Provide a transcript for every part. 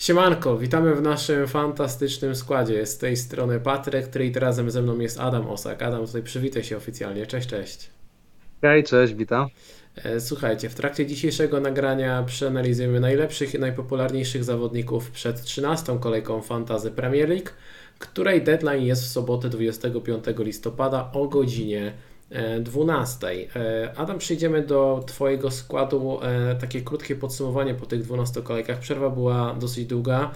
Siemanko, witamy w naszym fantastycznym składzie. Z tej strony Patryk, który razem ze mną jest Adam Osak. Adam, tutaj przywitaj się oficjalnie. Cześć, cześć. Hej, cześć, witam. E, słuchajcie, w trakcie dzisiejszego nagrania przeanalizujemy najlepszych i najpopularniejszych zawodników przed 13. kolejką Fantazy Premier League, której deadline jest w sobotę 25 listopada o godzinie 12. E, Adam, przejdziemy do Twojego składu. E, takie krótkie podsumowanie po tych 12 kolejkach. Przerwa była dosyć długa.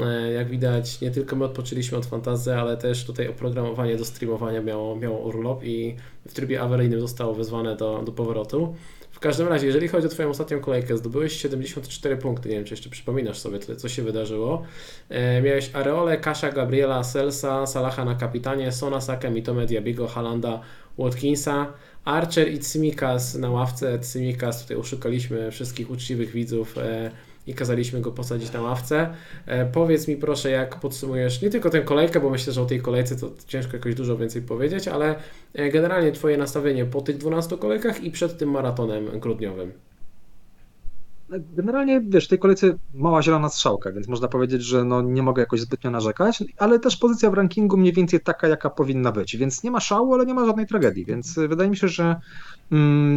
E, jak widać, nie tylko my odpoczęliśmy od fantazy, ale też tutaj oprogramowanie do streamowania miało, miało urlop i w trybie awaryjnym zostało wezwane do, do powrotu. W każdym razie, jeżeli chodzi o Twoją ostatnią kolejkę, zdobyłeś 74 punkty. Nie wiem, czy jeszcze przypominasz sobie, co się wydarzyło. miałeś Areole, Kasia, Gabriela, Selsa, Salaha na kapitanie, Sona, Saka, Mitome, Diabigo, Halanda, Watkinsa, Archer i Tsimikas na ławce. Tsimikas tutaj oszukaliśmy wszystkich uczciwych widzów e, i kazaliśmy go posadzić na ławce. E, powiedz mi proszę, jak podsumujesz nie tylko tę kolejkę, bo myślę, że o tej kolejce to ciężko jakoś dużo więcej powiedzieć, ale e, generalnie Twoje nastawienie po tych 12 kolejkach i przed tym maratonem grudniowym. Generalnie, wiesz, w tej kolejce mała zielona strzałka, więc można powiedzieć, że no, nie mogę jakoś zbytnio narzekać, ale też pozycja w rankingu mniej więcej taka, jaka powinna być, więc nie ma szału, ale nie ma żadnej tragedii, więc wydaje mi się, że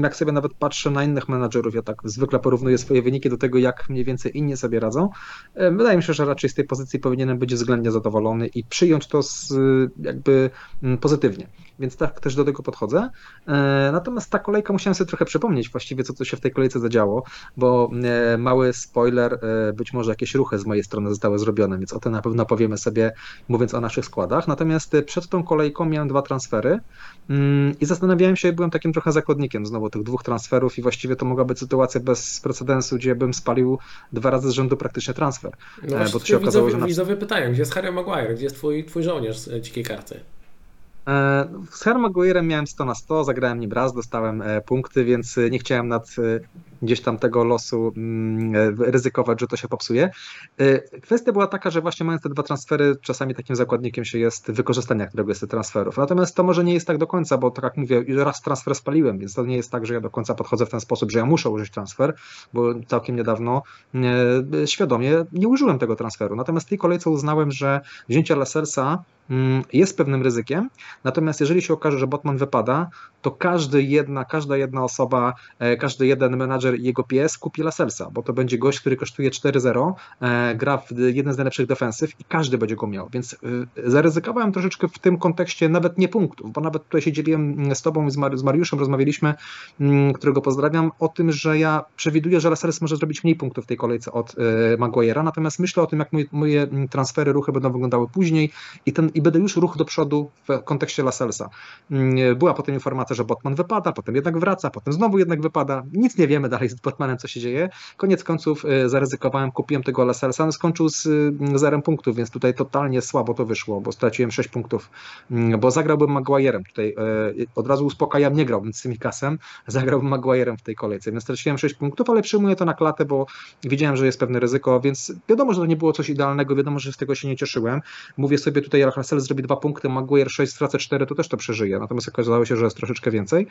jak sobie nawet patrzę na innych menadżerów, ja tak zwykle porównuję swoje wyniki do tego, jak mniej więcej inni sobie radzą, wydaje mi się, że raczej z tej pozycji powinienem być względnie zadowolony i przyjąć to z, jakby mm, pozytywnie więc tak też do tego podchodzę. E, natomiast ta kolejka musiałem sobie trochę przypomnieć właściwie, co to się w tej kolejce zadziało, bo e, mały spoiler, e, być może jakieś ruchy z mojej strony zostały zrobione, więc o tym na pewno powiemy sobie, mówiąc o naszych składach. Natomiast przed tą kolejką miałem dwa transfery mm, i zastanawiałem się, byłem takim trochę zakładnikiem znowu tych dwóch transferów i właściwie to mogła być sytuacja bez precedensu, gdzie bym spalił dwa razy z rzędu praktycznie transfer. No bo to się okazało, widzowie, że na... widzowie pytają, gdzie jest Harry Maguire, gdzie jest twój, twój żołnierz z dzikiej karty? E, z Harry Maguire'em miałem 100 na 100, zagrałem nim raz, dostałem e, punkty, więc e, nie chciałem nad gdzieś tam tego losu mm, ryzykować, że to się popsuje. Kwestia była taka, że właśnie mając te dwa transfery, czasami takim zakładnikiem się jest wykorzystania któregoś z tych transferów. Natomiast to może nie jest tak do końca, bo tak jak mówię, raz transfer spaliłem, więc to nie jest tak, że ja do końca podchodzę w ten sposób, że ja muszę użyć transfer, bo całkiem niedawno świadomie nie użyłem tego transferu. Natomiast w tej kolejce uznałem, że wzięcie Lasersa Mm, jest pewnym ryzykiem. Natomiast jeżeli się okaże, że Botman wypada, to każdy jedna, każda jedna osoba, e, każdy jeden menadżer i jego pies kupi Laselsa, bo to będzie gość, który kosztuje 4-0, e, gra w jeden z najlepszych defensyw i każdy będzie go miał. Więc e, zaryzykowałem troszeczkę w tym kontekście nawet nie punktów, bo nawet tutaj się dzieliłem z tobą i z Mariuszem, rozmawialiśmy, mm, którego pozdrawiam, o tym, że ja przewiduję, że Lasels może zrobić mniej punktów w tej kolejce od Maguire'a, natomiast myślę o tym, jak moje, moje transfery, ruchy będą wyglądały później i ten i będę już ruch do przodu w kontekście Laselsa. Mm, była potem informacja, że Botman wypada, potem jednak wraca, potem znowu jednak wypada. Nic nie wiemy dalej z Botmanem, co się dzieje. Koniec końców y, zaryzykowałem, kupiłem tego Laselsa, on skończył z mm, zerem punktów, więc tutaj totalnie słabo to wyszło, bo straciłem 6 punktów, mm, bo zagrałbym Maguire'em. Tutaj y, od razu uspokajam, nie grałbym z Simikasem, zagrałbym Maguire'em w tej kolejce, więc straciłem 6 punktów, ale przyjmuję to na klatę, bo widziałem, że jest pewne ryzyko, więc wiadomo, że to nie było coś idealnego, wiadomo, że z tego się nie cieszyłem. Mówię sobie tutaj, Marcel zrobi dwa punkty, Maguire 6, stracę 4, to też to przeżyje. Natomiast okazało się, że jest troszeczkę więcej.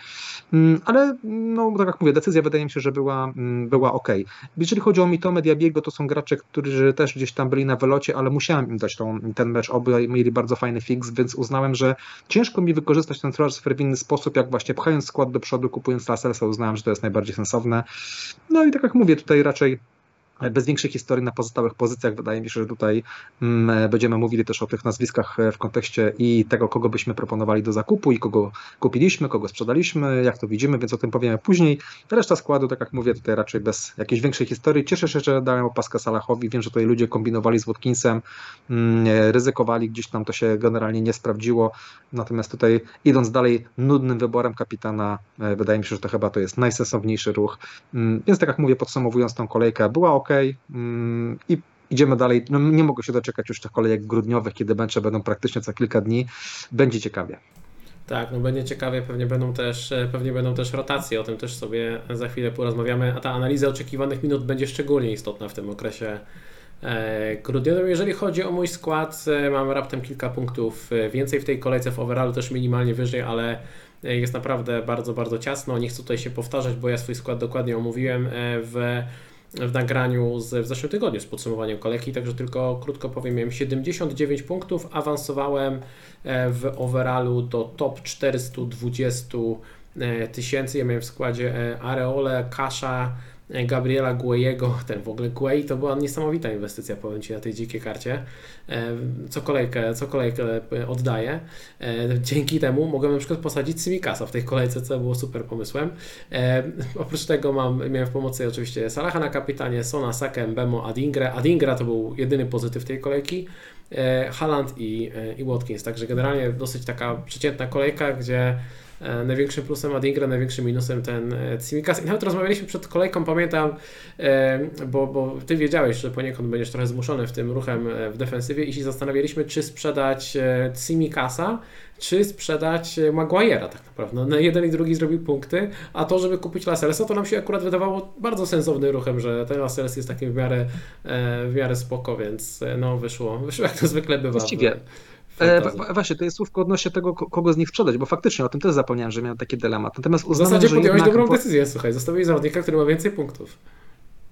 Mm, ale no, tak jak mówię, decyzja wydaje mi się, że była, mm, była ok. Jeżeli chodzi o Mitome, Diabiego, to są gracze, którzy też gdzieś tam byli na wylocie, ale musiałem im dać tą, ten mecz. Obaj mieli bardzo fajny fix, więc uznałem, że ciężko mi wykorzystać ten transfer w inny sposób, jak właśnie pchając skład do przodu, kupując Laselsa, uznałem, że to jest najbardziej sensowne. No i tak jak mówię, tutaj raczej bez większej historii na pozostałych pozycjach. Wydaje mi się, że tutaj mm, będziemy mówili też o tych nazwiskach e, w kontekście i tego, kogo byśmy proponowali do zakupu i kogo kupiliśmy, kogo sprzedaliśmy, jak to widzimy, więc o tym powiemy później. Reszta składu, tak jak mówię, tutaj raczej bez jakiejś większej historii. Cieszę się, że dałem opaskę Salahowi. Wiem, że tutaj ludzie kombinowali z Watkinsem, mm, ryzykowali, gdzieś tam to się generalnie nie sprawdziło. Natomiast tutaj idąc dalej, nudnym wyborem kapitana, e, wydaje mi się, że to chyba to jest najsensowniejszy ruch. Mm, więc tak jak mówię, podsumowując tą kolejkę, była ok, i idziemy dalej. No, nie mogę się doczekać już tych kolejek grudniowych, kiedy mecze będą praktycznie co kilka dni. Będzie ciekawie. Tak, no będzie ciekawie, pewnie będą też, e, pewnie będą też rotacje, o tym też sobie za chwilę porozmawiamy, a ta analiza oczekiwanych minut będzie szczególnie istotna w tym okresie e, grudniowym. Jeżeli chodzi o mój skład, e, mam raptem kilka punktów więcej w tej kolejce, w overallu też minimalnie wyżej, ale jest naprawdę bardzo, bardzo ciasno. Nie chcę tutaj się powtarzać, bo ja swój skład dokładnie omówiłem w w nagraniu z, w zeszłym tygodniu z podsumowaniem kolejki, także tylko krótko powiem, miałem 79 punktów, awansowałem w overallu do top 420 tysięcy, ja miałem w składzie Areole, Kasza, Gabriela Guejego, ten w ogóle Guei to była niesamowita inwestycja, powiem Ci, na tej dzikiej karcie. E, co kolejkę, co kolejkę oddaję. E, dzięki temu mogłem na przykład posadzić Simikasa w tej kolejce, co było super pomysłem. E, oprócz tego mam, miałem w pomocy oczywiście Salaha na kapitanie, Sona, Sakem, Bemo, Adingre. Adingra to był jedyny pozytyw tej kolejki. Haland i, i Watkins, także generalnie dosyć taka przeciętna kolejka, gdzie E, największym plusem Adingra, największym minusem ten e, Tsimikas. I nawet rozmawialiśmy przed kolejką, pamiętam, e, bo, bo Ty wiedziałeś, że poniekąd będziesz trochę zmuszony w tym ruchem w defensywie i się zastanawialiśmy, czy sprzedać Tsimikasa, czy sprzedać Maguire'a tak naprawdę. No, jeden i drugi zrobił punkty, a to, żeby kupić Laselsa, to nam się akurat wydawało bardzo sensownym ruchem, że ten Lasels jest takim w miarę, w miarę spoko, więc no wyszło, wyszło jak to zwykle bywa. Właściwie. E, właśnie, to jest słówko odnośnie tego, kogo z nich sprzedać, bo faktycznie o tym też zapomniałem, że miałem taki dylemat. Natomiast uznałem, w zasadzie podjąłeś dobrą decyzję, słuchaj, zostawiłeś zawodnika, który ma więcej punktów.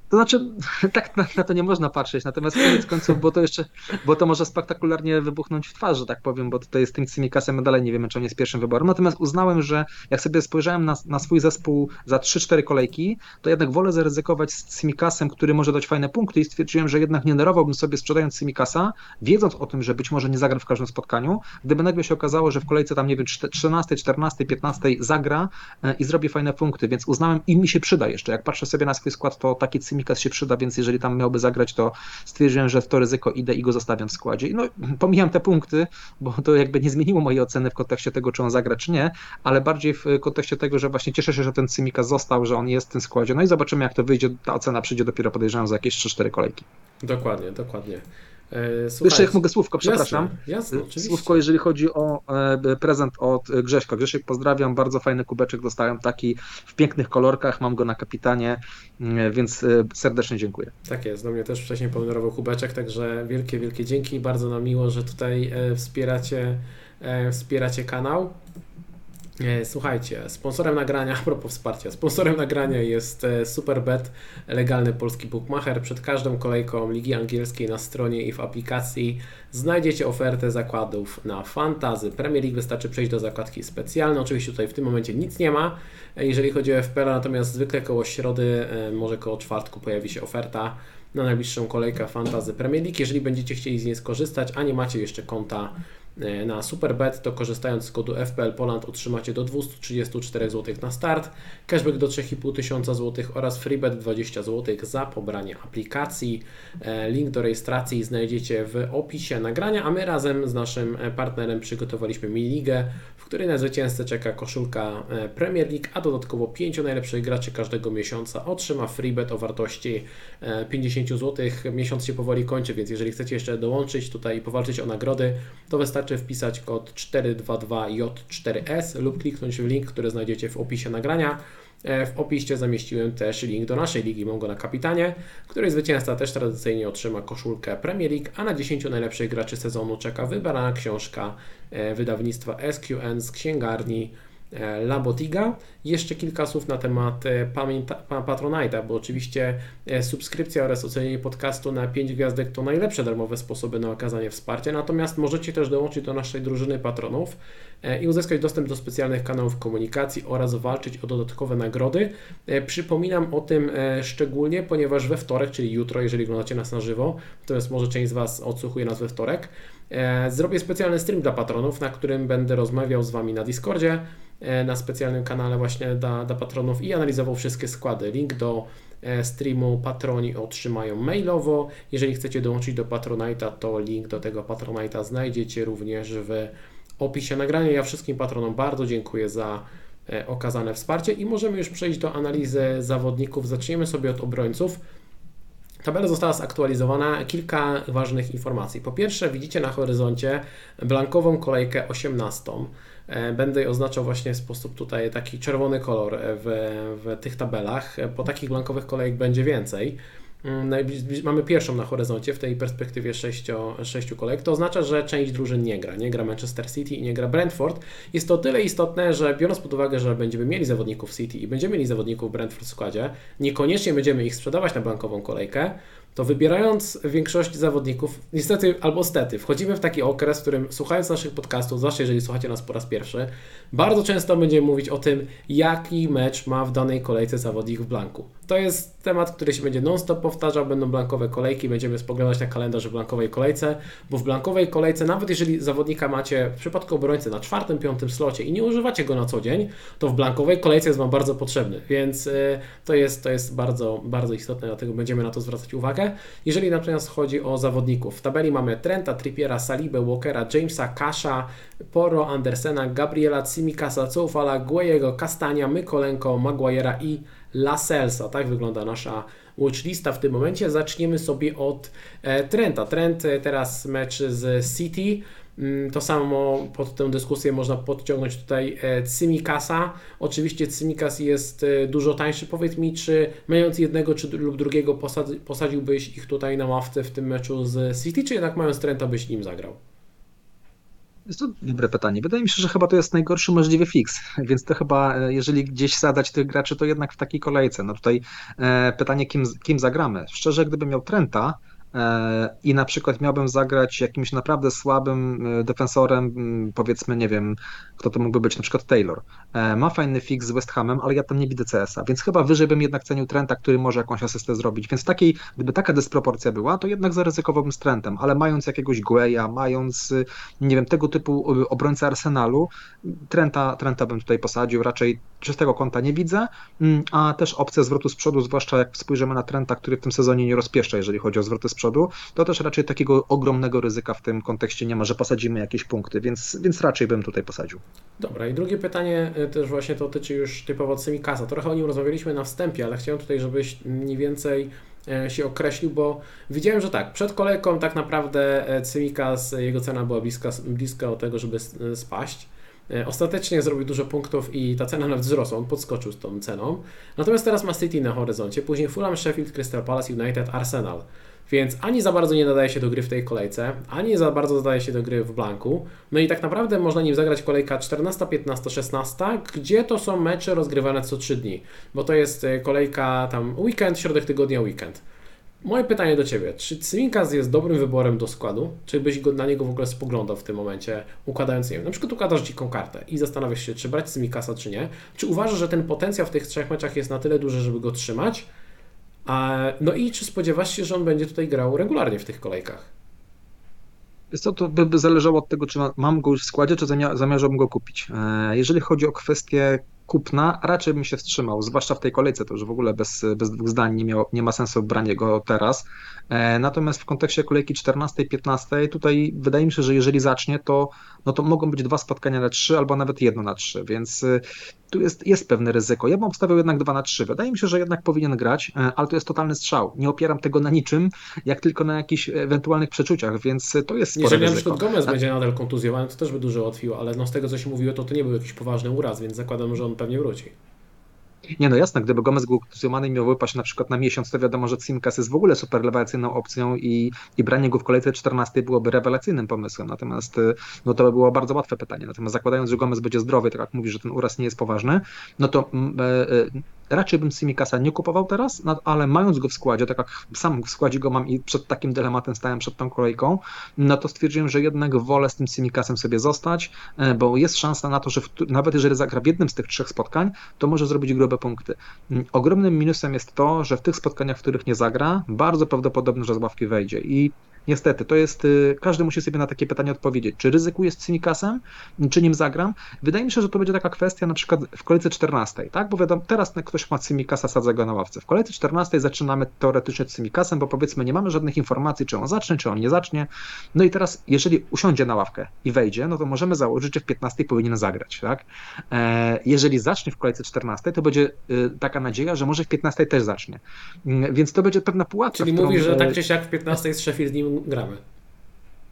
To znaczy, tak na, na, to nie można patrzeć, natomiast koniec końców, bo to jeszcze, bo to może spektakularnie wybuchnąć w twarz, że tak powiem, bo tutaj z tym Cimikasem my dalej nie wiemy, czy on jest pierwszym wyborem. Natomiast uznałem, że jak sobie spojrzałem na, na swój zespół za 3-4 kolejki, to jednak wolę zaryzykować z Cimikasem, który może dać fajne punkty i stwierdziłem, że jednak nie darowałbym sobie sprzedając Cimikasa, wiedząc o tym, że być może nie zagra w każdym spotkaniu, gdyby nagle się okazało, że w kolejce tam, nie wiem, 13, 14, 15 zagra e, i zrobi fajne punkty, więc uznałem i mi się przyda jeszcze. Jak patrzę sobie na swój skład, to taki Cimikasa Simikas się przyda, więc jeżeli tam miałby zagrać, to stwierdziłem, że w to ryzyko idę i go zostawiam w składzie. No, pomijam te punkty, bo to jakby nie zmieniło mojej oceny w kontekście tego, czy on zagra, czy nie, ale bardziej w kontekście tego, że właśnie cieszę się, że ten Simikas został, że on jest w tym składzie. No i zobaczymy, jak to wyjdzie. Ta ocena przyjdzie dopiero podejrzewam za jakieś 3-4 kolejki. Dokładnie, dokładnie. E, słuchaj, Jeszcze jak mogę słówko, przepraszam. Jasne, jasne, oczywiście. Słówko, jeżeli chodzi o e, prezent od Grześka. Grzesiek, pozdrawiam, bardzo fajny kubeczek dostałem, taki w pięknych kolorkach, mam go na kapitanie, mm, więc e, serdecznie dziękuję. Tak jest, do mnie też wcześniej ponumerował kubeczek, także wielkie, wielkie dzięki, bardzo nam miło, że tutaj wspieracie, wspieracie kanał. E, słuchajcie, sponsorem nagrania, a propos wsparcia, sponsorem nagrania jest e, Superbet, legalny polski bookmacher. Przed każdą kolejką Ligi Angielskiej na stronie i w aplikacji znajdziecie ofertę zakładów na fantazy. Premier League wystarczy przejść do zakładki specjalnej. Oczywiście tutaj w tym momencie nic nie ma, e, jeżeli chodzi o FPL, natomiast zwykle koło środy, może koło czwartku pojawi się oferta na najbliższą kolejkę fantazy Premier League. Jeżeli będziecie chcieli z niej skorzystać, a nie macie jeszcze konta na Superbet, to korzystając z kodu FPL Poland otrzymacie do 234 zł na start, cashback do 3,5 tysiąca zł oraz freebet 20 zł za pobranie aplikacji. E, link do rejestracji znajdziecie w opisie nagrania, a my razem z naszym e, partnerem przygotowaliśmy mini ligę, której na zwycięzcę czeka koszulka Premier League, a dodatkowo 5 najlepszych graczy każdego miesiąca otrzyma freebet o wartości 50 zł. Miesiąc się powoli kończy, więc jeżeli chcecie jeszcze dołączyć tutaj i powalczyć o nagrody, to wystarczy wpisać kod 422J4S lub kliknąć w link, który znajdziecie w opisie nagrania. E, w opisie zamieściłem też link do naszej ligi Mongo na Kapitanie, której zwycięzca też tradycyjnie otrzyma koszulkę Premier League, a na 10 najlepszych graczy sezonu czeka wybrana książka e, wydawnictwa SQN z księgarni Labotiga. Jeszcze kilka słów na temat e, Patronite'a, bo oczywiście e, subskrypcja oraz ocenienie podcastu na 5 gwiazdek to najlepsze darmowe sposoby na okazanie wsparcia, natomiast możecie też dołączyć do naszej drużyny patronów i uzyskać dostęp do specjalnych kanałów komunikacji oraz walczyć o dodatkowe nagrody. Przypominam o tym szczególnie, ponieważ we wtorek, czyli jutro, jeżeli oglądacie nas na żywo, natomiast może część z Was odsłuchuje nas we wtorek, zrobię specjalny stream dla patronów, na którym będę rozmawiał z Wami na Discordzie, E, na specjalnym kanale właśnie dla, dla patronów i analizował wszystkie składy. Link do e, streamu patroni otrzymają mailowo. Jeżeli chcecie dołączyć do Patronite'a, to link do tego Patronite'a znajdziecie również w opisie nagrania. Ja wszystkim patronom bardzo dziękuję za e, okazane wsparcie i możemy już przejść do analizy zawodników. Zaczniemy sobie od obrońców. Tabela została zaktualizowana. Kilka ważnych informacji. Po pierwsze, widzicie na horyzoncie blankową kolejkę 18. E, będę oznaczał właśnie w sposób tutaj taki czerwony kolor w, w tych tabelach. Po takich blankowych kolejek będzie więcej. Mm, mamy pierwszą na horyzoncie w tej perspektywie sześcio, sześciu kolejek. To oznacza, że część drużyn nie gra. Nie gra Manchester City i nie gra Brentford. Jest to tyle istotne, że biorąc pod uwagę, że będziemy mieli zawodników City i będziemy mieli zawodników Brentford w składzie, niekoniecznie będziemy ich sprzedawać na blankową kolejkę, to wybierając większość zawodników, niestety albo stety, wchodzimy w taki okres, w którym słuchając naszych podcastów, zwłaszcza jeżeli słuchacie nas po raz pierwszy, bardzo często będziemy mówić o tym, jaki mecz ma w danej kolejce zawodnik w blanku. To jest temat, który się będzie non-stop powtarzał, będą blankowe kolejki, będziemy spoglądać na kalendarz w blankowej kolejce, bo w blankowej kolejce, nawet jeżeli zawodnika macie w przypadku obrońcy na czwartym, piątym slocie i nie używacie go na co dzień, to w blankowej kolejce jest Wam bardzo potrzebny, więc y, to jest, to jest bardzo, bardzo istotne, dlatego będziemy na to zwracać uwagę. Jeżeli natomiast chodzi o zawodników, w tabeli mamy Trenta, Trippiera, Salibę, Walkera, Jamesa, Kasha, Poro, Andersena, Gabriela, Cimikasa, Coufala, Guejego, Kastania, Mykolenko, Maguire'a i Laselsa. Tak wygląda nasza watchlista w tym momencie. Zaczniemy sobie od e, Trenta. Trent e, teraz mecz z City. Mm, to samo pod tę dyskusję można podciągnąć tutaj e, Cymikasa. Oczywiście Cymikas jest dużo tańszy. Powiedz mi, czy mając jednego czy lub drugiego posadziłbyś ich tutaj na ławce w tym meczu z City, czy jednak mając Trenta byś nim zagrał? Jest to dobre pytanie. Wydaje mi się, że chyba to jest najgorszy możliwy fix, więc to chyba, e, jeżeli gdzieś sadać tych graczy, to jednak w takiej kolejce. No tutaj e, pytanie, kim, kim zagramy. Szczerze, gdybym miał Trenta, E, i na przykład miałbym zagrać jakimś naprawdę słabym e, defensorem, powiedzmy, nie wiem, kto to mógłby być, na przykład Taylor. E, ma fajny fix z West Hamem, ale ja tam nie widzę CS-a, więc chyba wyżej bym jednak cenił Trenta, który może jakąś asystę zrobić. Więc takiej, gdyby taka dysproporcja była, to jednak zaryzykowałbym z Trentem, ale mając jakiegoś Gueya, mając, nie wiem, tego typu obrońcę Arsenalu, Trenta, Trenta bym tutaj posadził, raczej czystego kąta nie widzę, mm, a też opcja zwrotu z przodu, zwłaszcza jak spojrzymy na Trenta, który w tym sezonie nie rozpieszcza, jeżeli chodzi o zwroty z przodu, to też raczej takiego ogromnego ryzyka w tym kontekście nie ma, że posadzimy jakieś punkty, więc, więc raczej bym tutaj posadził. Dobra, i drugie pytanie y, też właśnie dotyczy już typowo Cymikasa. Trochę o nim rozmawialiśmy na wstępie, ale chciałem tutaj, żebyś mniej więcej e, się określił, bo widziałem, że tak, przed kolejką tak naprawdę e, Cymikas, jego cena była bliska, bliska do tego, żeby spaść. E, ostatecznie zrobił dużo punktów i ta cena nawet wzrosła, on podskoczył z tą ceną. Natomiast teraz ma City na horyzoncie, później Fulham, Sheffield, Crystal Palace, United, Arsenal. Więc ani za bardzo nie nadaje się do gry w tej kolejce, ani za bardzo nadaje się do gry w blanku. No i tak naprawdę można nim zagrać kolejka 14, 15, 16, gdzie to są mecze rozgrywane co 3 dni, bo to jest e, kolejka tam weekend, środek tygodnia, weekend. Moje pytanie do Ciebie, czy Cyminkas jest dobrym wyborem do składu? Czy byś go, na niego w ogóle spoglądał w tym momencie, układając, nie wiem, na przykład układasz dziką kartę i zastanawiasz się, czy brać Cyminkasa, czy nie? Czy uważasz, że ten potencjał w tych trzech meczach jest na tyle duży, żeby go trzymać? No i czy spodziewasz się, że on będzie tutaj grał regularnie w tych kolejkach? Jest to, to by zależało od tego, czy mam go już w składzie, czy zamierzam go kupić. E, jeżeli chodzi o kwestię kupna, raczej bym się wstrzymał, zwłaszcza w tej kolejce, to już w ogóle bez, bez dwóch zdań nie, nie ma sensu branie go teraz. E, natomiast w kontekście kolejki 14-15, tutaj wydaje mi się, że jeżeli zacznie, to, no to mogą być dwa spotkania na trzy albo nawet jedno na trzy, więc y, tu jest, jest pewne ryzyko. Ja bym obstawiał jednak dwa na trzy. Wydaje mi się, że jednak powinien grać, e, ale to jest totalny strzał. Nie opieram tego na niczym, jak tylko na jakichś ewentualnych przeczuciach, więc to jest spore Jeżeli ryzyko. na przykład Gomez będzie nadal kontuzjowany, to też by dużo ułatwiło, ale no z tego co się mówiło, to to nie był jakiś poważny uraz, więc zakładam, że on pewnie wróci. Nie no jasne, gdyby Gomez był kontuzjowany i miał wypaść na przykład na miesiąc, to wiadomo, że Simkas jest w ogóle super rewelacyjną opcją i, i branie go w kolejce 14 byłoby rewelacyjnym pomysłem. Natomiast y, no to by było bardzo łatwe pytanie. Natomiast zakładając, że Gomez będzie zdrowy, tak jak mówi, że ten uraz nie jest poważny, no to e, raczej bym Simikasa nie kupował teraz, no, ale mając go w składzie, tak jak sam w składzie go mam i przed takim dylematem stałem przed tą kolejką, no to stwierdziłem, że jednak wolę z tym Simikasem sobie zostać, e, bo jest szansa na to, że w, nawet jeżeli zagra w jednym z tych trzech spotkań, to może zrobić grube punkty. Mm, ogromnym minusem jest to, że w tych spotkaniach, w których nie zagra, bardzo prawdopodobne, że z ławki wejdzie i Niestety, to jest, y, każdy musi sobie na takie pytanie odpowiedzieć, czy ryzykuję z Cynikasem, czy nim zagram. Wydaje mi się, że to będzie taka kwestia na przykład w kolejce 14, tak? Bo wiadomo, teraz ktoś ma Cymikasa, sadza go na ławce. W kolejce 14 zaczynamy teoretycznie z Cymikasem, bo powiedzmy nie mamy żadnych informacji, czy on zacznie, czy on nie zacznie. No i teraz, jeżeli usiądzie na ławkę i wejdzie, no to możemy założyć, że w 15 powinien zagrać, tak? E, jeżeli zacznie w kolejce 14, to będzie y, taka nadzieja, że może w 15 też zacznie. Mm, więc to będzie pewna pułapka. Czyli mówisz, że tak czy siak w 15 z Sheffield z nim gramy.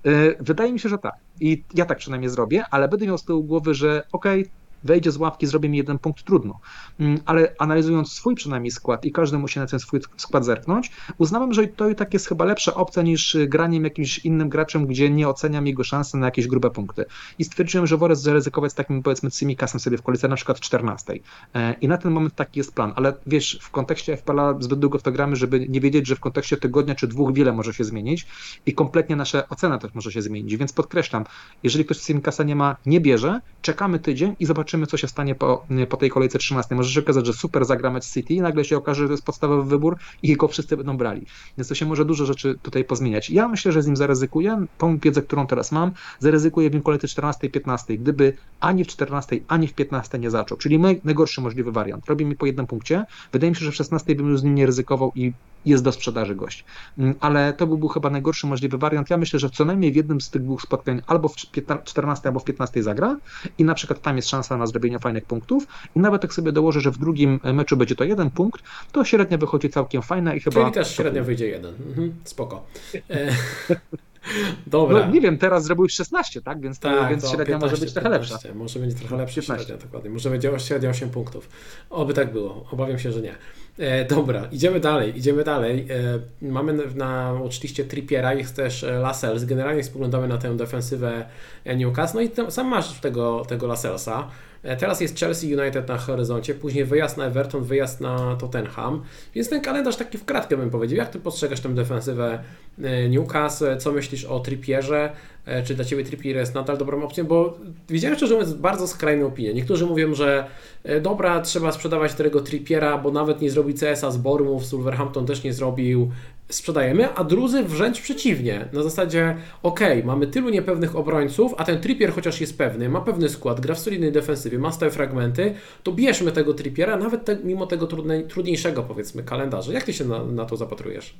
E, wydaje mi się, że tak. I ja tak przynajmniej zrobię, ale będę miał z tyłu głowy, że okej, okay, wejdzie z ławki, zrobi mi jeden punkt, trudno. Mm, ale analizując swój przynajmniej skład i każdy musi na ten swój skład zerknąć, uznałem, że to i tak jest chyba lepsza opcja niż graniem jakimś innym graczem, gdzie nie oceniam jego szansy na jakieś grube punkty. I stwierdziłem, że wolę zaryzykować z takim powiedzmy Cymikasem sobie w okolicy na przykład 14. E, I na ten moment taki jest plan, ale wiesz, w kontekście FPL zbyt długo w to gramy, żeby nie wiedzieć, że w kontekście tygodnia czy dwóch wiele może się zmienić i kompletnie nasza ocena też może się zmienić, więc podkreślam, jeżeli ktoś Cymikasa nie ma, nie bierze, czekamy tydzień i zobaczymy, co się stanie po, po tej kolejce 13. Może się okazać, że super zagra City i nagle się okaże, że to jest podstawowy wybór i go wszyscy będą brali. Więc to się może dużo rzeczy tutaj pozmieniać. Ja myślę, że z nim zaryzykuję, tą wiedzę, którą teraz mam, zaryzykuję w nim kolejce 14 i 15, gdyby ani w 14, ani w 15 nie zaczął, czyli najgorszy możliwy wariant. Robi mi po jednym punkcie. Wydaje mi się, że w 16 bym już z nim nie ryzykował i jest do sprzedaży gość. Mm, ale to by był chyba najgorszy możliwy wariant. Ja myślę, że co najmniej w jednym z tych dwóch spotkań albo w 14 albo w 15 zagra i na przykład tam jest szansa na zrobienie fajnych punktów i nawet jak sobie dołożę, że w drugim meczu będzie to jeden punkt, to średnia wychodzi całkiem fajna i chyba... Czyli też średnia wyjdzie jeden. Mhm, spoko. E, dobra. No, nie wiem, teraz zrobił 16, tak? Więc, tak, więc średnia 15, może być trochę 15. lepsza. Może będzie trochę lepsza 15. średnia, dokładnie. Może będzie średnia 8 punktów. Oby tak było. Obawiam się, że nie. E, dobra, idziemy dalej, idziemy dalej. E, mamy na oczywiście Trippiera, jest też e, Lascelles. Generalnie spoglądamy na tę defensywę Newcastle. No i tam, sam masz tego, tego Lascellesa. E, teraz jest Chelsea United na horyzoncie, później wyjazd na Everton, wyjazd na Tottenham. Więc ten kalendarz taki w kratkę bym powiedział. Jak ty postrzegasz tę defensywę e, Newcastle? Co myślisz o Trippierze? E, czy dla Ciebie Trippier jest nadal dobrą opcją? Bo widziałem szczerze mówiąc bardzo skrajne opinie. Niektórzy mówią, że dobra, trzeba sprzedawać tego Trippiera, bo nawet nie zrobi CS-a z Bormów, Wolverhampton też nie zrobił, sprzedajemy, a drudzy wręcz przeciwnie. Na zasadzie, ok, mamy tylu niepewnych obrońców, a ten Trippier chociaż jest pewny, ma pewny skład, gra w solidnej defensywie, ma stałe fragmenty, to bierzmy tego Trippiera, nawet te, mimo tego trudniejszego, powiedzmy, kalendarza. Jak Ty się na, na to zapatrujesz?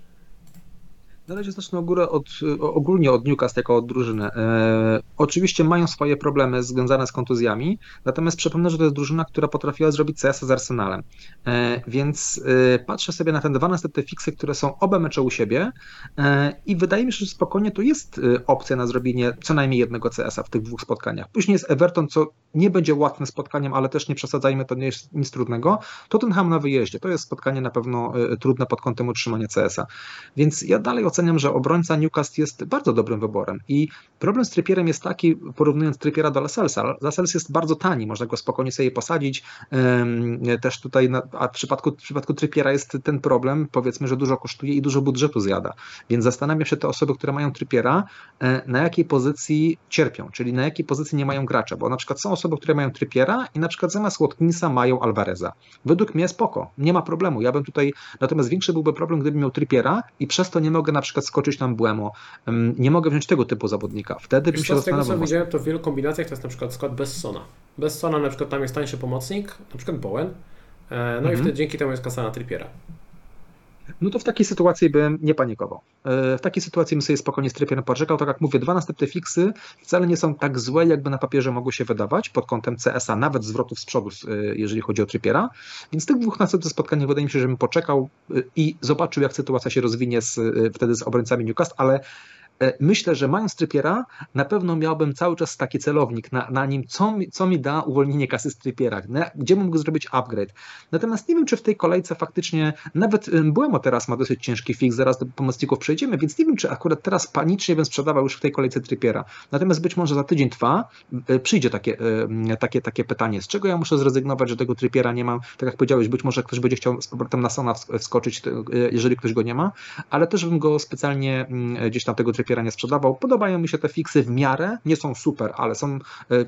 Na razie zacznę górę od, ogólnie od Newcastle jako od drużyny. E, oczywiście mają swoje problemy związane z kontuzjami, natomiast przypomnę, że to jest drużyna, która potrafiła zrobić CS z Arsenalem. E, więc e, patrzę sobie na te dwa następne fiksy, które są oba mecze u siebie e, i wydaje mi się, że spokojnie to jest e, opcja na zrobienie co najmniej jednego CS-a w tych dwóch spotkaniach. Później jest Everton, co nie będzie łatwym spotkaniem, ale też nie przesadzajmy, to nie jest nic trudnego. Tottenham na wyjeździe, to jest spotkanie na pewno e, trudne pod kątem utrzymania CS-a. Więc ja dalej oceniam, że obrońca Newcastle jest bardzo dobrym wyborem. I problem z Trypierem jest taki, porównując Trypiera do Lascellesa, Lascelles jest bardzo tani, można go spokojnie sobie posadzić. Też tutaj, a w przypadku, w przypadku Trypiera jest ten problem, powiedzmy, że dużo kosztuje i dużo budżetu zjada. Więc zastanawiam się te osoby, które mają Trypiera, e, na jakiej pozycji cierpią, czyli na jakiej pozycji nie mają gracza, bo na przykład są osoby, które mają Trypiera i na przykład zamiast Watkinsa mają Alvareza. Według mnie spoko, nie ma problemu. Ja bym tutaj, natomiast większy byłby problem, gdybym miał Trypiera i przez to nie mogę na przykład skoczyć tam Błemo. Nie mogę wziąć tego typu zawodnika. Wtedy bym się zastanawiał. Z tego co widziałem, to w wielu kombinacjach to jest na przykład skład bez Sona. Bez Sona na przykład tam jest tańszy pomocnik, na przykład Bowen, e, no mhm. i wtedy dzięki temu jest kasa na Trippiera no to w takiej sytuacji bym nie panikował. E, w takiej sytuacji bym sobie spokojnie strypierem poczekał. Tak jak mówię, dwa następne fiksy wcale nie są tak złe, jakby na papierze mogły się wydawać pod kątem CS-a, nawet zwrotów z przodu, e, jeżeli chodzi o trypiera. Więc z tych dwóch następnych spotkań wydaje mi się, że bym poczekał e, i zobaczył, jak sytuacja się rozwinie z, wtedy z obrońcami Newcastle, ale myślę, że mając trypiera, na pewno miałbym cały czas taki celownik na, na nim, co mi, co mi da uwolnienie kasy z trypiera, gdzie mógł zrobić upgrade. Natomiast nie wiem, czy w tej kolejce faktycznie, nawet Błemo teraz ma dosyć ciężki fix, zaraz do pomocników przejdziemy, więc nie wiem, czy akurat teraz panicznie bym sprzedawał już w tej kolejce trypiera. Natomiast być może za tydzień, dwa e, przyjdzie takie, e, takie, takie pytanie, z czego ja muszę zrezygnować, że tego trypiera nie mam. Tak jak powiedziałeś, być może ktoś będzie chciał z powrotem na Sona wskoczyć, jeżeli ktoś go nie ma, ale też bym go specjalnie gdzieś tam tego trypiera Trippiera nie sprzedawał. Podobają mi się te fiksy w miarę, nie są super, ale są, e,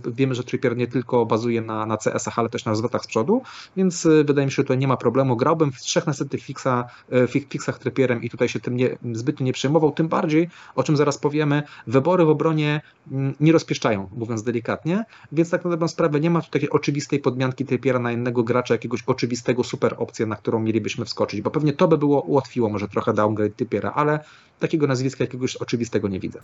wiemy, że Trippier nie tylko bazuje na, na CS-ach, ale też na zwrotach z przodu, więc e, wydaje mi się, że tutaj nie ma problemu. Grałbym w trzech następnych fiksa, e, fiksach Trippierem i tutaj się tym nie, zbytnio nie przejmował, tym bardziej, o czym zaraz powiemy, wybory w obronie mm, nie rozpieszczają, mówiąc delikatnie, więc tak na dobrą sprawę nie ma tu takiej oczywistej podmianki Trippiera na innego gracza, jakiegoś oczywistego super opcję, na którą mielibyśmy wskoczyć, bo pewnie to by było ułatwiło może trochę downgrade Trippiera, ale takiego nazwiska jakiegoś oczywistego nie widzę.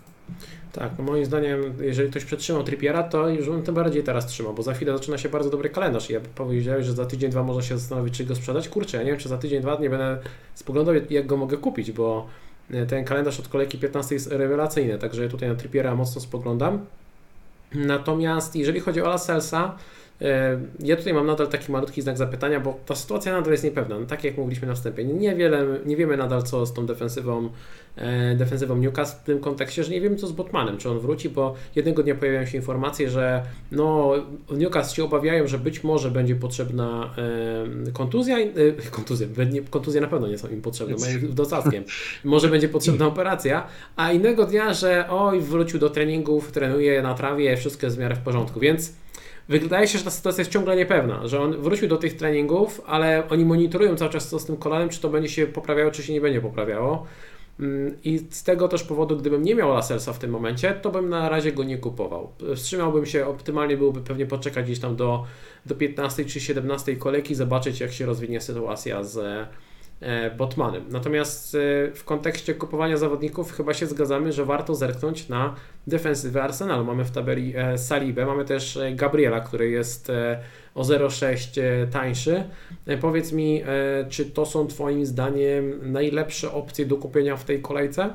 Tak, no moim zdaniem, jeżeli ktoś przetrzymał Trippiera, to już bym tym bardziej teraz trzymał, bo za chwilę zaczyna się bardzo dobry kalendarz ja powiedziałeś, że za tydzień, dwa może się zastanowić, czy go sprzedać. Kurczę, ja nie wiem, czy za tydzień, dwa nie będę spoglądał, jak go mogę kupić, bo e, ten kalendarz od kolejki 15 jest rewelacyjny, także tutaj na Trippiera mocno spoglądam. Natomiast jeżeli chodzi o Laselsa, ja tutaj mam nadal taki malutki znak zapytania, bo ta sytuacja nadal jest niepewna. No, tak jak mówiliśmy na wstępie, niewiele, nie wiemy nadal co z tą defensywą, e, defensywą Newcastle w tym kontekście, że nie wiemy co z Botmanem, czy on wróci, bo jednego dnia pojawiają się informacje, że no, Newcastle się obawiają, że być może będzie potrzebna e, kontuzja, e, kontuzja, kontuzje na pewno nie są im potrzebne, mają dostatkiem, może będzie potrzebna operacja, a innego dnia, że oj, wrócił do treningów, trenuje na trawie, wszystko jest w miarę w porządku, więc wydaje się, że ta sytuacja jest ciągle niepewna, że on wrócił do tych treningów, ale oni monitorują cały czas co z tym kolanem, czy to będzie się poprawiało, czy się nie będzie poprawiało. Mm, I z tego też powodu, gdybym nie miał Laselsa w tym momencie, to bym na razie go nie kupował. Wstrzymałbym się, optymalnie byłoby pewnie poczekać gdzieś tam do, do 15 czy 17 kolejki, zobaczyć jak się rozwinie sytuacja z, Botmanem. Natomiast e, w kontekście kupowania zawodników chyba się zgadzamy, że warto zerknąć na defensywę Arsenalu. Mamy w tabeli e, Salibę, mamy też Gabriela, który jest o 0,6 tańszy. Powiedz mi, czy to są Twoim zdaniem najlepsze opcje do kupienia w tej kolejce?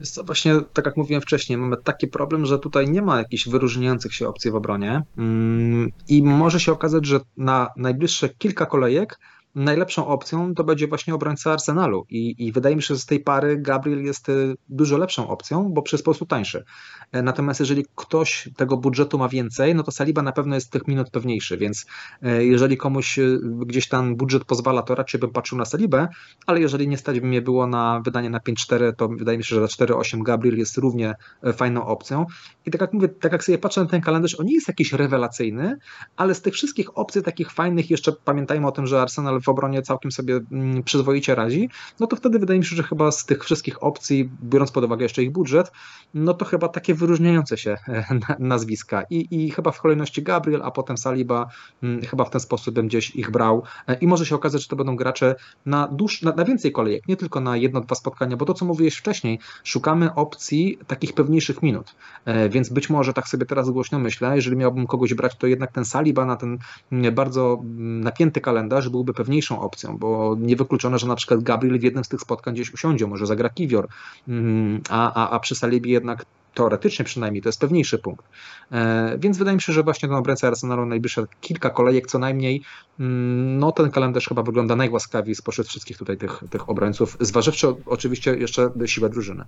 Jest to właśnie, tak jak mówiłem wcześniej, mamy taki problem, że tutaj nie ma jakichś wyróżniających się opcji w obronie mm, i może się okazać, że na najbliższe kilka kolejek najlepszą opcją to będzie właśnie obrońca Arsenalu I, i wydaje mi się, że z tej pary Gabriel jest y, dużo lepszą opcją, bo przez sposób tańszy. E, natomiast jeżeli ktoś tego budżetu ma więcej, no to Saliba na pewno jest tych minut pewniejszy, więc e, jeżeli komuś y, gdzieś tam budżet pozwala, to raczej bym patrzył na Salibę, ale jeżeli nie stać by mnie było na wydanie na 5-4, to wydaje mi się, że za 4-8 Gabriel jest równie e, fajną opcją. I tak jak mówię, tak jak sobie patrzę na ten kalendarz, on nie jest jakiś rewelacyjny, ale z tych wszystkich opcji takich fajnych, jeszcze pamiętajmy o tym, że Arsenal w obronie całkiem sobie mm, przyzwoicie radzi, no to wtedy wydaje mi się, że chyba z tych wszystkich opcji, biorąc pod uwagę jeszcze ich budżet, no to chyba takie wyróżniające się e, nazwiska. I, i chyba w kolejności Gabriel, a potem Saliba, mm, chyba w ten sposób bym gdzieś ich brał. E, I może się okazać, że to będą gracze na, dłuż, na, na więcej kolejek, nie tylko na jedno, dwa spotkania, bo to, co mówiłeś wcześniej, szukamy opcji takich pewniejszych minut. E, więc być może tak sobie teraz głośno myślę, jeżeli miałbym kogoś brać, to jednak ten Saliba na ten mm, bardzo napięty kalendarz byłby pewniejszą opcją, bo niewykluczone, że na przykład Gabriel w jednym z tych spotkań gdzieś usiądzie, może zagra Kiwior, mm, a, a, a przy Salibie jednak teoretycznie przynajmniej to jest pewniejszy punkt. E, więc wydaje mi się, że właśnie ten obrońca Arsenalu najbliższe kilka kolejek co najmniej, mm, no ten kalendarz chyba wygląda najłaskawiej spośród wszystkich tutaj tych, tych obrońców, zważywszy oczywiście jeszcze siłę drużyny.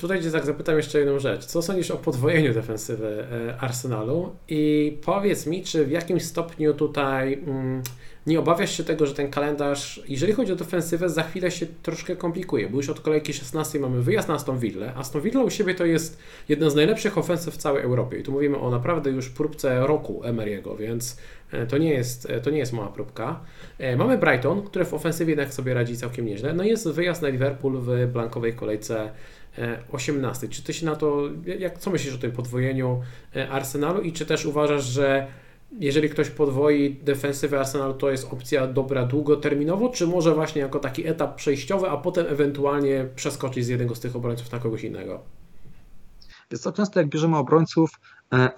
Tutaj tak zapytam jeszcze jedną rzecz. Co sądzisz o podwojeniu defensywy e, Arsenalu i powiedz mi, czy w jakimś stopniu tutaj mm, nie obawiasz się tego, że ten kalendarz, jeżeli chodzi o defensywę, za chwilę się troszkę komplikuje, bo już od kolejki 16 mamy wyjazd na Aston Villa. Aston Villa u siebie to jest jedna z najlepszych ofensyw w całej Europie i tu mówimy o naprawdę już próbce roku Emery'ego, więc e, to nie jest, e, to nie jest mała próbka. Mamy Brighton, który w ofensywie jednak sobie radzi całkiem nieźle. No jest wyjazd na Liverpool w blankowej kolejce 18. Czy ty się na to, jak, co myślisz o tym podwojeniu e, Arsenalu i czy też uważasz, że jeżeli ktoś podwoi defensywę Arsenalu, to jest opcja dobra długoterminowo, czy może właśnie jako taki etap przejściowy, a potem ewentualnie przeskoczyć z jednego z tych obrońców na kogoś innego? Jest to często jak bierzemy obrońców,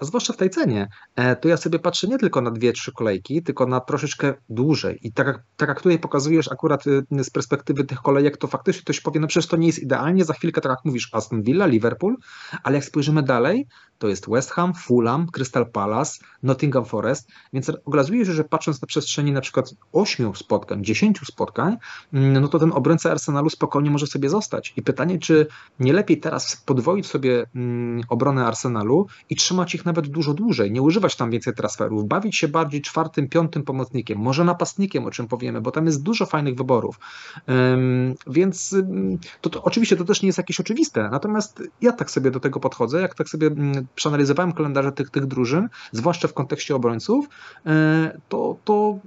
zwłaszcza w tej cenie, e, to ja sobie patrzę nie tylko na dwie, trzy kolejki, tylko na troszeczkę dłużej. I tak jak, tak jak tutaj pokazujesz akurat y, z perspektywy tych kolejek, to faktycznie ktoś powie, no przecież to nie jest idealnie, za chwilkę, tak jak mówisz, Aston Villa, Liverpool, ale jak spojrzymy dalej, to jest West Ham, Fulham, Crystal Palace, Nottingham Forest, więc okazuje się, że patrząc na przestrzeni na przykład 8 spotkań, 10 spotkań, mm, no to ten obrońca Arsenalu spokojnie może sobie zostać. I pytanie, czy nie lepiej teraz podwoić sobie mm, obronę Arsenalu i trzymać ich nawet dużo dłużej, nie używać tam więcej transferów, bawić się bardziej czwartym, piątym pomocnikiem, może napastnikiem, o czym powiemy, bo tam jest dużo fajnych wyborów. Więc to, to oczywiście to też nie jest jakieś oczywiste, natomiast ja tak sobie do tego podchodzę, jak tak sobie przeanalizowałem kalendarze tych, tych drużyn, zwłaszcza w kontekście obrońców, e, to, to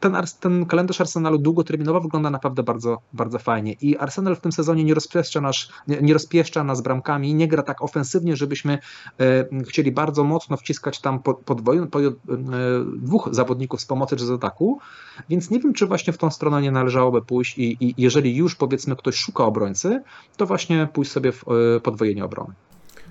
ten, ten kalendarz Arsenalu długoterminowo wygląda naprawdę bardzo, bardzo fajnie. I Arsenal w tym sezonie nie rozpieszcza, nasz, nie, nie rozpieszcza nas bramkami, nie gra tak ofensywnie, żebyśmy e, chcieli bardzo mocno wciskać tam po, podwoju, po, e, dwóch zawodników z pomocy czy z ataku, więc nie wiem, czy właśnie w tą stronę nie należałoby pójść i, i jeżeli już powiedzmy ktoś szuka obrońcy, to właśnie pójść sobie w podwojenie obrony.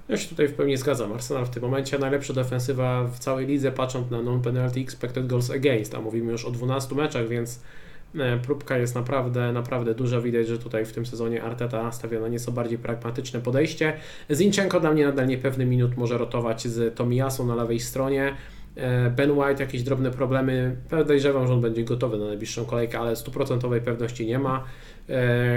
Ja się tutaj w pełni zgadzam. Arsenal w tym momencie najlepsza defensywa w całej lidze, patrząc na non-penalty expected goals against, a mówimy już o 12 meczach, więc e, próbka jest naprawdę, naprawdę duża. Widać, że tutaj w tym sezonie Arteta stawia na nieco bardziej pragmatyczne podejście. Zinchenko dla mnie nadal niepewny minut może rotować z Tomiyasą na lewej stronie. Ben White jakieś drobne problemy. Podejrzewam, że on będzie gotowy na najbliższą kolejkę, ale stuprocentowej pewności nie ma.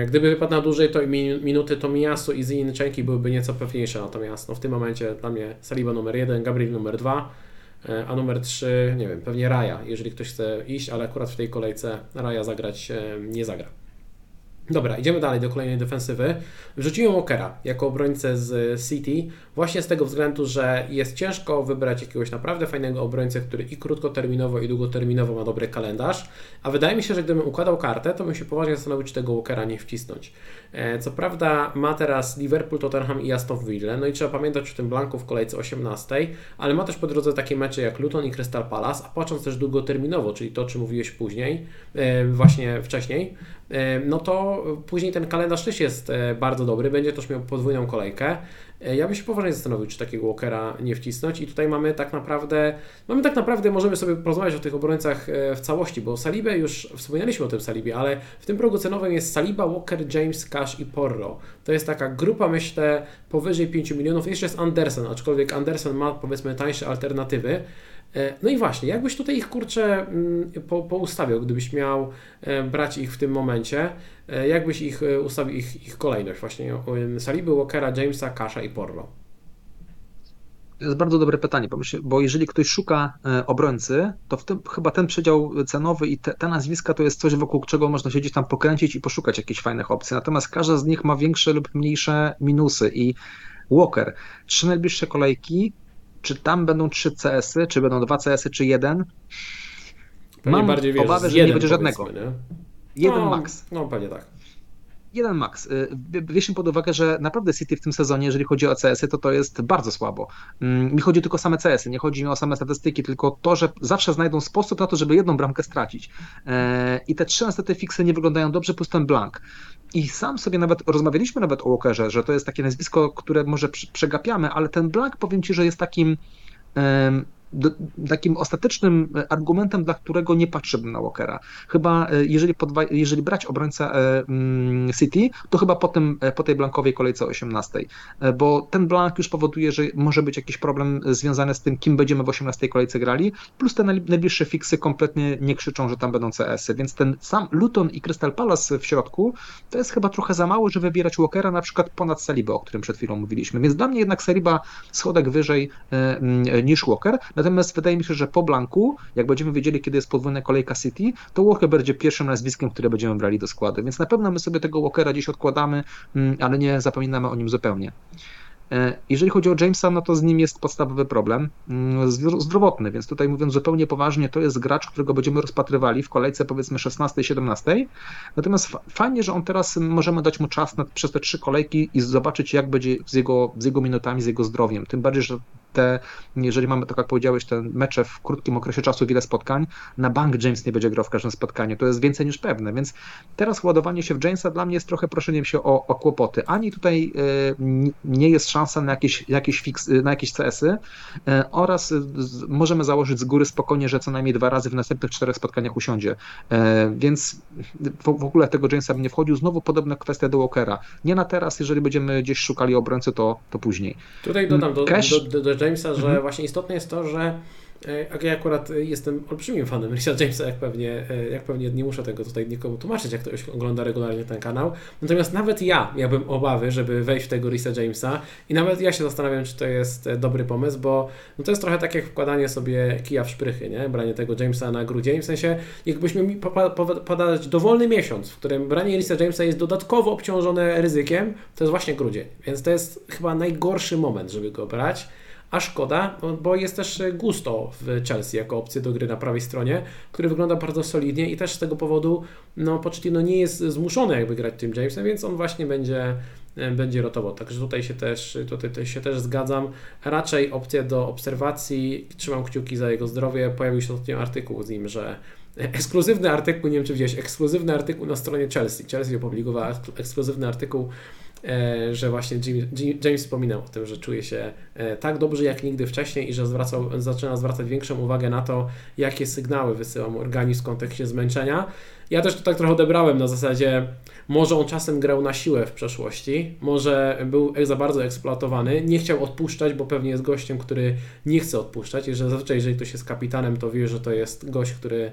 Gdyby wypadł na dłużej, to minuty to Miasu i Zinchenki byłyby nieco pewniejsze, natomiast no, w tym momencie dla mnie Saliba numer 1, Gabriel numer 2, a numer 3, nie wiem, pewnie Raja, jeżeli ktoś chce iść, ale akurat w tej kolejce Raja zagrać nie zagra. Dobra, idziemy dalej do kolejnej defensywy. Wrzuciłem Walkera jako obrońcę z City, właśnie z tego względu, że jest ciężko wybrać jakiegoś naprawdę fajnego obrońcę, który i krótkoterminowo, i długoterminowo ma dobry kalendarz, a wydaje mi się, że gdybym układał kartę, to bym się poważnie zastanowił, czy tego Walkera nie wcisnąć. E, co prawda ma teraz Liverpool, Tottenham i Aston Villa, no i trzeba pamiętać o tym blanku w kolejce 18, ale ma też po drodze takie mecze jak Luton i Crystal Palace, a patrząc też długoterminowo, czyli to, czym mówiłeś później, e, właśnie wcześniej, no to później ten kalendarz też jest bardzo dobry, będzie też miał podwójną kolejkę. Ja bym się poważnie zastanowił, czy takiego Walkera nie wcisnąć i tutaj mamy tak naprawdę, mamy tak naprawdę, możemy sobie porozmawiać o tych obrońcach w całości, bo Salibę już wspomnieliśmy o tym Salibie, ale w tym progu cenowym jest Saliba, Walker, James, Cash i Porro. To jest taka grupa, myślę, powyżej 5 milionów. Jeszcze jest Andersen, aczkolwiek Andersen ma powiedzmy tańsze alternatywy. E, no i właśnie, jakbyś tutaj ich kurczę mm, po, poustawiał, gdybyś miał e, brać ich w tym momencie, e, jakbyś ich ustawił, ich, ich kolejność właśnie Saliby, Walkera, Jamesa, Kasha i Porro? To jest bardzo dobre pytanie, bo jeżeli ktoś szuka obrońcy, to w tym chyba ten przedział cenowy i te, te, nazwiska to jest coś, wokół czego można się gdzieś tam pokręcić i poszukać jakichś fajnych opcji. Natomiast każda z nich ma większe lub mniejsze minusy i Walker, trzy najbliższe kolejki, czy tam będą trzy CS-y, czy będą dwa CS-y, czy jeden? Pewnie Mam bardziej, obawę, że nie będzie żadnego. Nie? Jeden no, max. No pewnie tak jeden max. Y, weźmy pod uwagę, że naprawdę City w tym sezonie, jeżeli chodzi o CS-y, to to jest bardzo słabo. Mm, mi chodzi tylko o same CS-y, nie chodzi mi o same statystyki, tylko to, że zawsze znajdą sposób na to, żeby jedną bramkę stracić. E, I te trzy niestety fiksy nie wyglądają dobrze, plus ten blank. I sam sobie nawet rozmawialiśmy nawet o Walkerze, że to jest takie nazwisko, które może przegapiamy, ale ten blank powiem Ci, że jest takim takim ostatecznym argumentem, dla którego nie patrzyłbym na Walkera. Chyba e, jeżeli, podwa, jeżeli brać obrońcę e, mm, City, to chyba po, tym, e, po tej blankowej kolejce 18, bo ten blank już powoduje, że może być jakiś problem związany z tym, kim będziemy w 18 kolejce grali, plus te najbliższe fiksy kompletnie nie krzyczą, że tam będą CS-y, więc ten sam Luton i Crystal Palace w środku to jest chyba trochę za mało, żeby wybierać Walkera na przykład ponad Saliba, o którym przed chwilą mówiliśmy, więc dla mnie jednak Saliba schodek wyżej niż Walker, Natomiast wydaje mi się, że po Blanku, jak będziemy wiedzieli, kiedy jest podwójna kolejka City, to Walker będzie pierwszym nazwiskiem, które będziemy brali do składu. Więc na pewno my sobie tego Walkera dziś odkładamy, mm, ale nie zapominamy o nim zupełnie. E, jeżeli chodzi o Jamesa, no to z nim jest podstawowy problem mm, zdrowotny, więc tutaj mówiąc zupełnie poważnie, to jest gracz, którego będziemy rozpatrywali w kolejce powiedzmy 16-17. Natomiast fajnie, że on teraz możemy dać mu czas na, przez te trzy kolejki i zobaczyć, jak będzie z jego, z jego minutami, z jego zdrowiem. Tym bardziej, że te, jeżeli mamy, tak jak powiedziałeś, te mecze w krótkim okresie czasu, wiele spotkań, na bank James nie będzie grał w każdym spotkaniu. To jest więcej niż pewne, więc teraz ładowanie się w Jamesa dla mnie jest trochę proszeniem się o, o kłopoty. Ani tutaj y, nie jest szansa na jakieś, jakieś, fix, na jakieś CS-y y, oraz możemy założyć z góry spokojnie, że co najmniej dwa razy w następnych czterech spotkaniach usiądzie. Więc w, w ogóle tego Jamesa bym nie wchodził. Znowu podobna kwestia do Walkera. Nie na teraz, jeżeli będziemy gdzieś szukali obrońcy, to, to później. Tutaj dodam do, Cash, do, do, do Jamesa, że właśnie istotne jest to, że ja akurat jestem olbrzymim fanem Risa Jamesa, jak pewnie, jak pewnie nie muszę tego tutaj nikomu tłumaczyć, jak ktoś ogląda regularnie ten kanał. Natomiast nawet ja miałbym obawy, żeby wejść w tego Risa Jamesa i nawet ja się zastanawiam, czy to jest dobry pomysł, bo no to jest trochę tak jak wkładanie sobie kija w szprychy, nie? branie tego Jamesa na grudzień, w sensie jakbyśmy mi podać dowolny miesiąc, w którym branie Risa Jamesa jest dodatkowo obciążone ryzykiem, to jest właśnie grudzień, więc to jest chyba najgorszy moment, żeby go brać a szkoda, bo jest też Gusto w Chelsea jako opcja do gry na prawej stronie, który wygląda bardzo solidnie i też z tego powodu no, Pochettino nie jest zmuszony jakby grać tym Jamesem, więc on właśnie będzie będzie rotował. Także tutaj się też, tutaj się też zgadzam. Raczej opcja do obserwacji, trzymam kciuki za jego zdrowie. Pojawił się ostatnio artykuł z nim, że ekskluzywny artykuł, nie wiem czy widziałeś, ekskluzywny artykuł na stronie Chelsea. Chelsea opublikowała ekskluzywny artykuł e, że właśnie James, wspominał o tym, że czuje się e, tak dobrze jak nigdy wcześniej i że zwracał, zaczyna zwracać większą uwagę na to, jakie sygnały wysyła mu organizm w kontekście zmęczenia. Ja też to tak trochę odebrałem na zasadzie, może on czasem grał na siłę w przeszłości, może był za bardzo eksploatowany, nie chciał odpuszczać, bo pewnie jest gościem, który nie chce odpuszczać i że zazwyczaj jeżeli ktoś jest kapitanem, to wie, że to jest gość, który E,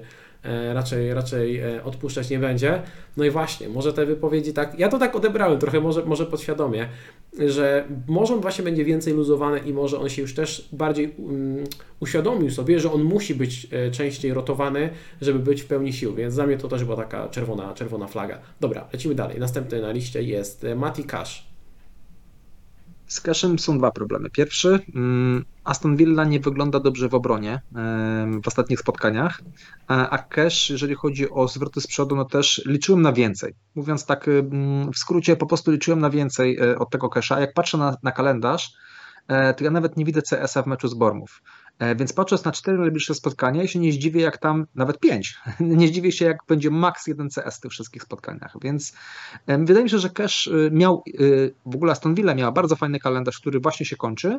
raczej, raczej e, odpuszczać nie będzie. No i właśnie, może te wypowiedzi tak, ja to tak odebrałem trochę, może, może podświadomie, że może on właśnie będzie więcej luzowany i może on się już też bardziej um, uświadomił sobie, że on musi być e, częściej rotowany, żeby być w pełni sił, więc za mnie to też była taka czerwona, czerwona flaga. Dobra, lecimy dalej. Następny na liście jest Mati Cash. Z Cashem są dwa problemy. Pierwszy, mm, Aston Villa nie wygląda dobrze w obronie w ostatnich spotkaniach, a Cash, jeżeli chodzi o zwroty z przodu, no też liczyłem na więcej. Mówiąc tak w skrócie, po prostu liczyłem na więcej e, od tego Casha. Jak patrzę na, na kalendarz, e, to ja nawet nie widzę CS-a w meczu z Bormów. E, więc patrząc na cztery najbliższe spotkania, ja się nie zdziwię, jak tam nawet pięć. Nie zdziwię się, jak będzie maks jeden CS w tych wszystkich spotkaniach. Więc wydaje mi się, że Cash y, miał, y, w ogóle Aston Villa miała bardzo fajny kalendarz, który właśnie się kończy.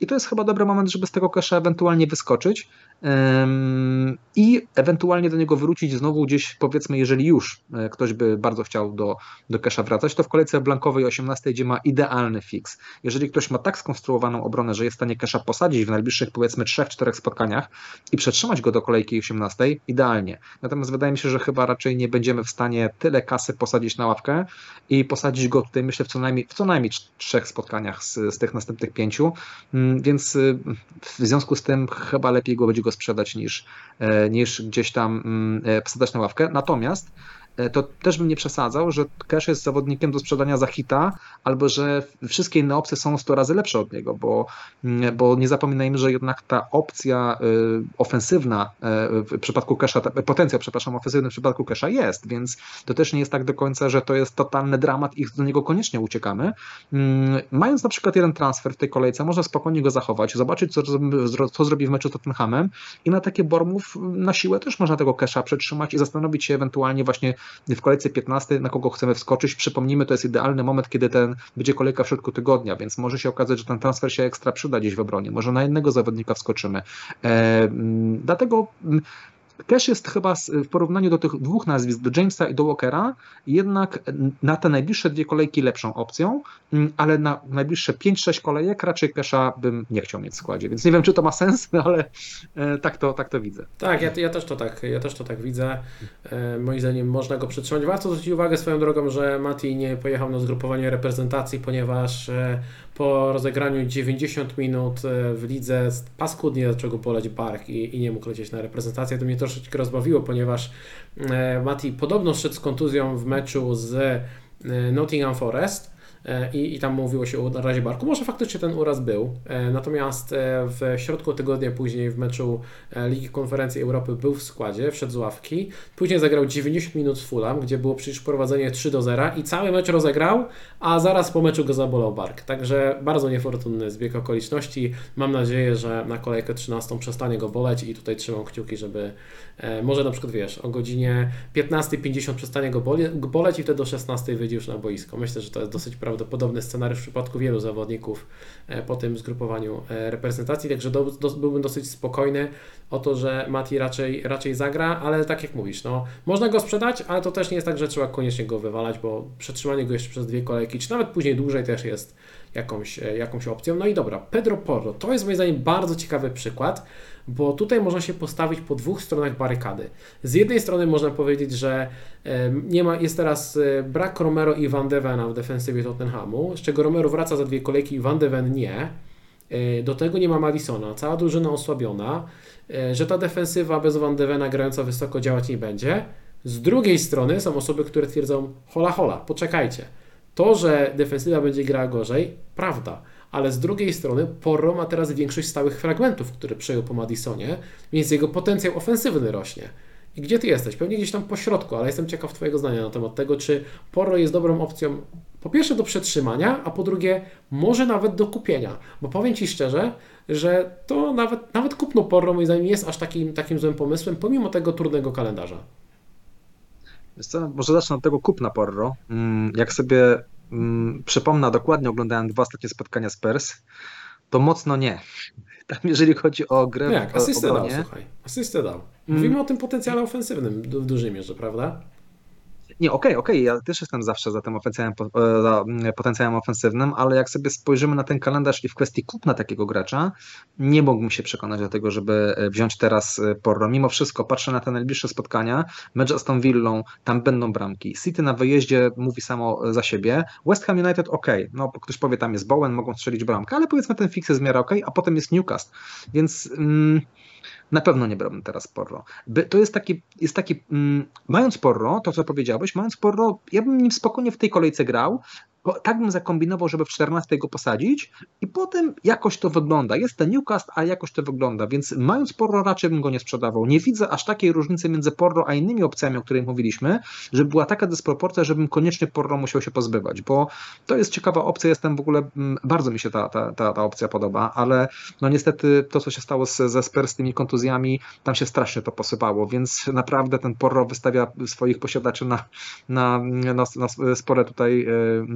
I to jest chyba dobry moment, żeby z tego Casha ewentualnie wyskoczyć i ewentualnie do niego wrócić znowu gdzieś, powiedzmy, jeżeli już e, ktoś by bardzo chciał do, do Casha wracać, to w kolejce blankowej 18, gdzie ma idealny fix. Jeżeli ktoś ma tak skonstruowaną obronę, że jest w stanie Casha posadzić w najbliższych, powiedzmy, 3-4 spotkaniach i przetrzymać go do kolejki 18, idealnie. Natomiast wydaje mi się, że chyba raczej nie będziemy w stanie tyle kasy posadzić na ławkę i posadzić go tutaj, myślę, w co najmniej, w co najmniej trzech spotkaniach z, z tych następnych pięciu, mm, więc y, w związku z tym chyba lepiej go będzie go sprzedać niż, e, niż gdzieś tam mm, e, na ławkę. Natomiast to też bym nie przesadzał, że Cash jest zawodnikiem do sprzedania za hita, albo że wszystkie inne opcje są 100 razy lepsze od niego, bo, mm, bo nie zapominajmy, że jednak ta opcja y, ofensywna e, w przypadku Casha, potencjał, przepraszam, ofensywny w przypadku Casha jest, więc to też nie jest tak do końca, że to jest totalny dramat i do niego koniecznie uciekamy. Mm, mając na przykład jeden transfer w tej kolejce, można spokojnie go zachować, zobaczyć, co, co zrobi w meczu z Tottenhamem i na takie Bormów na siłę też można tego Casha przetrzymać i zastanowić się ewentualnie właśnie w kolejce 15, na kogo chcemy wskoczyć. Przypomnijmy, to jest idealny moment, kiedy ten będzie kolejka w środku tygodnia, więc może się okazać, że ten transfer się ekstra przyda gdzieś w obronie. Może na jednego zawodnika wskoczymy. E, dlatego Cash jest chyba w porównaniu do tych dwóch nazwisk, do Jamesa i do Walkera, jednak na te najbliższe dwie kolejki lepszą opcją, mm, ale na najbliższe 5-6 kolejek raczej Casha bym nie chciał mieć w składzie, więc nie wiem, czy to ma sens, ale e, tak to, tak to widzę. Tak, ja, ja, też to tak, ja też to tak widzę. E, moim zdaniem można go przytrzymać. Warto zwrócić uwagę swoją drogą, że Mati nie pojechał na zgrupowanie reprezentacji, ponieważ e, po rozegraniu 90 minut e, w lidze paskudnie zaczął go boleć bark i, i nie mógł lecieć na reprezentację. To mnie troszeczkę rozbawiło, ponieważ e, Mati podobno szedł z kontuzją w meczu z e, Nottingham Forest i, i tam mówiło się o razie barku. Może faktycznie ten uraz był, e, natomiast e, w środku tygodnia później w meczu Ligi Konferencji Europy był w składzie, wszedł z ławki. Później zagrał 90 minut z Fulham, gdzie było przecież prowadzenie 3 do 0 i cały mecz rozegrał, a zaraz po meczu go zabolał bark. Także bardzo niefortunny zbieg okoliczności. Mam nadzieję, że na kolejkę 13 przestanie go boleć i tutaj trzymam kciuki, żeby może na przykład wiesz, o godzinie 15.50 przestanie go boleć i wtedy do 16 wyjdzie już na boisko. Myślę, że to jest dosyć prawdopodobny scenariusz w przypadku wielu zawodników e, po tym zgrupowaniu e, reprezentacji, także do, do, byłbym dosyć spokojny o to, że Mati raczej, raczej zagra, ale tak jak mówisz, no, można go sprzedać, ale to też nie jest tak, że trzeba koniecznie go wywalać, bo przetrzymanie go jeszcze przez dwie kolejki, czy nawet później dłużej też jest jakąś, e, jakąś opcją. No i dobra, Pedro Porro, to jest moim zdaniem bardzo ciekawy przykład, bo tutaj można się postawić po dwóch stronach barykady. Z jednej strony można powiedzieć, że nie ma, jest teraz e, brak Romero i Van de Vena w defensywie Tottenhamu, z czego Romero wraca za dwie kolejki i Van de Ven nie. E, do tego nie ma Madisona, cała drużyna osłabiona, e, że ta defensywa bez Van de Vena grająca wysoko działać nie będzie. Z drugiej strony są osoby, które twierdzą hola hola, poczekajcie. To, że defensywa będzie grała gorzej, prawda ale z drugiej strony Porro ma teraz większość stałych fragmentów, które przejął po Madisonie, więc jego potencjał ofensywny rośnie. I gdzie ty jesteś? Pewnie gdzieś tam po środku, ale jestem ciekaw Twojego zdania na temat tego, czy Porro jest dobrą opcją po pierwsze do przetrzymania, a po drugie może nawet do kupienia. Bo powiem Ci szczerze, że to nawet, nawet kupno Porro moim zdaniem jest aż takim, takim złym pomysłem, pomimo tego trudnego kalendarza. Co, może zacznę od tego kupna Porro. Mm, jak sobie przypomnę, dokładnie oglądałem dwa ostatnie spotkania z Pers, to mocno nie. Tam jeżeli chodzi o grę jak, asystę dał, słuchaj. Asystę dał. Mówimy mm. o tym potencjale ofensywnym w dużej mierze, prawda? Nie, okej, okay, okej, okay. ja też jestem zawsze za tym ofensywem, e, za mm, potencjałem ofensywnym, ale jak sobie spojrzymy na ten kalendarz i w kwestii kupna takiego gracza, nie mógłbym się przekonać do tego, żeby e, wziąć teraz e, Porro. Mimo wszystko patrzę na te najbliższe spotkania, mecz z Aston Villą, tam będą bramki. City na wyjeździe mówi samo za siebie. West Ham United ok, no ktoś powie tam jest Bowen, mogą strzelić bramkę, ale powiedzmy ten fix jest w miarę ok, a potem jest Newcastle, więc... Mm, na pewno nie brałbym teraz Porro. To jest taki, jest taki mm, mając Porro, to co powiedziałeś, mając Porro, ja bym nim spokojnie w tej kolejce grał, tak bym zakombinował, żeby w 14 go posadzić i potem jakoś to wygląda. Jest ten Newcast, a jakoś to wygląda, więc mając Porro raczej bym go nie sprzedawał. Nie widzę aż takiej różnicy między Porro a innymi opcjami, o których mówiliśmy, żeby była taka dysproporcja, żebym koniecznie Porro musiał się pozbywać, bo to jest ciekawa opcja, jestem w ogóle, mm, bardzo mi się ta, ta, ta, ta opcja podoba, ale no niestety to, co się stało z, ze Spurs z tymi kontuzjami, tam się strasznie to posypało, więc naprawdę ten Porro wystawia swoich posiadaczy na, na, na, na spore tutaj yy,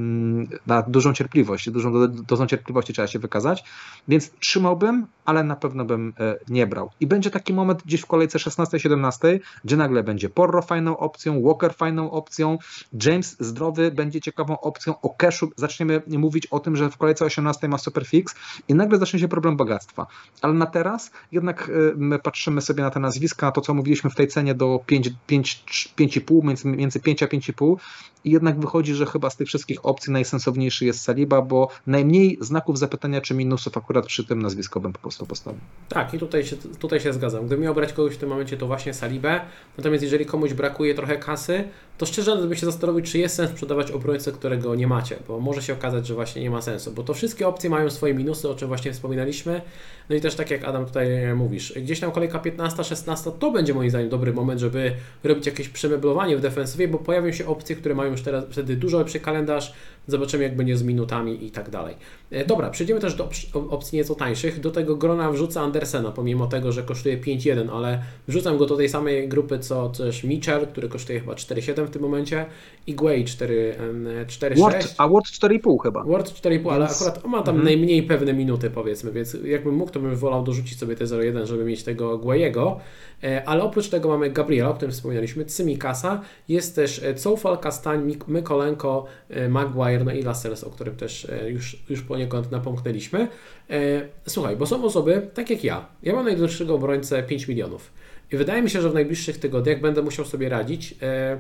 na dużą cierpliwość, dużą dozą cierpliwości trzeba się wykazać, więc trzymałbym, ale na pewno bym e, nie brał. I będzie taki moment gdzieś w kolejce 16-17, gdzie nagle będzie Porro fajną opcją, Walker fajną opcją, James zdrowy będzie ciekawą opcją, o cashu zaczniemy mówić o tym, że w kolejce 18 ma superfix i nagle zacznie się problem bogactwa. Ale na teraz jednak e, my patrzymy sobie na te nazwiska, to co mówiliśmy w tej cenie do 5,5, między, między 5 a 5,5 i jednak wychodzi, że chyba z tych wszystkich opcji najsensowniejszy jest Saliba, bo najmniej znaków zapytania czy minusów akurat przy tym nazwiskowym po prostu postawił. Tak, i tutaj się, tutaj się zgadzam. Gdybym miał brać kogoś w tym momencie, to właśnie Salibę. Natomiast jeżeli komuś brakuje trochę kasy, to szczerze bym się zastanowić, czy jest sens sprzedawać obrońcę, którego nie macie, bo może się okazać, że właśnie nie ma sensu, bo to wszystkie opcje mają swoje minusy, o czym właśnie wspominaliśmy. No i też tak jak Adam tutaj mówisz, gdzieś tam kolejka 15, 16 to będzie moim zdaniem dobry moment, żeby robić jakieś przemeblowanie w defensywie, bo pojawią się opcje, które mają już teraz wtedy dużo lepszy kalendarz, Zobaczymy, jak będzie z minutami i tak dalej. E, dobra, przejdziemy też do opcji nieco tańszych. Do tego grona wrzucę Andersena, pomimo tego, że kosztuje 5,1, ale wrzucam go do tej samej grupy co też Mitchell, który kosztuje chyba 4,7 w tym momencie i Guay 4,6. A Ward 4,5 chyba. Ward 4,5, więc... ale akurat ma tam mhm. najmniej pewne minuty powiedzmy, więc jakbym mógł, to bym wolał dorzucić sobie te 0,1, żeby mieć tego Guayego. E, ale oprócz tego mamy Gabriela, o którym wspomnieliśmy, Cymikasa, jest też e, Coufal, Kastań, Mykolenko, Maguire, no i Lascelles, o którym też już, już po poniekąd napomknęliśmy. E, słuchaj, bo są osoby, tak jak ja. Ja mam najdroższego obrońcę 5 milionów. I wydaje mi się, że w najbliższych tygodniach będę musiał sobie radzić, e,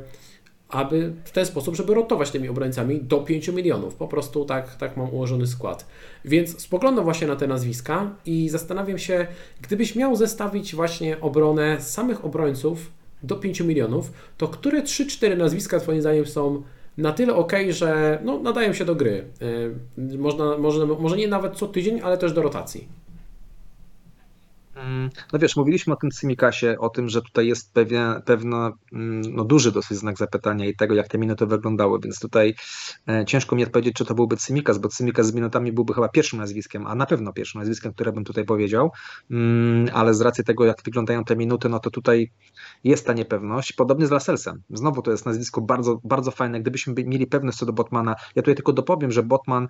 aby w ten sposób, żeby rotować tymi obrońcami do 5 milionów. Po prostu tak, tak mam ułożony skład. Więc spoglądam właśnie na te nazwiska i zastanawiam się, gdybyś miał zestawić właśnie obronę samych obrońców do 5 milionów, to które 3-4 nazwiska Twoim zdaniem są na tyle ok, że no, nadają się do gry. Y, można, może, może nie nawet co tydzień, ale też do rotacji. Mm, no wiesz, mówiliśmy o tym Cymikasie, o tym, że tutaj jest pewien, pewno, mm, no duży dosyć znak zapytania i tego, jak te minuty wyglądały, więc tutaj e, ciężko mi odpowiedzieć, czy to byłby Cymikas, bo Cymikas z minutami byłby chyba pierwszym nazwiskiem, a na pewno pierwszym nazwiskiem, które bym tutaj powiedział, mm, ale z racji tego, jak wyglądają te minuty, no to tutaj jest ta niepewność. Podobnie z Laselsem. Znowu to jest nazwisko bardzo, bardzo fajne. Gdybyśmy mieli pewność co do Botmana, ja tutaj tylko dopowiem, że Botman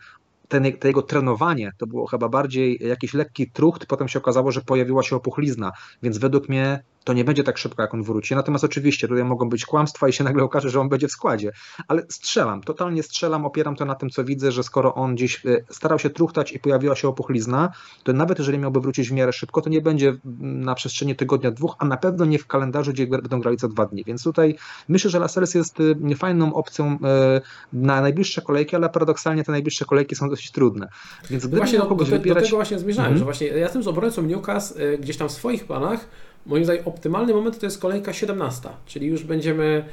ten, jego trenowanie to było chyba bardziej jakiś lekki trucht, potem się okazało, że pojawiła się opuchlizna, więc według mnie to nie będzie tak szybko, jak on wróci. Natomiast oczywiście tutaj mogą być kłamstwa i się nagle okaże, że on będzie w składzie. Ale strzelam, totalnie strzelam, opieram to na tym, co widzę, że skoro on gdzieś e, starał się truchtać i pojawiła się opuchlizna, to nawet jeżeli miałby wrócić w miarę szybko, to nie będzie na przestrzeni tygodnia, dwóch, a na pewno nie w kalendarzu, gdzie będą grali co dwa dni. Więc tutaj myślę, że Lascelles jest e, fajną opcją e, na najbliższe kolejki, ale paradoksalnie te najbliższe kolejki są dosyć trudne. Więc gdyby właśnie do, do, wybierać... do tego właśnie zmierzałem, mm -hmm. że właśnie ja jestem z obrońcą Newcastle gdzieś tam w swoich planach Moim zdaniem optymalny moment to jest kolejka 17, czyli już będziemy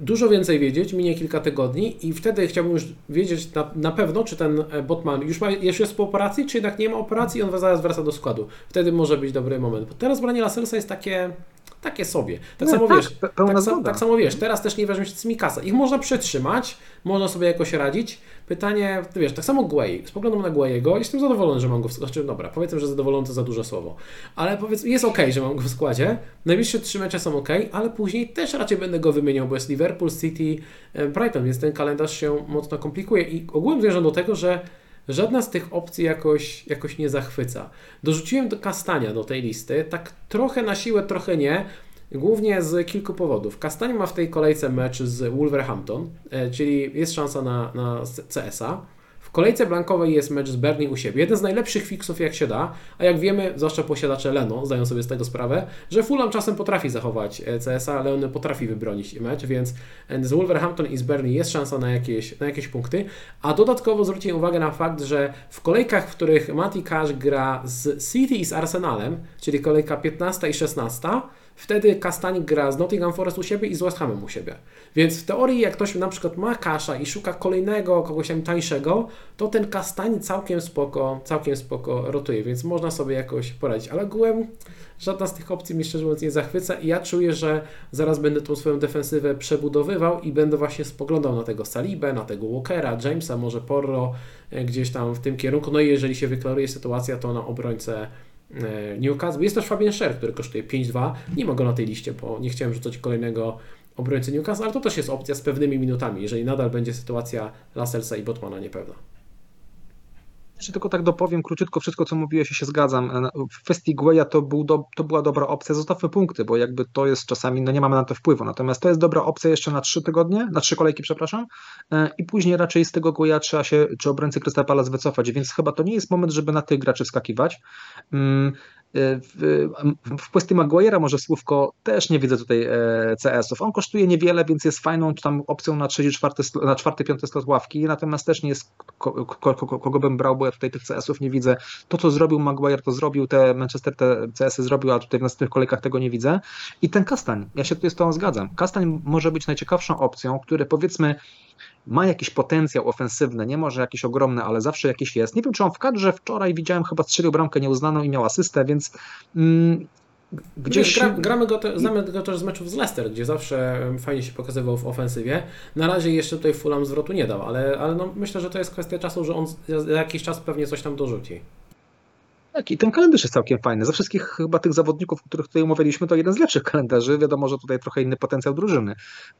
dużo więcej wiedzieć, minie kilka tygodni i wtedy chciałbym już wiedzieć na, na pewno, czy ten e, Botman już, ma, już jest po operacji, czy jednak nie ma operacji i on zaraz wraca do składu. Wtedy może być dobry moment. Bo teraz branie Lasselsa jest takie takie sobie. Tak Nie, samo tak, wiesz, pe- tak, zgoda. tak samo wiesz, teraz też nie weźmiesz z Mikasa. Ich można przetrzymać, można sobie jakoś radzić. Pytanie, wiesz, tak samo Guay. Spoglądam na Guayego, jestem zadowolony, że mam go w znaczy, dobra, powiedzmy, że zadowolony to za duże słowo. Ale powiedz, jest ok, że mam go w składzie. Najbliższe trzy mecze są ok, ale później też raczej będę go wymieniał, bo jest Liverpool, City, e, Brighton, więc ten kalendarz się mocno komplikuje i ogółem zmierzam do tego, że Żadna z tych opcji jakoś, jakoś nie zachwyca. Dorzuciłem do Kastania do tej listy, tak trochę na siłę, trochę nie, głównie z kilku powodów. Kastań ma w tej kolejce mecz z Wolverhampton, e, czyli jest szansa na, na CS-a. Kolejce blankowej jest mecz z Bernie u siebie. Jeden z najlepszych fixów jak się da, a jak wiemy, zwłaszcza posiadacze Leno zdają sobie z tego sprawę, że Fulham czasem potrafi zachować e, CS-a, ale on potrafi wybronić mecz, więc e, z Wolverhampton i z Bernie jest szansa na jakieś, na jakieś punkty. A dodatkowo zwróćcie uwagę na fakt, że w kolejkach, w których Mati Cash gra z City i z Arsenalem, czyli kolejka 15 i 16, wtedy Kastań gra z Nottingham Forest u siebie i z West Hamem u siebie. Więc w teorii, jak ktoś na przykład ma kasza i szuka kolejnego, kogoś tam tańszego, to ten Kastań całkiem spoko, całkiem spoko rotuje, więc można sobie jakoś poradzić. Ale ogółem żadna z tych opcji mnie szczerze mówiąc nie zachwyca i ja czuję, że zaraz będę tą swoją defensywę przebudowywał i będę właśnie spoglądał na tego Salibę, na tego Walkera, Jamesa, może Porro, e, gdzieś tam w tym kierunku. No i jeżeli się wyklaruje sytuacja, to na obrońcę Newcastle. Jest też Fabian Scher, który kosztuje 5-2. Nie ma go na tej liście, bo nie chciałem rzucać kolejnego obrońcy Newcastle, ale to też jest opcja z pewnymi minutami, jeżeli nadal będzie sytuacja Lasselsa i Botmana niepewna. Jeszcze tylko tak dopowiem króciutko wszystko, co mówiłeś się zgadzam. E, W kwestii Gueya to, był do, to była dobra opcja. Zostawmy punkty, bo jakby to jest czasami, no nie mamy na to wpływu. Natomiast to jest dobra opcja jeszcze na trzy tygodnie, na trzy kolejki, przepraszam. E, I później raczej z tego Gueya trzeba się, czy obrońcy Crystal Palace wycofać, więc chyba to nie jest moment, żeby na tych graczy wskakiwać. W, w kwestii Maguire'a może słówko, też nie widzę tutaj e, CS-ów. On kosztuje niewiele, więc jest fajną tam opcją na trzeci, czwarty, na czwarty, piąty slot ławki, natomiast też nie jest ko, ko, ko, kogo bym brał, bo ja tutaj tych CS-ów nie widzę. To, co zrobił Maguire, to zrobił, te Manchester te CS-y zrobił, a tutaj w następnych kolejkach tego nie widzę. I ten Kastań, ja się tutaj z tą zgadzam. Kastań może być najciekawszą opcją, który powiedzmy ma jakiś potencjał ofensywny, nie może jakiś ogromny, ale zawsze jakiś jest. Nie wiem, czy on w kadrze wczoraj widziałem, chyba strzelił bramkę nieuznaną i miał asystę, więc mm, Gdzieś gra, gramy go, te, znamy go też z meczów z Leicester, gdzie zawsze em, fajnie się pokazywał w ofensywie. Na razie jeszcze tutaj Fulham zwrotu nie dał, ale, ale no, myślę, że to jest kwestia czasu, że on za jakiś czas pewnie coś tam dorzuci. Tak, i ten kalendarz jest całkiem fajny. Ze wszystkich chyba tych zawodników, których tutaj omawialiśmy, to jeden z lepszych kalendarzy. Wiadomo, że tutaj trochę inny potencjał drużyny.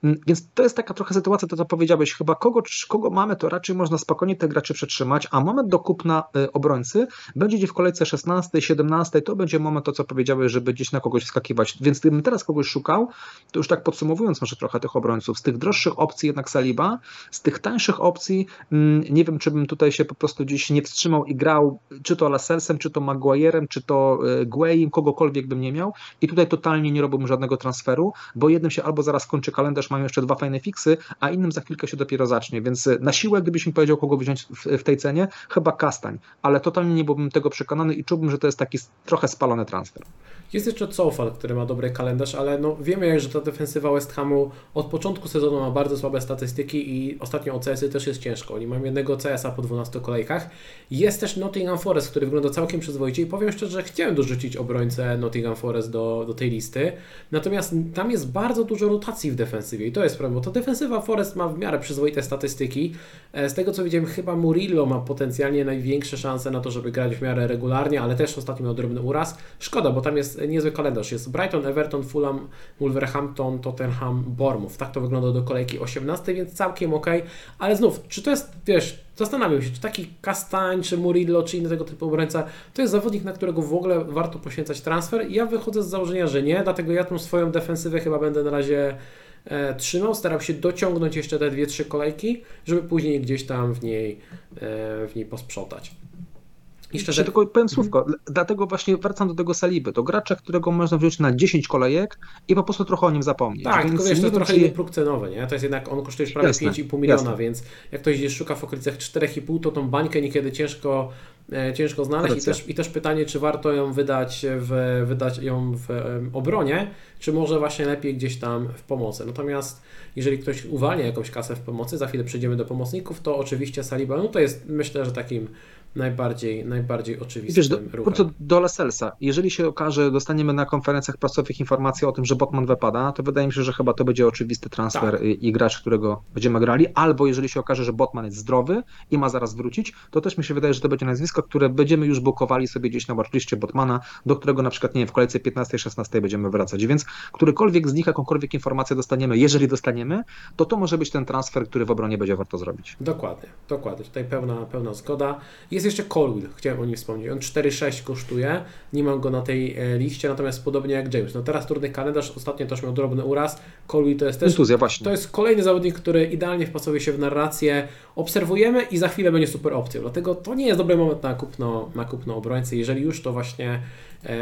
Mm, Więc to jest taka trochę sytuacja, to co powiedziałeś, chyba kogo, kogo mamy, to raczej można spokojnie te graczy przetrzymać, a moment do kupna y, obrońcy będzie gdzieś w kolejce 16, 17, to będzie moment, to co powiedziałeś, żeby gdzieś na kogoś wskakiwać. Więc gdybym teraz kogoś szukał, to już tak podsumowując może trochę tych obrońców, z tych droższych opcji jednak Saliba, z tych tańszych opcji, mm, nie wiem, czy bym tutaj się po prostu gdzieś nie wstrzymał i grał, czy to Lascelsem, czy to Maguire'em, czy to y, Guayem, kogokolwiek bym nie miał. I tutaj totalnie nie robiłbym żadnego transferu, bo jednym się albo zaraz kończy kalendarz, mają jeszcze dwa fajne fiksy, a innym za chwilkę się dopiero zacznie. Więc y, na siłę, gdybyś mi powiedział, kogo wziąć w, tej cenie, chyba Kastań. Ale totalnie nie byłbym tego przekonany i czułbym, że to jest taki trochę spalony transfer. Jest jeszcze Cofal, który ma dobry kalendarz, ale no wiemy, że ta defensywa West Hamu od początku sezonu ma bardzo słabe statystyki i ostatnio o CS-y też jest ciężko. Oni mają jednego CS-a po 12 kolejkach. Jest też Nottingham Forest, który wygląda całkiem przyzwoicie i powiem szczerze, że chciałem dorzucić obrońcę Nottingham Forest do, do tej listy. Natomiast tam jest bardzo dużo rotacji w defensywie i to jest problem, bo ta defensywa Forest ma w miarę przyzwoite statystyki. E, Z tego co widziałem, chyba Murillo ma potencjalnie największe szanse na to, żeby grać w miarę regularnie, ale też ostatnio miał drobny uraz. Szkoda, bo tam jest niezły kalendarz. Jest Brighton, Everton, Fulham, Wolverhampton, Tottenham, Bournemouth. Tak to wygląda do kolejki 18, więc całkiem ok. Ale znów, czy to jest, wiesz, zastanawiam się, czy taki Castań, czy Murillo, czy inny tego typu obrońca, to jest zawodnik, na którego w ogóle warto poświęcać transfer. Ja wychodzę z założenia, że nie, dlatego ja tą swoją defensywę chyba będę na razie e, trzymał, starał się dociągnąć jeszcze te dwie, trzy kolejki, żeby później gdzieś tam w niej, e, w niej posprzątać. I szczerze, tylko powiem słówko, dlatego właśnie wracam do tego Saliby, do gracza, którego można wziąć na 10 kolejek i po prostu trochę o nim zapomnieć. Tak, Więc tylko wiesz, to jest trochę inny próg cenowy, nie? To jest jednak, on kosztuje już prawie Jasne, 5,5 miliona, jasne. więc jak ktoś gdzieś szuka w okolicach 4,5, to tą bańkę niekiedy ciężko, e, ciężko znaleźć i też, i też pytanie, czy warto ją wydać, w, wydać ją w obronie, czy może właśnie lepiej gdzieś tam w pomocy. Natomiast jeżeli ktoś uwalnia jakąś kasę w pomocy, za chwilę przejdziemy do pomocników, to oczywiście Saliba, no to jest myślę, że takim najbardziej, najbardziej oczywistym Wiesz, do, ruchem. do, Leselsa, jeżeli się okaże, dostaniemy na konferencjach prasowych informację o tym, że Botman wypada, to wydaje mi się, że chyba to będzie oczywisty transfer Tak. i, i gracz, którego będziemy grali, albo jeżeli się okaże, że Botman jest zdrowy i ma zaraz wrócić, to też mi się wydaje, że to będzie nazwisko, które będziemy już bukowali sobie gdzieś na watchliście Botmana, do którego na przykład, nie wiem, w kolejce 15-16 będziemy wracać, więc którykolwiek z nich, jakąkolwiek informację dostaniemy, jeżeli dostaniemy, to to może być ten transfer, który w obronie będzie warto zrobić. Dokładnie, dokładnie. Tutaj pełna, pełna zgoda. Jest jeszcze Colwill, chciałem o nim wspomnieć. On 4,6 kosztuje, nie mam go na tej e, liście, natomiast podobnie jak James. No teraz trudny kalendarz, ostatnio też miał drobny uraz. Colwill to jest też Kontuzja właśnie. To jest kolejny zawodnik, który idealnie wpasowuje się w narrację. Obserwujemy i za chwilę będzie super opcją. Dlatego to nie jest dobry moment na kupno, na kupno obrońcy. Jeżeli już, to właśnie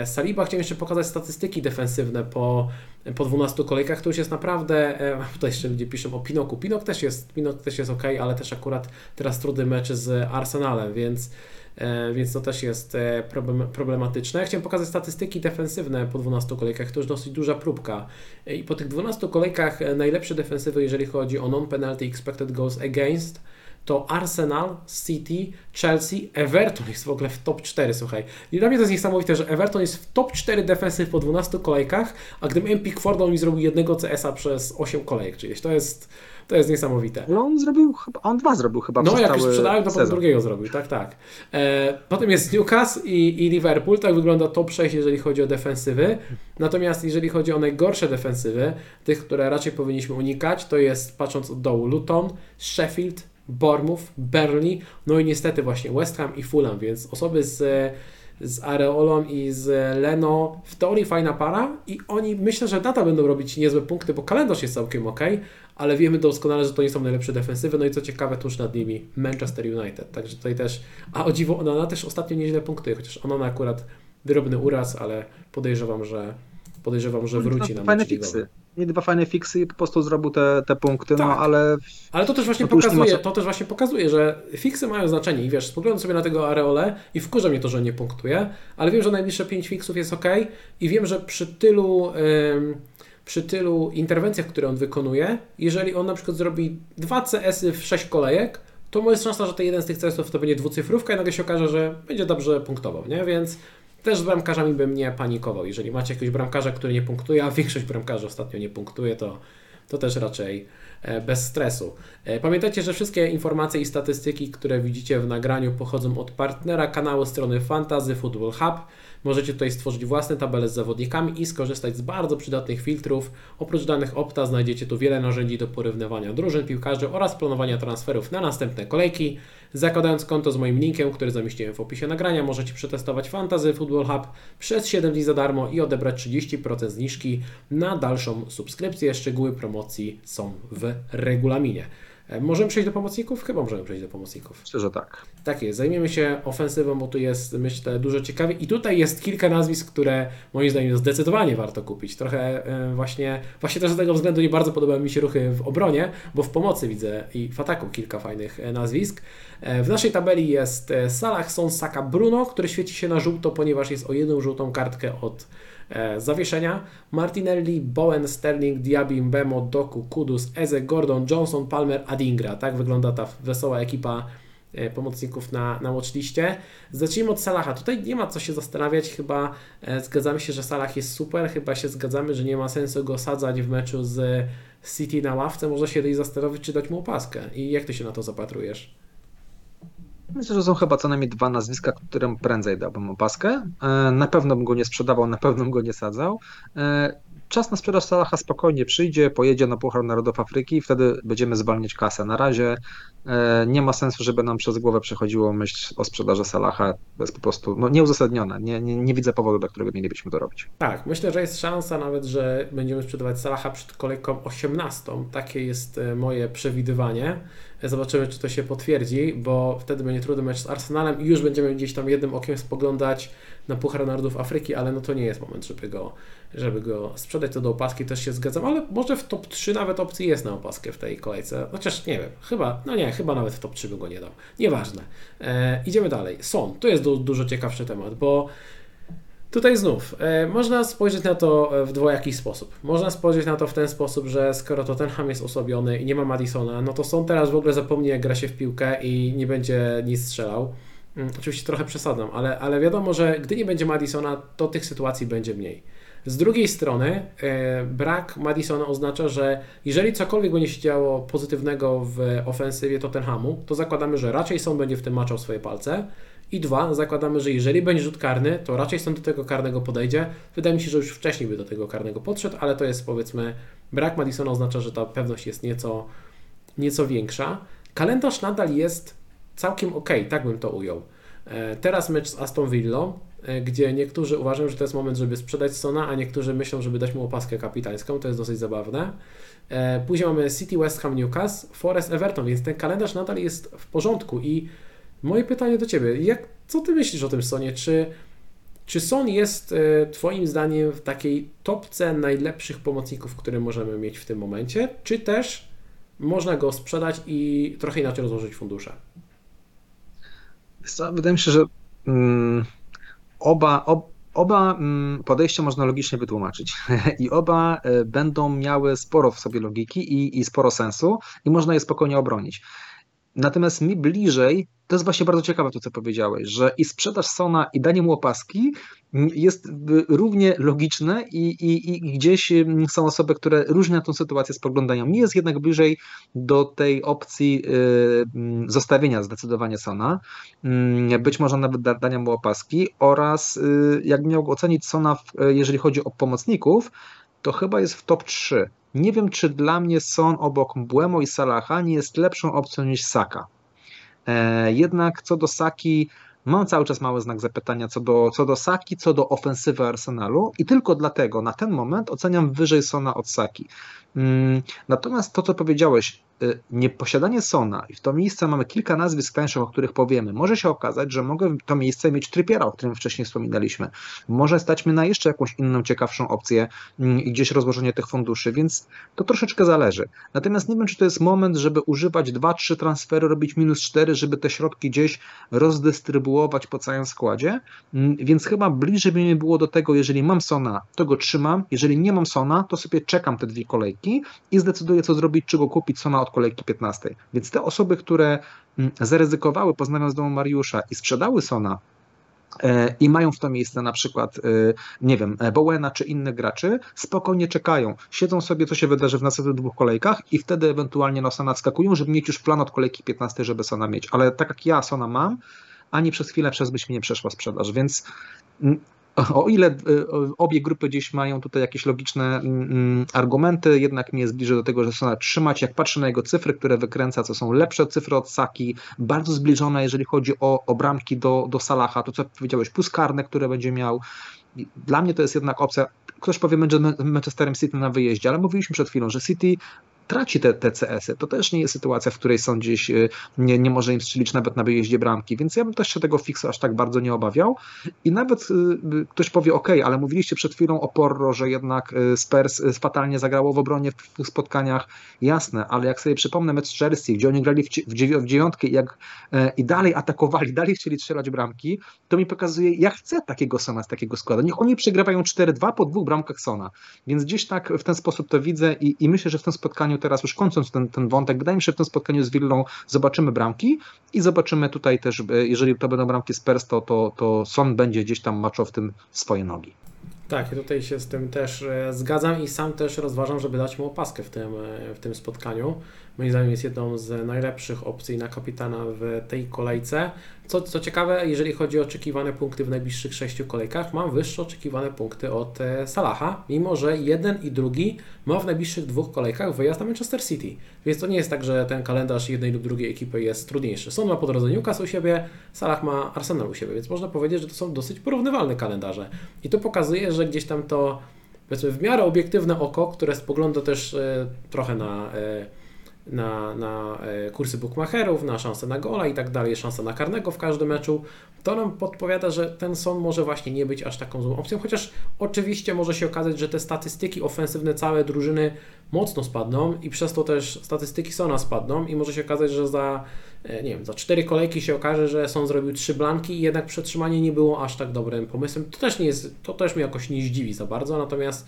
Saliba. Chciałem jeszcze pokazać statystyki defensywne po, po 12 kolejkach. To już jest naprawdę, e, tutaj jeszcze ludzie piszą o Pinoku. Pinok też jest, Pinok też jest ok, ale też akurat teraz trudny mecz z Arsenalem, więc e, więc to też jest e, problem, problematyczne. Chciałem pokazać statystyki defensywne po 12 kolejkach, to już dosyć duża próbka. E, I po tych 12 kolejkach e, najlepsze defensywy, jeżeli chodzi o non-penalty expected goals against, to Arsenal, City, Chelsea, Everton jest w ogóle w top 4, słuchaj. I dla mnie to jest niesamowite, że Everton jest w top 4 defensyw po 12 kolejkach, a gdybym Pickford on mi zrobił jednego CS-a przez 8 kolejek czyjeś. To jest, to jest niesamowite. No on zrobił chyba, on dwa zrobił chyba No, jak już sprzedałem, to potem sezon. drugiego zrobił, tak, tak. E, potem jest Newcastle i, i Liverpool, tak wygląda top 6, jeżeli chodzi o defensywy. Natomiast jeżeli chodzi o najgorsze defensywy, tych, które raczej powinniśmy unikać, to jest, patrząc od dołu, Luton, Sheffield, Bournemouth, Burnley, no i niestety właśnie West Ham i Fulham, więc osoby z, z Areolą i z Leno w teorii fajna para i oni myślę, że data będą robić niezłe punkty, bo kalendarz jest całkiem ok, ale wiemy doskonale, że to nie są najlepsze defensywy, no i co ciekawe, tuż nad nimi Manchester United, także tutaj też, a o dziwo Onana też ostatnio nieźle punktuje, chociaż Onana akurat drobny uraz, ale podejrzewam, że podejrzewam, że wróci na No, Fajne mecz ligowy. fiksy. Nie dwa fajne fiksy i po prostu zrobił te, te punkty, no Tak. ale Ale to też właśnie No to ma pokazuje, to też właśnie pokazuje, że fiksy mają znaczenie i wiesz, spoglądam sobie na tego Areole i wkurza mnie to, że nie punktuje, ale wiem, że najbliższe 5 fiksów jest ok i wiem, że przy tylu ym, przy tylu interwencjach, które on wykonuje, jeżeli on na przykład zrobi 2 CS-y w 6 kolejek, to jest szansa, że ten jeden z tych CS-ów to będzie dwucyfrówka i nagle się okaże, że będzie dobrze punktował, nie? Więc też z bramkarzami bym nie panikował. Jeżeli macie jakiegoś bramkarza, który nie punktuje, a większość bramkarzy ostatnio nie punktuje, to, to też raczej e, bez stresu. E, Pamiętajcie, że wszystkie informacje i statystyki, które widzicie w nagraniu pochodzą od partnera kanału strony Fantasy Football Hub. Możecie tutaj stworzyć własne tabele z zawodnikami i skorzystać z bardzo przydatnych filtrów. Oprócz danych Opta znajdziecie tu wiele narzędzi do porównywania drużyn piłkarzy oraz planowania transferów na następne kolejki. Zakładając konto z moim linkiem, który zamieściłem w opisie nagrania, możecie przetestować Fantasy Football Hub przez 7 dni za darmo i odebrać 30% zniżki na dalszą subskrypcję. Szczegóły promocji są w regulaminie. E, Możemy przejść do pomocników? Chyba możemy przejść do pomocników. myślę, że tak. Tak jest, zajmiemy się ofensywą, bo tu jest myślę dużo ciekawie i tutaj jest kilka nazwisk, które moim zdaniem zdecydowanie warto kupić. Trochę e, właśnie, właśnie też z tego względu nie bardzo podobały mi się ruchy w obronie, bo w pomocy widzę i w ataku kilka fajnych e, nazwisk. W naszej tabeli jest Salah, Son, Saka, Bruno, który świeci się na żółto, ponieważ jest o jedną żółtą kartkę od zawieszenia. Martinelli, Bowen, Sterling, Diaby, Mbemo, Doku, Kudus, Eze, Gordon, Johnson, Palmer, Adingra. Tak wygląda ta wesoła ekipa e, pomocników na, na watchliście. Zacznijmy od Salaha. Tutaj nie ma co się zastanawiać, chyba e, zgadzamy się, że Salah jest super, chyba się zgadzamy, że nie ma sensu go sadzać w meczu z City na ławce. Można się tutaj zastanowić, czy dać mu opaskę. I jak ty się na to zapatrujesz? Myślę, że są chyba co najmniej dwa nazwiska, którym prędzej dałbym opaskę. E, Na pewno bym go nie sprzedawał, na pewno bym go nie sadzał. E, Czas na sprzedaż Salaha spokojnie przyjdzie, pojedzie na Puchar Narodów Afryki i wtedy będziemy zwalniać kasę. Na razie e, nie ma sensu, żeby nam przez głowę przechodziło myśl o sprzedaży Salaha. To jest po prostu no, nieuzasadnione. Nie, nie, nie widzę powodu, dla którego mielibyśmy to robić. Tak, myślę, że jest szansa nawet, że będziemy sprzedawać Salaha przed kolejką 18. Takie jest moje przewidywanie. Zobaczymy, czy to się potwierdzi, bo wtedy będzie trudny mecz z Arsenalem i już będziemy gdzieś tam jednym okiem spoglądać na Puchar Narodów Afryki, ale no to nie jest moment, żeby go, żeby go sprzedać. To do opaski też się zgadzam, ale może w top 3 nawet opcji jest na opaskę w tej kolejce. Chociaż nie wiem, chyba, no nie, chyba nawet w top 3 bym go nie dał. Nieważne. E, idziemy dalej. Son, to jest du- dużo ciekawszy temat, bo Tutaj znów, e, można spojrzeć na to e, w dwojaki sposób. Można spojrzeć na to w ten sposób, że skoro Tottenham jest osłabiony i nie ma Madisona, no to Son teraz w ogóle zapomni jak gra się w piłkę i nie będzie nic strzelał. Mm, oczywiście trochę przesadzam, ale, ale wiadomo, że gdy nie będzie Madisona, to tych sytuacji będzie mniej. Z drugiej strony e, brak Madisona oznacza, że jeżeli cokolwiek będzie się działo pozytywnego w ofensywie Tottenhamu, to zakładamy, że raczej Son będzie w tym maczał swoje palce. I dwa, zakładamy, że jeżeli będzie rzut karny, to raczej Son do tego karnego podejdzie. Wydaje mi się, że już wcześniej by do tego karnego podszedł, ale to jest powiedzmy, brak Madisona oznacza, że ta pewność jest nieco, nieco większa. Kalendarz nadal jest całkiem ok, tak bym to ujął. E, teraz mecz z Aston Villa, e, gdzie niektórzy uważają, że to jest moment, żeby sprzedać Sona, a niektórzy myślą, żeby dać mu opaskę kapitańską. To jest dosyć zabawne. E, później mamy City, West Ham, Newcastle, Forest, Everton, więc ten kalendarz nadal jest w porządku. I moje pytanie do Ciebie, jak, co Ty myślisz o tym Sonie? Czy, czy Son jest Twoim zdaniem w takiej topce najlepszych pomocników, które możemy mieć w tym momencie, czy też można go sprzedać i trochę inaczej rozłożyć fundusze? Wydaje mi się, że mm, oba, ob, oba mm, podejścia można logicznie wytłumaczyć i oba e, będą miały sporo w sobie logiki i, i sporo sensu i można je spokojnie obronić. Natomiast mi bliżej, to jest właśnie bardzo ciekawe to, co powiedziałeś, że i sprzedaż Sona i danie mu opaski jest równie logiczne i, i, i gdzieś są osoby, które różnie na tę sytuację spoglądają. Mi jest jednak bliżej do tej opcji y, zostawienia zdecydowanie Sona, być może nawet dania mu opaski oraz y, jak miał ocenić Sona, jeżeli chodzi o pomocników, to chyba jest w top 3. Nie wiem, czy dla mnie Son obok Błemo i Salaha nie jest lepszą opcją niż Saka. E, jednak co do Saki, Mam cały czas mały znak zapytania co do, co do Saki, co do ofensywy Arsenalu i tylko dlatego na ten moment oceniam wyżej Sona od Saki. Mm, natomiast to, co powiedziałeś, y, nieposiadanie Sona i w to miejsce mamy kilka nazwisk tańszych, o których powiemy, może się okazać, że mogę to miejsce mieć Trypiera, o którym wcześniej wspominaliśmy. Może stać mnie na jeszcze jakąś inną, ciekawszą opcję mm, i gdzieś rozłożenie tych funduszy, więc to troszeczkę zależy. Natomiast nie wiem, czy to jest moment, żeby używać 2-3 transfery, robić minus 4, żeby te środki gdzieś rozdystrybuować po całym składzie, mm, więc chyba bliżej by mi było do tego, jeżeli mam Sona, to go trzymam, jeżeli nie mam Sona, to sobie czekam te dwie kolejki kolejki i zdecyduje, co zrobić, czy go kupić, co ma od kolejki 15. Więc te osoby, które mm, zaryzykowały, poznając domu Mariusza i sprzedały Sona, e, i mają w to miejsce na przykład, e, nie wiem, e, Bowena czy innych graczy, spokojnie czekają, siedzą sobie, co się wydarzy w następnych dwóch kolejkach i wtedy ewentualnie na Sona wskakują, żeby mieć już plan od kolejki 15, żeby Sona mieć. Ale tak jak ja Sona mam, ani przez chwilę przez myśl mi nie przeszła sprzedaż, więc mm, o ile y, obie grupy gdzieś mają tutaj jakieś logiczne mm, mm, argumenty, jednak mi jest bliżej do tego, że Sona trzymać. Jak patrzę na jego cyfry, które wykręca, co są lepsze cyfry od Saki, bardzo zbliżone, jeżeli chodzi o, o bramki do, do Salaha, to co powiedziałeś, plus karne, które będzie miał. Dla mnie to jest jednak opcja. Ktoś powie Manchesterem City na wyjeździe, ale mówiliśmy przed chwilą, że City traci te TCS-y. To też nie jest sytuacja, w której są gdzieś, y, nie, nie może im strzelić nawet na wyjeździe bramki, więc ja bym też się tego fiksu aż tak bardzo nie obawiał. I nawet y, y, ktoś powie, ok, ale mówiliście przed chwilą o Porro, że jednak Spurs fatalnie zagrało w obronie w tych spotkaniach. Jasne, ale jak sobie przypomnę mecz Chelsea, gdzie oni grali w, w, w dziewiątkę jak, e, i dalej atakowali, dalej chcieli strzelać bramki, to mi pokazuje, ja chcę takiego Sona z takiego składu. Niech oni przegrywają 4-2 po dwóch bramkach Sona. Więc gdzieś tak w ten sposób to widzę i, i myślę, że w tym spotkaniu teraz już kończąc ten, ten wątek, wydaje mi się, że w tym spotkaniu z Willą zobaczymy bramki i zobaczymy tutaj też, e, jeżeli to będą bramki z Pers, to, to, to Son będzie gdzieś tam maczał w tym swoje nogi. Tak, tutaj się z tym też e, zgadzam i sam też rozważam, żeby dać mu opaskę w tym, e, w tym spotkaniu. Moim zdaniem jest jedną z najlepszych opcji na kapitana w tej kolejce. Co, co ciekawe, jeżeli chodzi o oczekiwane punkty w najbliższych sześciu kolejkach, mam wyższe oczekiwane punkty od e, Salaha, mimo że jeden i drugi ma w najbliższych dwóch kolejkach wyjazd na Manchester City. Więc to nie jest tak, że ten kalendarz jednej lub drugiej ekipy jest trudniejszy. Son ma po drodze Newcastle u siebie, Salah ma Arsenal u siebie, więc można powiedzieć, że to są dosyć porównywalne kalendarze. I to pokazuje, że gdzieś tam to powiedzmy w miarę obiektywne oko, które spogląda też e, trochę na e, na, na e, kursy bookmacherów, na szansę na gola i tak dalej, szansę na karnego w każdym meczu, to nam podpowiada, że ten Son może właśnie nie być aż taką złą opcją, chociaż oczywiście może się okazać, że te statystyki ofensywne całe drużyny mocno spadną i przez to też statystyki Sona spadną i może się okazać, że za e, nie wiem, za cztery kolejki się okaże, że Son zrobił trzy blanki i jednak przetrzymanie nie było aż tak dobrym pomysłem. To też nie jest, to też mnie jakoś nie zdziwi za bardzo, natomiast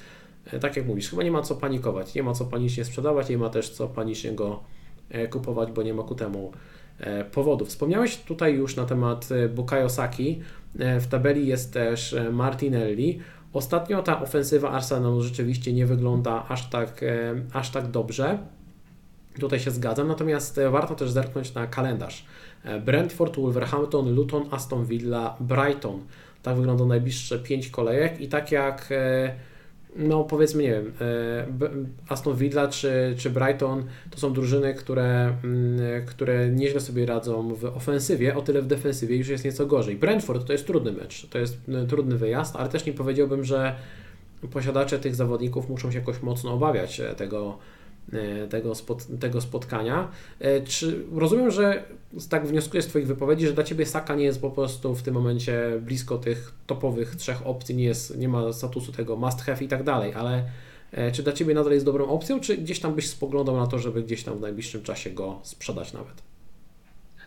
tak jak mówisz, chyba nie ma co panikować, nie ma co panicznie sprzedawać, nie ma też co panicznie go e, kupować, bo nie ma ku temu powodów. Wspomniałeś tutaj już na temat Bukayo Saki. W tabeli jest też Martinelli. Ostatnio ta ofensywa Arsenalu rzeczywiście nie wygląda aż tak, aż tak dobrze. Tutaj się zgadzam, natomiast warto też zerknąć na kalendarz. Brentford, Wolverhampton, Luton, Aston Villa, Brighton. Tak wygląda najbliższe 5 kolejek i tak jak no powiedzmy, nie wiem, e, Aston Villa czy, czy Brighton to są drużyny, które, mm, które nieźle sobie radzą w ofensywie, o tyle w defensywie już jest nieco gorzej. Brentford to jest trudny mecz, to jest e, trudny wyjazd, ale też nie powiedziałbym, że posiadacze tych zawodników muszą się jakoś mocno obawiać e, tego, tego, spot, tego spotkania. E, czy rozumiem, że tak wnioskuję z Twoich wypowiedzi, że dla Ciebie Saka nie jest po prostu w tym momencie blisko tych topowych trzech opcji, nie, jest, nie ma statusu tego must have i tak dalej, ale e, czy dla Ciebie nadal jest dobrą opcją, czy gdzieś tam byś spoglądał na to, żeby gdzieś tam w najbliższym czasie go sprzedać nawet?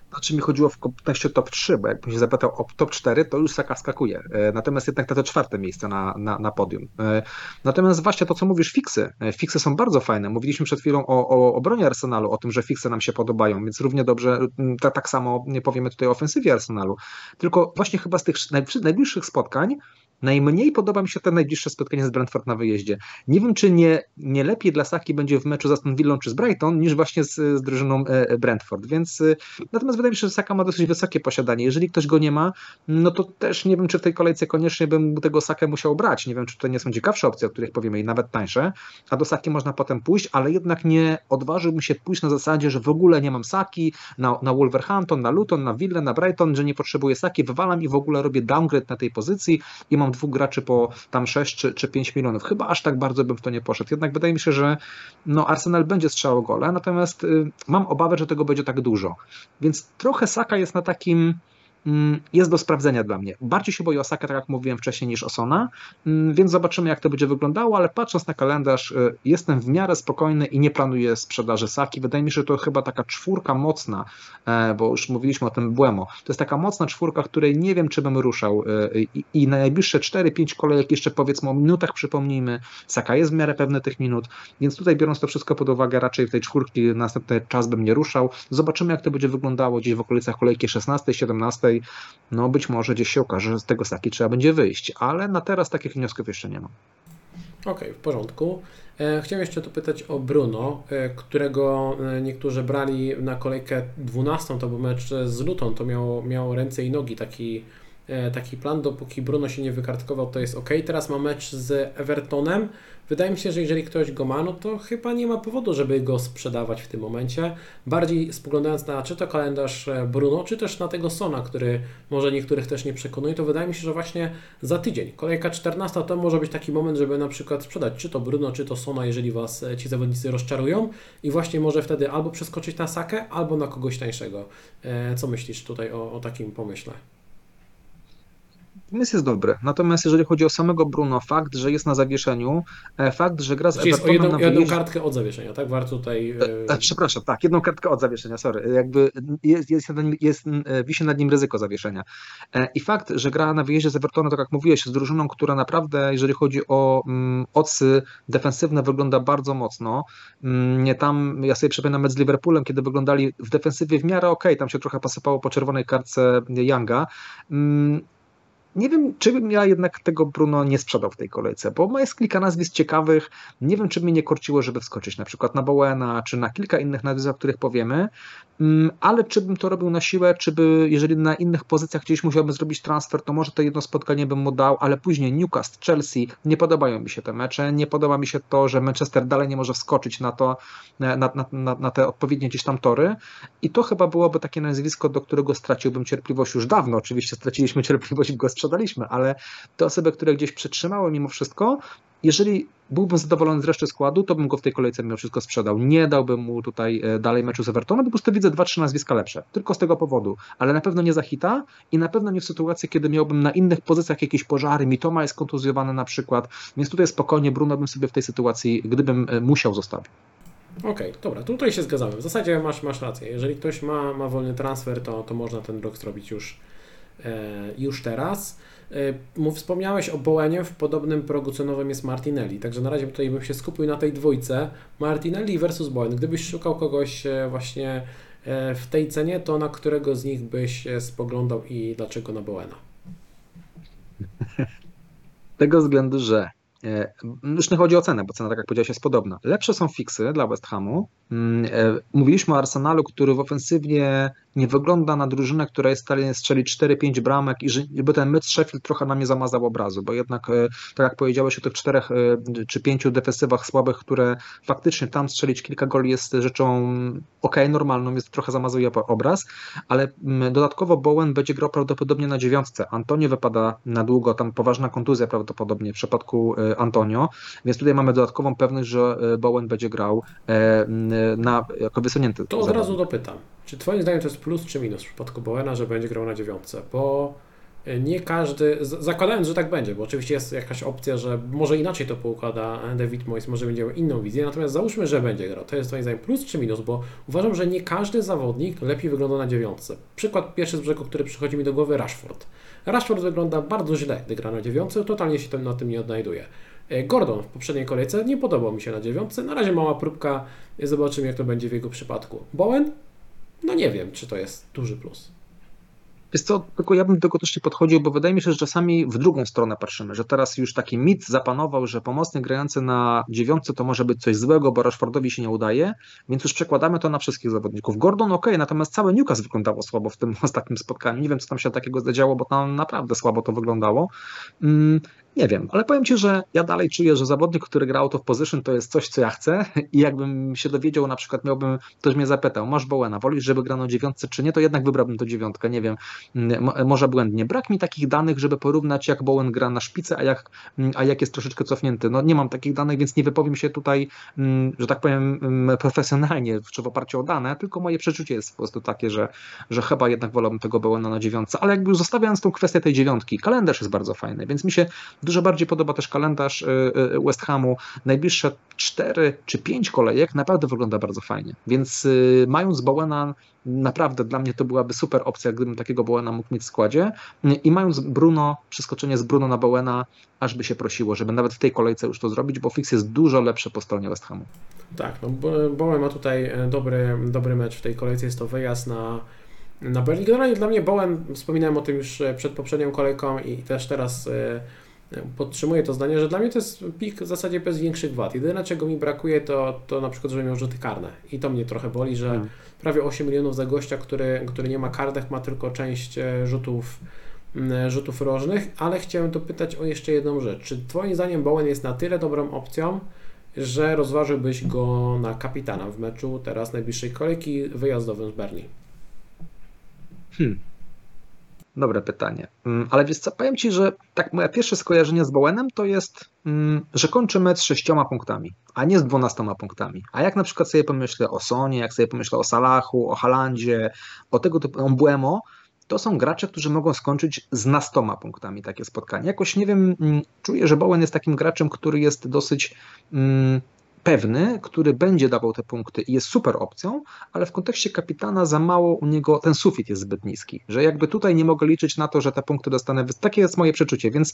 Znaczy mi chodziło w kontekście top 3, bo jakbym się zapytał o top 4, to już Saka skakuje. E, natomiast jednak na to czwarte miejsce na, na, na podium. E, natomiast właśnie to, co mówisz, fiksy. E, fiksy są bardzo fajne. Mówiliśmy przed chwilą o, o obronie Arsenalu, o tym, że fiksy nam się podobają, więc równie dobrze, tak, tak samo nie powiemy tutaj o ofensywie Arsenalu. Tylko właśnie chyba z tych najbliższych spotkań Najmniej podoba mi się to najbliższe spotkanie z Brentford na wyjeździe. Nie wiem, czy nie, nie lepiej dla Saki będzie w meczu z Aston Villą czy z Brighton, niż właśnie z, z drużyną e, e, Brentford. Więc e, natomiast wydaje mi się, że Saka ma dosyć wysokie posiadanie. Jeżeli ktoś go nie ma, no to też nie wiem, czy w tej kolejce koniecznie bym tego Sakę musiał brać. Nie wiem, czy to nie są ciekawsze opcje, o których powiemy i nawet tańsze, a do Saki można potem pójść, ale jednak nie odważyłbym się pójść na zasadzie, że w ogóle nie mam Saki na, na Wolverhampton, na Luton, na Villę, na Brighton, że nie potrzebuję Saki, wywalam i w ogóle robię downgrade na tej pozycji i mam dwóch graczy po tam 6 czy, czy 5 milionów. Chyba aż tak bardzo bym w to nie poszedł. Jednak wydaje mi się, że no Arsenal będzie strzelał gole, natomiast y, mam obawę, że tego będzie tak dużo. Więc trochę Saka jest na takim jest do sprawdzenia dla mnie. Bardziej się boję Osaka, tak jak mówiłem wcześniej, niż Osona, mm, więc zobaczymy, jak to będzie wyglądało, ale patrząc na kalendarz, y, jestem w miarę spokojny i nie planuję sprzedaży Saki. Wydaje mi się, że to chyba taka czwórka mocna, e, bo już mówiliśmy o tym Błemo. To jest taka mocna czwórka, której nie wiem, czy bym ruszał i, i na najbliższe 4-5 kolejek, jeszcze powiedzmy o minutach przypomnijmy, Saka jest w miarę pewny tych minut, więc tutaj biorąc to wszystko pod uwagę, raczej w tej czwórki następny czas bym nie ruszał. Zobaczymy, jak to będzie wyglądało gdzieś w okolicach kolejki 16-17, no być może gdzieś się okaże, że z tego saki trzeba będzie wyjść, ale na teraz takich wniosków jeszcze nie mam. Okej, okay, w porządku. E, chciałem jeszcze tu pytać o Bruno, e, którego e, niektórzy brali na kolejkę 12, to był mecz z Luton, to miało, miało ręce i nogi taki, taki plan, dopóki Bruno się nie wykartkował, to jest ok. Teraz ma mecz z Evertonem, Wydaje mi się, że jeżeli ktoś go ma, no to chyba nie ma powodu, żeby go sprzedawać w tym momencie. Bardziej spoglądając na czy to kalendarz e, Bruno, czy też na tego Sona, który może niektórych też nie przekonuje, to wydaje mi się, że właśnie za tydzień, kolejka 14 to może być taki moment, żeby na przykład sprzedać czy to Bruno, czy to Sona, jeżeli Was e, ci zawodnicy rozczarują i właśnie może wtedy albo przeskoczyć na Sakę, albo na kogoś tańszego. E, co myślisz tutaj o, o takim pomyśle? Pomysł jest dobry. Natomiast jeżeli chodzi o samego Bruno, fakt, że jest na zawieszeniu, e, fakt, że gra z Czyli Evertonem jedną, na jedną kartkę od zawieszenia, tak? Warto tutaj... E, e, przepraszam, tak, jedną kartkę od zawieszenia, sorry. Jakby jest, jest, jest, wisi nad nim ryzyko zawieszenia. I fakt, że gra na wyjeździe z Evertonem, tak jak mówiłeś, z drużyną, która naprawdę, jeżeli chodzi o mm, ocy defensywne, wygląda bardzo mocno. Mm, nie tam, ja sobie przypominam mecz z Liverpoolem, kiedy wyglądali w defensywie w miarę ok, tam się trochę posypało po czerwonej kartce Younga. Mm, nie wiem, czy bym ja jednak tego Bruno nie sprzedał w tej kolejce, bo jest kilka nazwisk ciekawych. Nie wiem, czy mnie nie korciło, żeby wskoczyć na przykład na Bowena, czy na kilka innych nazwisk, o których powiemy, mm, ale czy bym to robił na siłę, czy by, jeżeli na innych pozycjach gdzieś musiałbym zrobić transfer, to może to jedno spotkanie bym mu dał, ale później Newcastle, Chelsea, nie podobają mi się te mecze, nie podoba mi się to, że Manchester dalej nie może wskoczyć na to, na, na, na, na te odpowiednie gdzieś tam tory i to chyba byłoby takie nazwisko, do którego straciłbym cierpliwość już dawno. Oczywiście straciliśmy cierpliwość w go sprzedaliśmy, ale te osoby, które gdzieś przetrzymały mimo wszystko, jeżeli byłbym zadowolony z reszty składu, to bym go w tej kolejce mimo wszystko sprzedał. Nie dałbym mu tutaj e, dalej meczu z Evertonem, po prostu widzę dwa, trzy nazwiska lepsze. Tylko z tego powodu. Ale na pewno nie za hita i na pewno nie w sytuacji, kiedy miałbym na innych pozycjach jakieś pożary, Mitoma jest kontuzjowany na przykład, więc tutaj spokojnie Bruno bym sobie w tej sytuacji, gdybym e, musiał, zostawił. Okej, okay, dobra, tutaj się zgadzamy. W zasadzie masz, masz rację. Jeżeli ktoś ma, ma wolny transfer, to, to można ten rok zrobić już, już teraz. E, wspomniałeś o Bowenie, w podobnym progu cenowym jest Martinelli, także na razie tutaj bym się skupił na tej dwójce. Martinelli versus Bowen. Gdybyś szukał kogoś e, właśnie w tej cenie, to na którego z nich byś spoglądał i dlaczego na Bowena? Tego względu, że E, już nie chodzi o cenę, bo cena, tak jak powiedziałeś, jest podobna. Lepsze są fiksy dla West Hamu. Mm, e, mówiliśmy o Arsenalu, który w ofensywie nie wygląda na drużynę, która jest w stanie strzelić 4-5 bramek i żeby ten mecz Sheffield trochę nam nie zamazał obrazu, bo jednak, e, tak jak powiedziałeś o tych czterech czy pięciu defensywach słabych, które faktycznie tam strzelić kilka goli jest rzeczą ok, normalną, jest trochę zamazuje obraz, ale mm, dodatkowo Bowen będzie grał prawdopodobnie na dziewiątce. Antonio wypada na długo, tam poważna kontuzja prawdopodobnie w przypadku Antonio, więc tutaj mamy dodatkową pewność, że e, Bowen będzie grał e, na, jako wysunięty. To od razu dopytam. Czy Twoim zdaniem to jest plus czy minus w przypadku Bowena, że będzie grał na dziewiątce? Bo nie każdy, zakładając, że tak będzie, bo oczywiście jest jakaś opcja, że może inaczej to poukłada David Moyes, może będzie miał inną wizję, natomiast załóżmy, że będzie grał. To jest Twoim zdaniem plus czy minus, bo uważam, że nie każdy zawodnik lepiej wygląda na dziewiątce. Przykład pierwszy z brzegu, który przychodzi mi do głowy, Rashford. Rashford wygląda bardzo źle, gdy gra na dziewiątce, totalnie się na tym nie odnajduje. E, Gordon w poprzedniej kolejce nie podobał mi się na dziewiątce. Na razie mała próbka, zobaczymy jak to będzie w jego przypadku. Bowen? No nie wiem, czy to jest duży plus. Wiesz co, tylko ja bym do tego też nie podchodził, bo wydaje mi się, że czasami w drugą stronę patrzymy, że teraz już taki mit zapanował, że pomocnik grający na dziewiątce to może być coś złego, bo Rashfordowi się nie udaje, więc już przekładamy to na wszystkich zawodników. Gordon ok, natomiast cały Newcastle wyglądało słabo w tym ostatnim spotkaniu. Nie wiem, co tam się takiego zadziało, bo tam naprawdę słabo to wyglądało. Nie wiem, ale powiem Ci, że ja dalej czuję, że zawodnik, który gra out of position to jest coś, co ja chcę i jakbym się dowiedział, na przykład miałbym, ktoś mnie zapytał, masz Bowena, wolisz, żeby grano dziewiątce czy nie, to jednak wybrałbym to dziewiątkę, nie wiem, może błędnie. Brak mi takich danych, żeby porównać jak Bowen gra na szpicy, a jak, a jak jest troszeczkę cofnięty. No nie mam takich danych, więc nie wypowiem się tutaj, że tak powiem, profesjonalnie, czy w oparciu o dane, tylko moje przeczucie jest po prostu takie, że, że chyba jednak wolałbym tego Bowena na dziewiątce, ale jakby zostawiając tą kwestię tej dziewiątki, kalendarz jest bardzo fajny, więc mi się Dużo bardziej podoba też kalendarz y, y, West Hamu. Najbliższe 4 czy 5 kolejek naprawdę wygląda bardzo fajnie. Więc y, mając Bowena, naprawdę dla mnie to byłaby super opcja, gdybym takiego Bowena mógł mieć w składzie. I mając Bruno, przeskoczenie z Bruno na Bowena, aż by się prosiło, żeby nawet w tej kolejce już to zrobić, bo fix jest dużo lepszy po stronie West Hamu. Tak, no Bowen ma tutaj e, dobry, dobry mecz w tej kolejce. Jest to wyjazd na na Berlin. Generalnie dla mnie Bowen, wspominałem o tym już e, przed poprzednią kolejką i też teraz e, podtrzymuję to zdanie, że dla mnie to jest pik w zasadzie bez większych wad. Jedyne czego mi brakuje to, to na przykład, żeby miał rzuty karne. I to mnie trochę boli, że hmm. prawie 8 milionów za gościa, który, który nie ma kartek, ma tylko część e, rzutów, rzutów rożnych, ale chciałem dopytać o jeszcze jedną rzecz. Czy Twoim zdaniem Bowen jest na tyle dobrą opcją, że rozważyłbyś go na kapitana w meczu teraz najbliższej kolejki wyjazdowym z Berlin? Hmm. Dobre pytanie. Mm, ale wiesz co, powiem Ci, że tak moje pierwsze skojarzenie z Bowenem to jest, mm, że kończy mecz z sześcioma punktami, a nie z dwunastoma punktami. A jak na przykład sobie pomyślę o Sonie, jak sobie pomyślę o Salachu, o Halandzie, o tego typu, o Buemo, to są gracze, którzy mogą skończyć z nastoma punktami takie spotkanie. Jakoś nie wiem, mm, czuję, że Bowen jest takim graczem, który jest dosyć pewny, który będzie dawał te punkty i jest super opcją, ale w kontekście kapitana za mało u niego ten sufit jest zbyt niski, że jakby tutaj nie mogę liczyć na to, że te punkty dostanę. Takie jest moje przeczucie, więc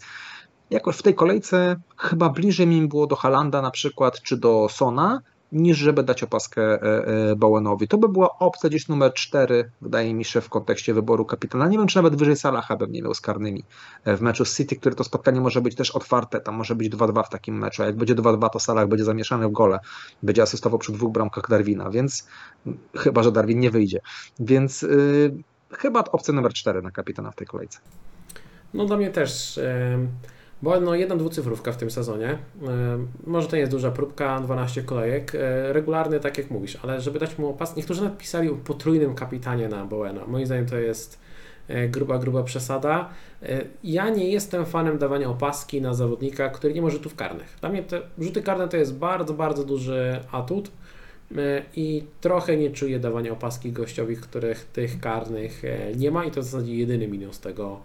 jakoś w tej kolejce chyba bliżej mi było do Halanda na przykład, czy do Sona, niż żeby dać opaskę e, e, Bowenowi. To by była opcja gdzieś numer 4, wydaje mi się, w kontekście wyboru kapitana. Nie wiem, czy nawet wyżej Salaha bym nie miał z karnymi e, w meczu z City, które to spotkanie może być też otwarte, tam może być 2-2 w takim meczu, a jak będzie 2-2, to Salah będzie zamieszany w gole, będzie asystował przy dwóch bramkach Darwina, więc chyba, że Darwin nie wyjdzie. Więc yy, chyba opcja numer 4 na kapitana w tej kolejce. No dla mnie też. Yy bo no, jedna dwucyfrówka w tym sezonie. E, może to nie jest duża próbka, 12 kolejek. E, regularny, tak jak mówisz, ale żeby dać mu opas, niektórzy napisali o potrójnym kapitanie na Bowena. Moim zdaniem to jest e, gruba, gruba przesada. Ja nie jestem fanem dawania opaski na zawodnika, który nie ma rzutów karnych. Dla mnie te rzuty karne to jest bardzo, bardzo duży atut i trochę nie czuję dawania opaski gościowi, których tych karnych nie ma i to w zasadzie jedyny minus tego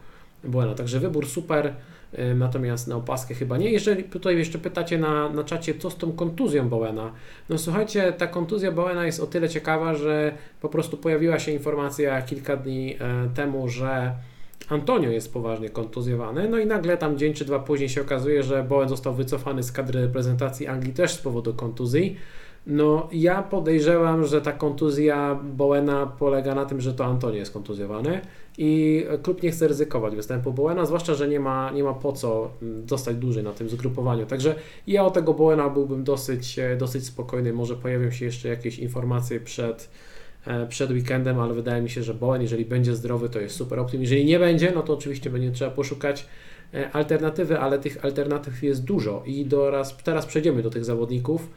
Bowena. Także wybór super. E, natomiast na opaskę chyba nie. Jeżeli tutaj jeszcze pytacie na, na czacie, co z tą kontuzją Bowena, no słuchajcie, ta kontuzja Bowena jest o tyle ciekawa, że po prostu pojawiła się informacja kilka dni e, temu, że Antonio jest poważnie kontuzjowany, no i nagle tam dzień czy dwa później się okazuje, że Bowen został wycofany z kadry reprezentacji Anglii też z powodu kontuzji. No, ja podejrzewam, że ta kontuzja Bowena polega na tym, że to Antoni jest kontuzjowany i klub nie chce ryzykować występu Bowena, zwłaszcza, że nie ma, nie ma po co zostać dłużej na tym zgrupowaniu. Także ja o tego Bowena byłbym dosyć, e, dosyć spokojny. Może pojawią się jeszcze jakieś informacje przed, e, przed weekendem, ale wydaje mi się, że Bowen, jeżeli będzie zdrowy, to jest super optym. Jeżeli nie będzie, no to oczywiście będzie trzeba poszukać e, alternatywy, ale tych alternatyw jest dużo i doraz, teraz przejdziemy do tych zawodników,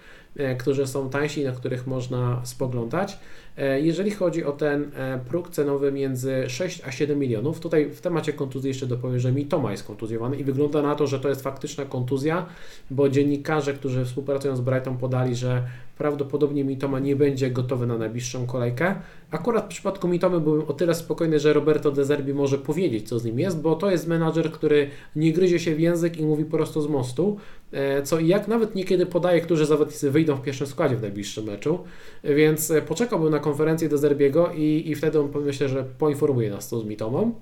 którzy są tańsi, na których można spoglądać. E, jeżeli chodzi o ten e, próg cenowy między 6 a 7 milionów, tutaj w temacie kontuzji jeszcze dopowiem, że Mitoma jest kontuzjowany i wygląda na to, że to jest faktyczna kontuzja, bo dziennikarze, którzy współpracują z Brighton podali, że prawdopodobnie Mitoma nie będzie gotowy na najbliższą kolejkę. Akurat w przypadku Mitomy byłem o tyle spokojny, że Roberto De Zerbi może powiedzieć, co z nim jest, bo to jest menadżer, który nie gryzie się w język i mówi prosto z mostu, e, co i jak nawet niekiedy podaje, którzy zawodnicy wyjdą w pierwszym składzie w najbliższym meczu, więc poczekałbym na konferencję De Zerbiego i, i wtedy on myślę, że poinformuje nas co z Mitomą.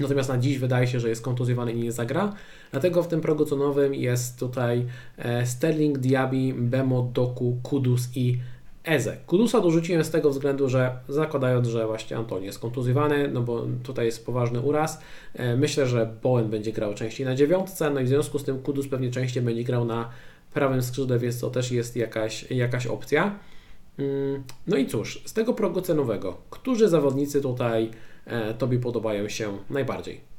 Natomiast na dziś wydaje się, że jest kontuzjowany i nie zagra. Dlatego w tym progu cenowym jest tutaj e, Sterling, Diaby, Bemo, Doku, Kudus i Eze. Kudusa dorzuciłem z tego względu, że zakładając, że właśnie Antoni jest kontuzjowany, no bo tutaj jest poważny uraz, e, myślę, że Bowen będzie grał częściej na dziewiątce, no i w związku z tym Kudus pewnie częściej będzie grał na prawym skrzydle, więc to też jest jakaś, jakaś opcja. Mm, no i cóż, z tego progu cenowego, którzy zawodnicy tutaj Tobie podobają się najbardziej?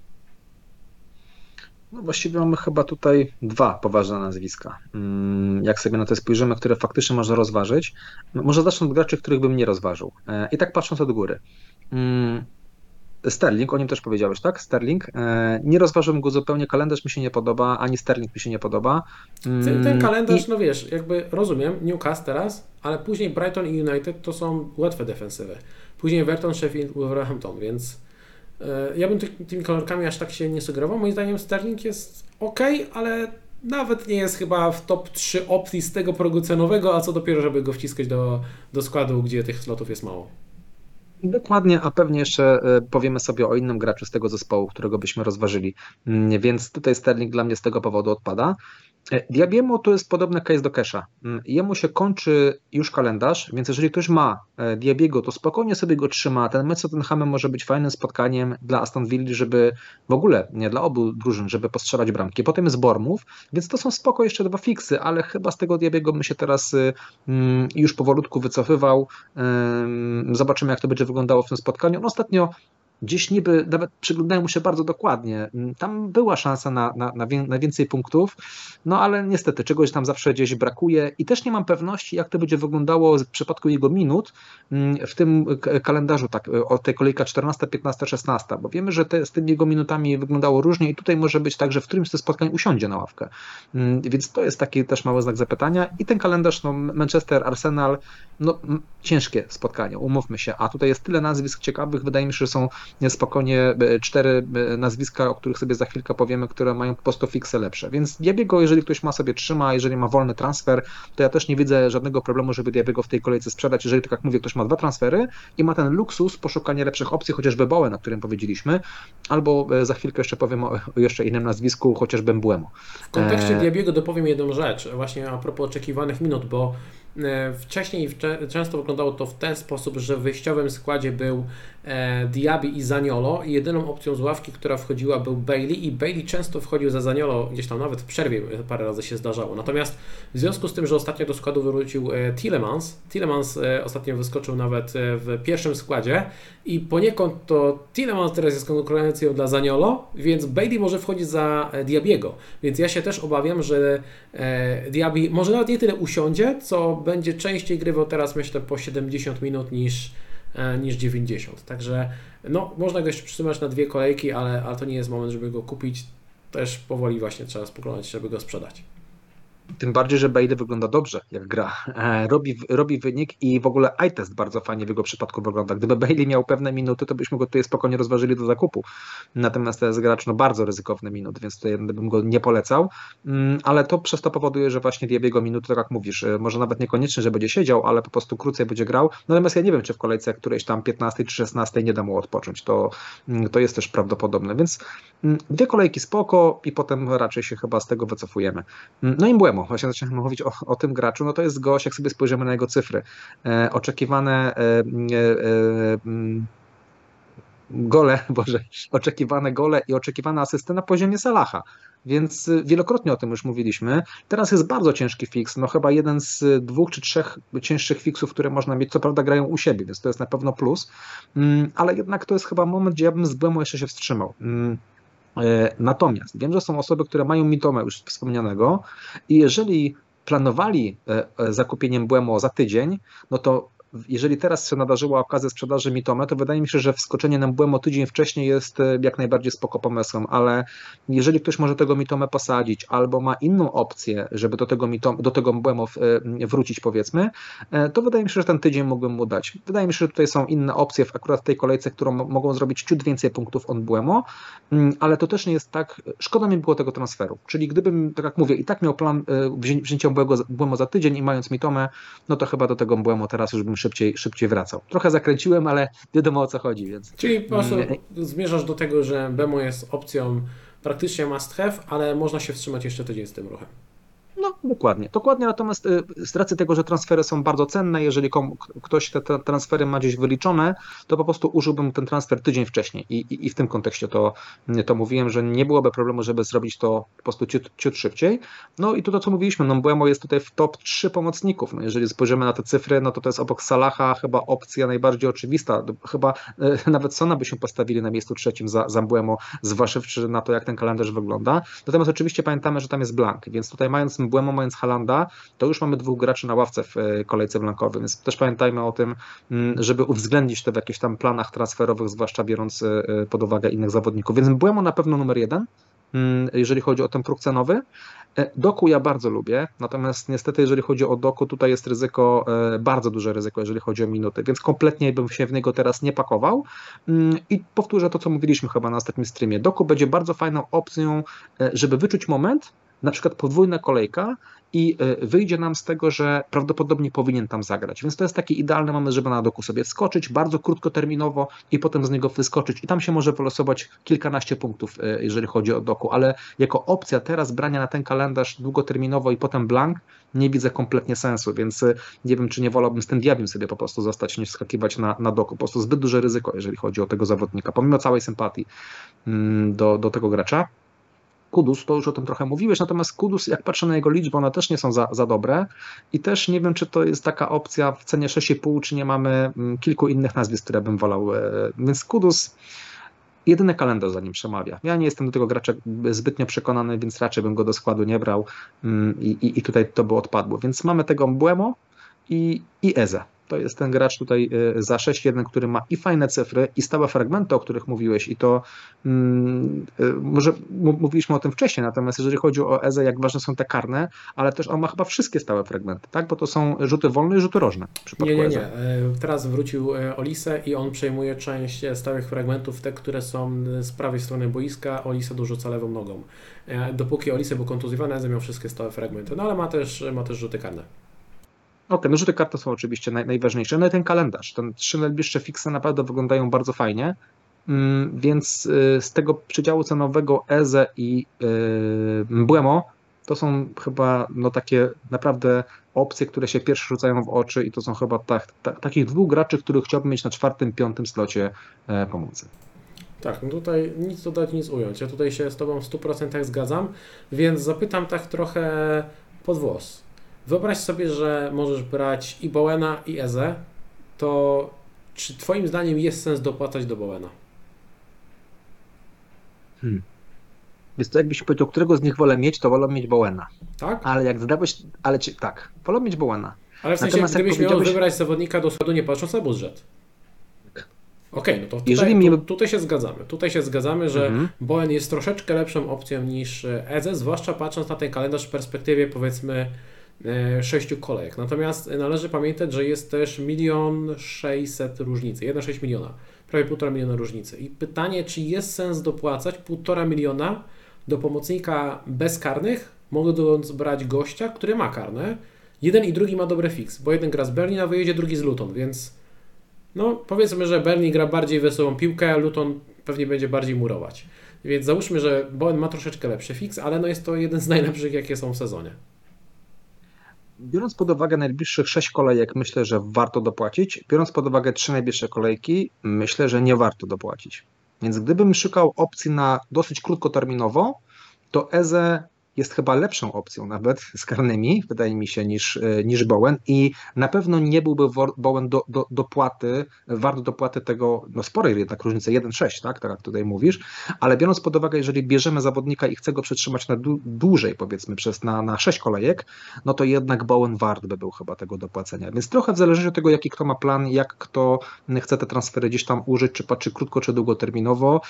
No właściwie mamy chyba tutaj dwa poważne nazwiska. Mm, jak sobie na to spojrzymy, które faktycznie można rozważyć, no może zacznę od graczy, których bym nie rozważył. E, I tak patrząc od góry. Mm, Sterling, o nim też powiedziałeś, tak? Sterling. E, nie rozważyłem go zupełnie, kalendarz mi się nie podoba, ani Sterling mi się nie podoba. Ten, ten kalendarz, I... no wiesz, jakby rozumiem, Newcastle teraz, ale później Brighton i United to są łatwe defensywy. Później Everton, Sheffield, Wolverhampton, więc e, ja bym ty, tymi kolorkami aż tak się nie sugerował. Moim zdaniem Sterling jest ok, ale nawet nie jest chyba w top 3 opcji z tego progu cenowego, a co dopiero, żeby go wciskać do, do składu, gdzie tych slotów jest mało. Dokładnie, a pewnie jeszcze e, powiemy sobie o innym graczu z tego zespołu, którego byśmy rozważyli. Mm, więc tutaj Sterling dla mnie z tego powodu odpada. E, Diabiemu to jest podobny case do Kesha. Mm, jemu się kończy już kalendarz, więc jeżeli ktoś ma e, Diabiego, to spokojnie sobie go trzyma. Ten mecz z Tottenhamem może być fajnym spotkaniem dla Aston Villa, żeby w ogóle, nie dla obu drużyn, żeby postrzelać bramki. Potem jest Bormów, więc to są spoko jeszcze dwa fiksy, ale chyba z tego Diabiego bym się teraz y, mm, już powolutku wycofywał. Zobaczymy, jak to będzie wyglądało w tym spotkaniu. No, ostatnio gdzieś niby nawet przyglądają mu się bardzo dokładnie. Mm, tam była szansa na, na, na, więcej punktów, no ale niestety czegoś tam zawsze gdzieś brakuje i też nie mam pewności, jak to będzie wyglądało w przypadku jego minut mm, w tym kalendarzu, tak, o tej kolejka 14, 15, 16, bo wiemy, że te, z tymi jego minutami wyglądało różnie i tutaj może być tak, że w którymś z tych spotkań usiądzie na ławkę. Mm, więc to jest taki też mały znak zapytania i ten kalendarz, no Manchester, Arsenal, no ciężkie spotkanie, umówmy się, a tutaj jest tyle nazwisk ciekawych, wydaje mi się, że są spokojnie e, cztery e, nazwiska, o których sobie za chwilkę powiemy, które mają po prostu fiksy lepsze. Więc Diabiego, jeżeli ktoś ma sobie trzyma, jeżeli ma wolny transfer, to ja też nie widzę żadnego problemu, żeby Diabiego w tej kolejce sprzedać. Jeżeli, tak jak mówię, ktoś ma dwa transfery i ma ten luksus poszukania lepszych opcji, chociażby Bowen, o którym powiedzieliśmy, albo e, za chwilkę jeszcze powiem o, jeszcze innym nazwisku, chociażby Mbuemo. W kontekście Diabiego dopowiem jedną rzecz, właśnie a propos oczekiwanych minut, bo wcześniej często wyglądało to w ten sposób, że w wyjściowym składzie był e, Diaby i Zaniolo i jedyną opcją z ławki, która wchodziła był Bailey i Bailey często wchodził za Zaniolo, gdzieś tam nawet w przerwie parę razy się zdarzało. Natomiast w związku z tym, że ostatnio do składu wrócił e, Tillemans, Tillemans ostatnio wyskoczył nawet w pierwszym składzie i poniekąd to Tillemans teraz jest konkurencją dla Zaniolo, więc Bailey może wchodzić za Diabiego. Więc ja się też obawiam, że Diaby może nawet nie tyle usiądzie, co będzie częściej grywał teraz myślę po 70 minut niż, e, niż 90. Także no, można go jeszcze przytrzymać na dwie kolejki, ale, ale to nie jest moment, żeby go kupić. Też powoli właśnie trzeba spoglądać, żeby go sprzedać. Tym bardziej, że Bailey wygląda dobrze, jak gra. E, robi, robi wynik i w ogóle iTest bardzo fajnie w jego przypadku wygląda. Gdyby Bailey miał pewne minuty, to byśmy go tutaj spokojnie rozważyli do zakupu. Natomiast to jest gracz no, bardzo ryzykowny minut, więc tutaj bym go nie polecał. Mm, ale to przez to powoduje, że właśnie Diabiego minuty, tak jak mówisz, e, może nawet niekoniecznie, że będzie siedział, ale po prostu krócej będzie grał. Natomiast ja nie wiem, czy w kolejce którejś tam 15 czy 16 nie da mu odpocząć. To, mm, to jest też prawdopodobne. Więc mm, dwie kolejki spoko i potem raczej się chyba z tego wycofujemy. No i Błemo Właśnie zacząłem mówić o, o, tym graczu, no to jest gość, jak sobie spojrzymy na jego cyfry, e, oczekiwane e, e, mm, gole, boże, oczekiwane gole i oczekiwane asysty na poziomie Salaha. Więc wielokrotnie o tym już mówiliśmy. Teraz jest bardzo ciężki fix, no chyba jeden z dwóch czy trzech cięższych fixów, które można mieć, co prawda grają u siebie, więc to jest na pewno plus, mm, ale jednak to jest chyba moment, gdzie ja bym z Błemu jeszcze się wstrzymał. E, natomiast wiem, że są osoby, które mają mitome już wspomnianego i jeżeli planowali e, e, zakupieniem Błemo za tydzień, no to jeżeli teraz się nadarzyła okazja sprzedaży Mitome, to wydaje mi się, że wskoczenie na Mbłemo tydzień wcześniej jest e, jak najbardziej spoko pomysłem, ale jeżeli ktoś może tego Mitome posadzić albo ma inną opcję, żeby do tego, Mitome, do tego Mbłemo e, wrócić powiedzmy, e, to wydaje mi się, że ten tydzień mógłbym mu dać. Wydaje mi się, że tutaj są inne opcje w akurat tej kolejce, którą mogą zrobić ciut więcej punktów on Mbłemo, mm, ale to też nie jest tak, szkoda mi było tego transferu, czyli gdybym, tak jak mówię, i tak miał plan wzięcia Mbłemo za tydzień i mając Mitome, no to chyba do tego Mbłemo teraz już bym szybciej, szybciej wracał. Trochę zakręciłem, ale wiadomo o co chodzi. Więc... Czyli po prostu mm, zmierzasz do tego, że Bemo jest opcją praktycznie must have, ale można się wstrzymać jeszcze tydzień z tym ruchem. No, dokładnie. Dokładnie, natomiast y, z racji tego, że transfery są bardzo cenne, jeżeli ktoś te, transfery ma gdzieś wyliczone, to po prostu użyłbym ten transfer tydzień wcześniej i, i, i, w tym kontekście to, to mówiłem, że nie byłoby problemu, żeby zrobić to po prostu ciut, ciut szybciej. No i to, to co mówiliśmy, no jest tutaj w top 3 pomocników. No, jeżeli spojrzymy na te cyfry, no to to jest obok Salaha chyba opcja najbardziej oczywista. Chyba e, nawet Sona by się postawili na miejscu trzecim za, za Buemo, zważywszy na to, jak ten kalendarz wygląda. Natomiast oczywiście pamiętamy, że tam jest blank, więc tutaj mając Błemo mając Halanda, to już mamy dwóch graczy na ławce w e, kolejce blankowej, więc też pamiętajmy o tym, mm, żeby uwzględnić to w jakichś tam planach transferowych, zwłaszcza biorąc e, e, pod uwagę innych zawodników. Więc Błemo na pewno numer jeden, mm, jeżeli chodzi o ten próg cenowy. Doku ja bardzo lubię, natomiast niestety jeżeli chodzi o Doku, tutaj jest ryzyko, bardzo duże ryzyko, jeżeli chodzi o minuty, więc kompletnie bym się w niego teraz nie pakował mm, i powtórzę to, co mówiliśmy chyba na ostatnim streamie. Doku będzie bardzo fajną opcją, żeby wyczuć moment, na przykład podwójna kolejka i e, wyjdzie nam z tego, że prawdopodobnie powinien tam zagrać. Więc to jest taki idealny moment, żeby na doku sobie wskoczyć bardzo krótkoterminowo i potem z niego wyskoczyć. I tam się może wylosować kilkanaście punktów, e, jeżeli chodzi o doku, ale jako opcja teraz brania na ten kalendarz długoterminowo i potem blank, nie widzę kompletnie sensu, więc e, nie wiem, czy nie wolałbym z tym diabłem sobie po prostu zostać, niż skakiwać na, na doku. Po prostu zbyt duże ryzyko, jeżeli chodzi o tego zawodnika, pomimo całej sympatii mm, do, do tego gracza. Kudus, to już o tym trochę mówiłeś, natomiast Kudus, jak patrzę na jego liczbę, one też nie są za, za dobre i też nie wiem, czy to jest taka opcja w cenie 6,5, czy nie mamy mm, kilku innych nazwisk, które bym wolał. E, więc Kudus jedyny kalendarz za nim przemawia. Ja nie jestem do tego gracza zbytnio przekonany, więc raczej bym go do składu nie brał mm, i, i, i tutaj to by odpadło. Więc mamy tego Błemo i, i Eze. To jest ten gracz tutaj y, za 6-1, który ma i fajne cyfry, i stałe fragmenty, o których mówiłeś, i to mm, y, może mówiliśmy o tym wcześniej, natomiast jeżeli chodzi o Eze, jak ważne są te karne, ale też on ma chyba wszystkie stałe fragmenty, tak? Bo to są rzuty wolne i rzuty rożne. nie, nie, nie. E, teraz wrócił e, Olise i on przejmuje część stałych fragmentów, te, które są z prawej strony boiska. Olise dorzuca lewą nogą. E, dopóki Olise był kontuzjowany, Eze miał wszystkie stałe fragmenty, no ale ma też, ma też rzuty karne. Okay, no rzuty karty są oczywiście naj, najważniejsze, no i ten kalendarz, ten trzy najbliższe fiksy naprawdę wyglądają bardzo fajnie, mm, więc y, z tego przedziału cenowego Eze i yy, Błemo to są chyba no takie naprawdę opcje, które się pierwsze rzucają w oczy i to są chyba tak, tak, takich dwóch graczy, których chciałbym mieć na czwartym, piątym slocie e, pomocy. Tak, no tutaj nic dodać, nic ująć. Ja tutaj się z Tobą w 100% zgadzam, więc zapytam tak trochę pod włos. Wyobraź sobie, że możesz brać i Bowena, i Eze, to czy Twoim zdaniem jest sens dopłacać do Bowena? Hmm. Więc to jakbyś powiedział, którego z nich wolę mieć, to wolę mieć Bowena. Tak? Ale jak zadałeś, ale ci, tak, wolę mieć Bowena. Ale w sensie, Natomiast gdybyś miał wybrać zawodnika do składu nie patrząc na budżet. Tak. Okej, okay, no to tutaj, Jeżeli tu, tutaj się zgadzamy. Tutaj się zgadzamy, że mhm. Bowen jest troszeczkę lepszą opcją niż Eze, zwłaszcza patrząc na ten kalendarz w perspektywie powiedzmy E, sześciu kolejek. Natomiast należy pamiętać, że jest też milion sześćset różnicy, 1,6 miliona, prawie półtora miliona różnicy. I pytanie, czy jest sens dopłacać półtora miliona do pomocnika bezkarnych, mogąc brać gościa, który ma karne. Jeden i drugi ma dobre fix, bo jeden gra z Berlin na wyjeździe, drugi z Luton, więc no powiedzmy, że Berlin gra bardziej wesołą piłkę, a Luton pewnie będzie bardziej murować. Więc załóżmy, że Bowen ma troszeczkę lepszy fix, ale no jest to jeden z najlepszych, jakie są w sezonie. Biorąc pod uwagę najbliższych 6 kolejek, myślę, że warto dopłacić. Biorąc pod uwagę 3 najbliższe kolejki, myślę, że nie warto dopłacić. Więc gdybym szukał opcji na dosyć krótkoterminowo, to Eze jest chyba lepszą opcją nawet z karnymi, wydaje mi się, niż, e, niż Bowen i na pewno nie byłby Bowen do, do, dopłaty, wart dopłaty tego, no sporej jednak różnicy, 1-6, tak, tak jak tutaj mówisz, ale biorąc pod uwagę, jeżeli bierzemy zawodnika i chce go przetrzymać na dłużej, powiedzmy przez na, na 6 kolejek, no to jednak Bowen wart by był chyba tego dopłacenia, więc trochę w zależności od tego, jaki kto ma plan, jak kto chce te transfery gdzieś tam użyć, czy patrzy krótko, czy długoterminowo,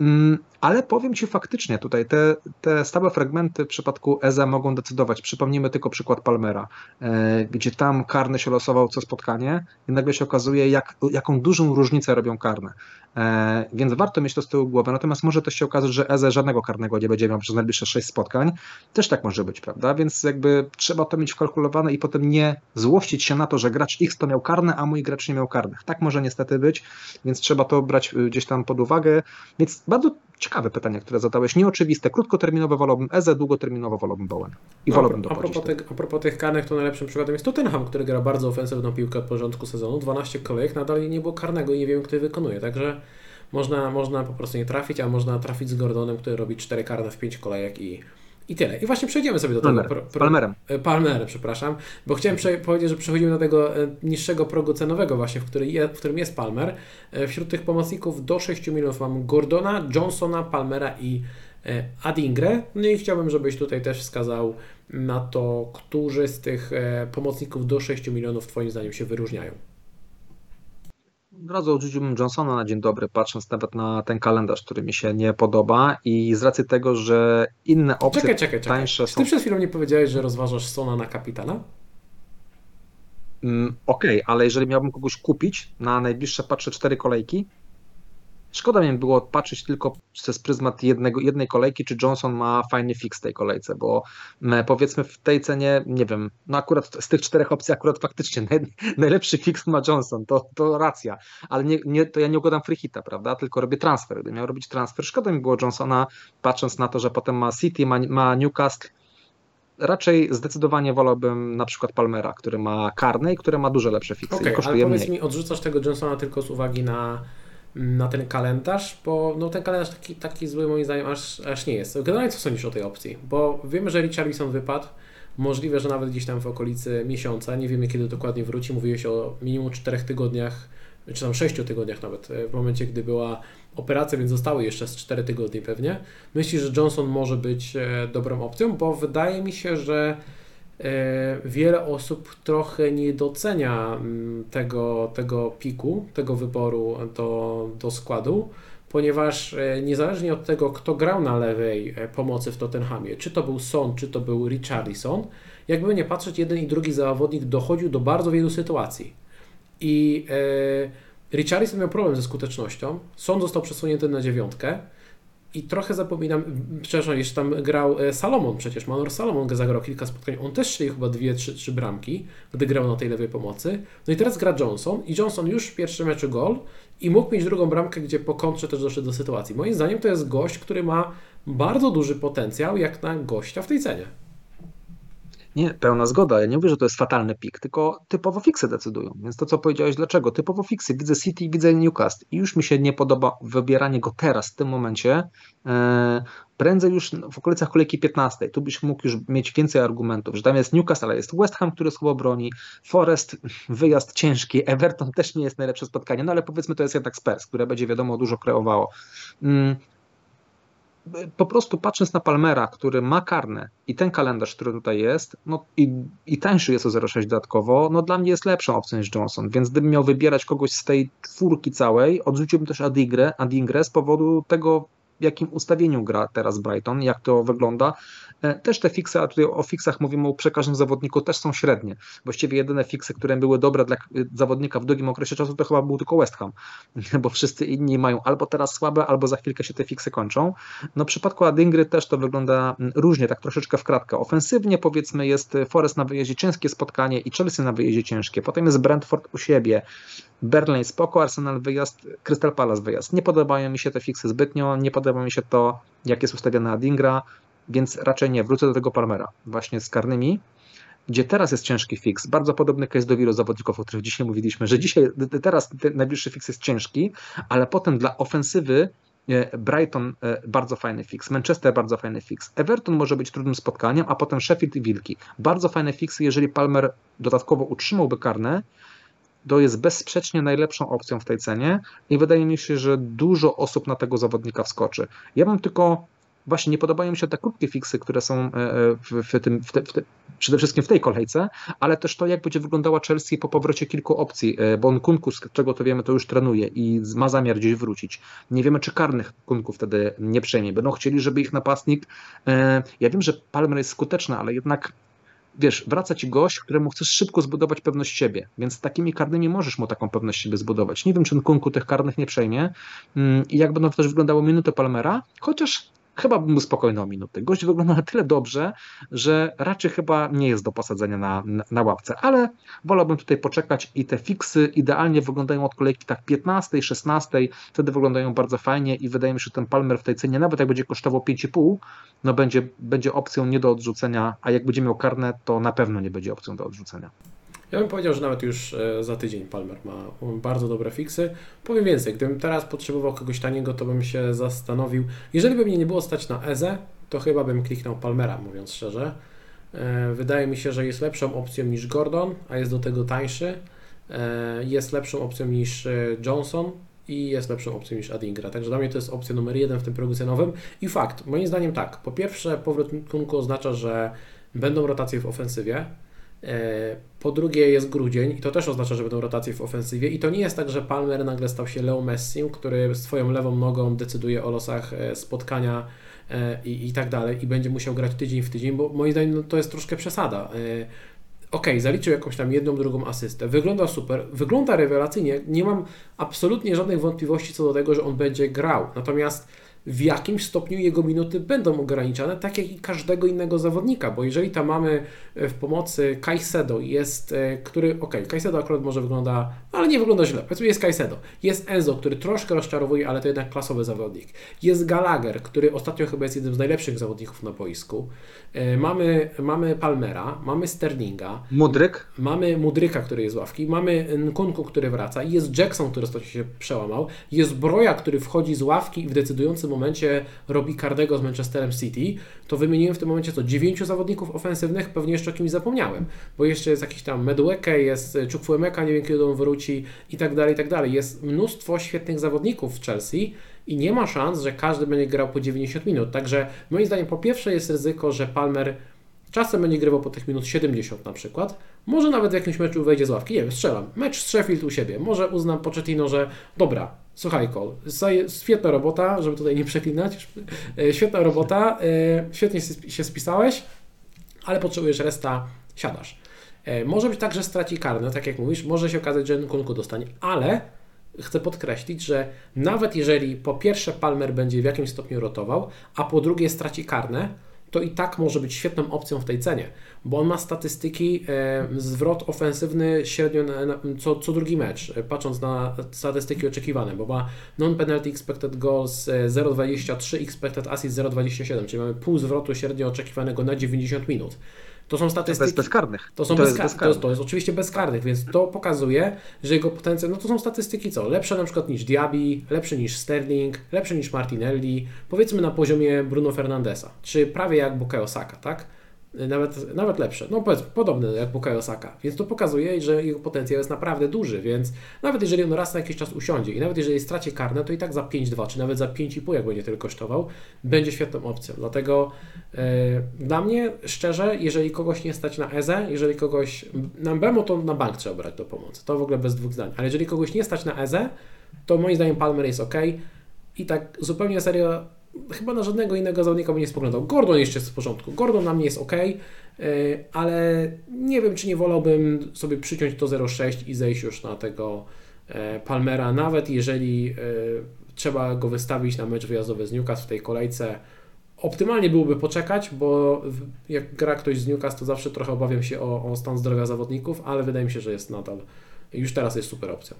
mm, ale powiem Ci faktycznie, tutaj te, te stałe fragmenty przypadku EZA mogą decydować. Przypomnijmy tylko przykład Palmera, e, gdzie tam karny się losował co spotkanie i nagle się okazuje, jak, jaką dużą różnicę robią karne. E, więc warto mieć to z tyłu głowy. Natomiast może też się okazać, że EZE żadnego karnego nie będzie miał przez najbliższe 6 spotkań. Też tak może być, prawda? Więc jakby trzeba to mieć wkalkulowane i potem nie złościć się na to, że gracz X to miał karne, a mój gracz nie miał karnych. Tak może niestety być, więc trzeba to brać y, gdzieś tam pod uwagę. Więc bardzo ciekawe pytanie, które zadałeś. Nieoczywiste. Krótkoterminowo wolałbym Eze, długoterminowo wolałbym Bowen. I no, wolałbym a, propos te, a propos tych karnych, to najlepszym przykładem jest Tottenham, który gra bardzo ofensywną piłkę od porządku sezonu. 12 kolejek, nadal nie było karnego i nie wiem, kto je wykonuje. Także można, można po prostu nie trafić, a można trafić z Gordonem, który robi 4 karne w 5 kolejek i, i tyle. I właśnie przejdziemy sobie do tego. Pro, pro, Palmerem. E, Palmerem, przepraszam, bo chciałem powiedzieć, że przechodzimy do tego e, niższego progu cenowego właśnie, w, który je, w którym jest Palmer. E, wśród tych pomocników do 6 milionów mam Gordona, Johnsona, Palmera i Adingre. No i chciałbym, żebyś tutaj też wskazał na to, którzy z tych pomocników do 6 milionów Twoim zdaniem się wyróżniają. Od razu odrzuciłbym Johnsona na dzień dobry, patrząc nawet na ten kalendarz, który mi się nie podoba i z racji tego, że inne opcje czekaj, czekaj, czekaj. tańsze są... Ty przed chwilą nie powiedziałeś, że rozważasz Sona na kapitana? Mm, Okej, okay, ale jeżeli miałbym kogoś kupić na najbliższe, patrzę, cztery kolejki, Szkoda mi było patrzeć tylko przez pryzmat jednego, jednej kolejki, czy Johnson ma fajny fix w tej kolejce, bo powiedzmy w tej cenie, nie wiem, no akurat z tych czterech opcji akurat faktycznie naj, najlepszy fix ma Johnson, to, to racja, ale nie, nie, to ja nie układam free hita, prawda, tylko robię transfer. Gdybym miał robić transfer, szkoda mi było Johnsona, patrząc na to, że potem ma City, ma, ma Newcastle, raczej zdecydowanie wolałbym na przykład Palmera, który ma karne i który ma dużo lepsze fiksy. Okay, ale powiedz mniej. mi, odrzucasz tego Johnsona tylko z uwagi na na ten kalendarz, bo no, ten kalendarz taki, taki zły moim zdaniem aż, aż nie jest. Generalnie co sądzisz o tej opcji? Bo wiemy, że Richarlison wypadł, możliwe, że nawet gdzieś tam w okolicy miesiąca, nie wiemy kiedy dokładnie wróci, mówiłeś o minimum 4 tygodniach, czy tam 6 tygodniach nawet, w momencie gdy była operacja, więc zostały jeszcze z 4 tygodnie pewnie. Myślisz, że Johnson może być e, dobrą opcją? Bo wydaje mi się, że E, wiele osób trochę nie docenia mm, tego, tego piku, tego wyboru do, do składu, ponieważ e, niezależnie od tego, kto grał na lewej e, pomocy w Tottenhamie, czy to był Son, czy to był Richarlison, jakby nie patrzeć, jeden i drugi zawodnik dochodził do bardzo wielu sytuacji. I e, Richarlison miał problem ze skutecznością, Son został przesunięty na dziewiątkę, i trochę zapominam, przepraszam, jeszcze tam grał e, Salomon przecież, Manor Salomon zagrał kilka spotkań, on też strzelił chyba dwie, trzy, trzy bramki, gdy grał na tej lewej pomocy. No i teraz gra Johnson i Johnson już w pierwszym meczu gol i mógł mieć drugą bramkę, gdzie po kontrze też doszedł do sytuacji. Moim zdaniem to jest gość, który ma bardzo duży potencjał jak na gościa w tej cenie. Nie, pełna zgoda. Ja nie mówię, że to jest fatalny pik, tylko typowo fiksy decydują. Więc to, co powiedziałeś, dlaczego? Typowo fiksy. Widzę City widzę Newcastle i już mi się nie podoba wybieranie go teraz, w tym momencie. E, prędzej już w okolicach kolejki 15. Tu byś mógł już mieć więcej argumentów, że tam jest Newcastle, ale jest West Ham, który słabo broni, Forest, wyjazd ciężki, Everton też nie jest najlepsze spotkanie, no ale powiedzmy to jest jednak Spurs, które będzie wiadomo dużo kreowało. Po prostu patrząc na Palmera, który ma karne i ten kalendarz, który tutaj jest, no i, i tańszy jest o 0,6 dodatkowo, no dla mnie jest lepszą opcją niż Johnson, więc gdybym miał wybierać kogoś z tej czwórki całej, odrzuciłbym też Adigre, Adigre z powodu tego, w jakim ustawieniu gra teraz Brighton, jak to wygląda. E, też te fiksy, a tutaj o fiksach mówimy przy każdym zawodniku, też są średnie. Właściwie jedyne fiksy, które były dobre dla zawodnika w długim okresie czasu, to chyba był tylko West Ham, bo wszyscy inni mają albo teraz słabe, albo za chwilkę się te fiksy kończą. No w przypadku Adingry też to wygląda różnie, tak troszeczkę w kratkę. Ofensywnie powiedzmy jest Forest na wyjeździe ciężkie spotkanie i Chelsea na wyjeździe ciężkie. Potem jest Brentford u siebie, Berlin spoko, Arsenal wyjazd, Crystal Palace wyjazd. Nie podobają mi się te fiksy zbytnio, nie podoba mi się to, jak jest ustawiona Adingra, więc raczej nie, wrócę do tego Palmera, właśnie z karnymi. gdzie teraz jest ciężki fix, bardzo podobny case do wielu zawodników, o których dzisiaj mówiliśmy, że dzisiaj, teraz najbliższy fix jest ciężki, ale potem dla ofensywy e, Brighton e, bardzo fajny fix, Manchester bardzo fajny fix, Everton może być trudnym spotkaniem, a potem Sheffield i Wilki. Bardzo fajne fixy, jeżeli Palmer dodatkowo utrzymałby karne, to jest bezsprzecznie najlepszą opcją w tej cenie i wydaje mi się, że dużo osób na tego zawodnika wskoczy. Ja mam tylko właśnie nie podobają mi się te krótkie fiksy, które są e, e, w, w tym, w te, te, przede wszystkim w tej kolejce, ale też to, jak będzie wyglądała Chelsea po powrocie kilku opcji, e, bo on Kunku, z czego to wiemy, to już trenuje i ma zamiar gdzieś wrócić. Nie wiemy, czy karnych Kunku wtedy nie przejmie. Będą chcieli, żeby ich napastnik, ja wiem, że Palmer jest skuteczny, ale jednak wiesz, wraca ci gość, któremu chcesz szybko zbudować pewność siebie, więc takimi karnymi możesz mu taką pewność siebie zbudować. Nie wiem, czy Kunku tych karnych nie przejmie mm, i jak będą też wyglądały minuty Palmera, chociaż chyba bym spokojny o minuty. Gość wygląda na tyle dobrze, że raczej chyba nie jest do posadzenia na, na, na ławce, ale wolałbym tutaj poczekać i te fiksy idealnie wyglądają od kolejki tak 15, 16, wtedy wyglądają bardzo fajnie i wydaje mi się, że ten Palmer w tej cenie, nawet jak będzie kosztował 5,5, no będzie, będzie opcją nie do odrzucenia, a jak będzie miał karne, to na pewno nie będzie opcją do odrzucenia. Ja bym powiedział, że nawet już e, za tydzień Palmer ma bardzo dobre fiksy. Powiem więcej, gdybym teraz potrzebował kogoś taniego, to bym się zastanowił. Jeżeli by mnie nie było stać na Eze, to chyba bym kliknął Palmera, mówiąc szczerze. E, wydaje mi się, że jest lepszą opcją niż Gordon, a jest do tego tańszy. E, jest lepszą opcją niż Johnson i jest lepszą opcją niż Adingra. Także dla mnie to jest opcja numer jeden w tym progu cenowym. I fakt, moim zdaniem tak. Po pierwsze, powrót Kunku oznacza, że będą rotacje w ofensywie po drugie jest grudzień i to też oznacza, że będą rotacje w ofensywie i to nie jest tak, że Palmer nagle stał się Leo Messim, który swoją lewą nogą decyduje o losach e, spotkania e, i, i tak dalej i będzie musiał grać tydzień w tydzień, bo moim zdaniem no, to jest troszkę przesada. Ok, zaliczył jakąś tam jedną, drugą asystę. Wygląda super, wygląda rewelacyjnie. Nie mam absolutnie żadnych wątpliwości co do tego, że on będzie grał. Natomiast w jakimś stopniu jego minuty będą ograniczane, tak jak i każdego innego zawodnika, bo jeżeli tam mamy e, w pomocy Kajsedo, jest, e, który, ok, Kajsedo akurat może wygląda, ale nie wygląda źle, powiedzmy jest Kajsedo, jest Enzo, który troszkę rozczarowuje, ale to jednak klasowy zawodnik, jest Gallagher, który ostatnio chyba jest jednym z najlepszych zawodników na boisku, e, mamy, mamy Palmera, mamy Sterlinga, Mudryk, mamy Mudryka, który jest z ławki, mamy Nkunku, który wraca, jest Jackson, który ostatnio się przełamał, jest Broja, który wchodzi z ławki i w decydującym momencie robi Cardego z Manchesterem City, to wymieniłem w tym momencie co, dziewięciu zawodników ofensywnych, pewnie jeszcze o kimś zapomniałem, bo jeszcze jest jakiś tam Medweke, jest Chukwuemeka, nie wiem kiedy on wróci i tak dalej, i tak dalej. Jest mnóstwo świetnych zawodników w Chelsea i nie ma szans, że każdy będzie grał po 90 minut, także moim zdaniem po pierwsze jest ryzyko, że Palmer Czasem będzie grywał po tych minut 70 na przykład. Może nawet w jakimś meczu wejdzie z ławki. Nie wiem, strzelam. Mecz z Sheffield u siebie. Może uznam Pochettino, że dobra, słuchaj Cole, świetna robota, żeby tutaj nie przeklinać. E, świetna robota, e, świetnie się spisałeś, ale potrzebujesz resta, siadasz. E, może być tak, że straci karne, tak jak mówisz, może się okazać, że Nkunku dostanie, ale chcę podkreślić, że nawet jeżeli po pierwsze Palmer będzie w jakimś stopniu rotował, a po drugie straci karne, to i tak może być świetną opcją w tej cenie, bo on ma statystyki, e, zwrot ofensywny średnio na, na, co, co drugi mecz, e, patrząc na statystyki oczekiwane, bo ma non-penalty expected goals 0,23, e, expected assist 0,27, czyli mamy pół zwrotu średnio oczekiwanego na 90 minut. To są statystyki. To jest bezkarnych. To, są to, bezka- jest bezkarnych. To, jest, to jest oczywiście bezkarnych, więc to pokazuje, że jego potencjał, no to są statystyki co? Lepsze na przykład niż Diaby, lepsze niż Sterling, lepsze niż Martinelli, powiedzmy na poziomie Bruno Fernandesa, czy prawie jak Bukayo Saka, tak? Nawet, nawet lepsze, no powiedzmy, podobne jak Bukayo Saka, więc to pokazuje, że jego potencjał jest naprawdę duży, więc nawet jeżeli on raz na jakiś czas usiądzie i nawet jeżeli straci karne, to i tak za 5-2, czy nawet za 5,5, jak będzie tylko kosztował, będzie świetną opcją, dlatego yy, dla mnie, szczerze, jeżeli kogoś nie stać na EZE, jeżeli kogoś, na Bemo to na bank trzeba brać do pomocy, to w ogóle bez dwóch zdań, ale jeżeli kogoś nie stać na EZE, to moim zdaniem Palmer jest ok, i tak zupełnie serio chyba na żadnego innego zawodnika bym nie spoglądał. Gordon jeszcze jest w porządku. Gordon na mnie jest ok, e, ale nie wiem, czy nie wolałbym sobie przyciąć to 0,6 i zejść już na tego e, Palmera, nawet jeżeli e, trzeba go wystawić na mecz wyjazdowy z Newcastle w tej kolejce. Optymalnie byłoby poczekać, bo jak gra ktoś z Newcastle, to zawsze trochę obawiam się o, o stan zdrowia zawodników, ale wydaje mi się, że jest nadal, już teraz jest super opcja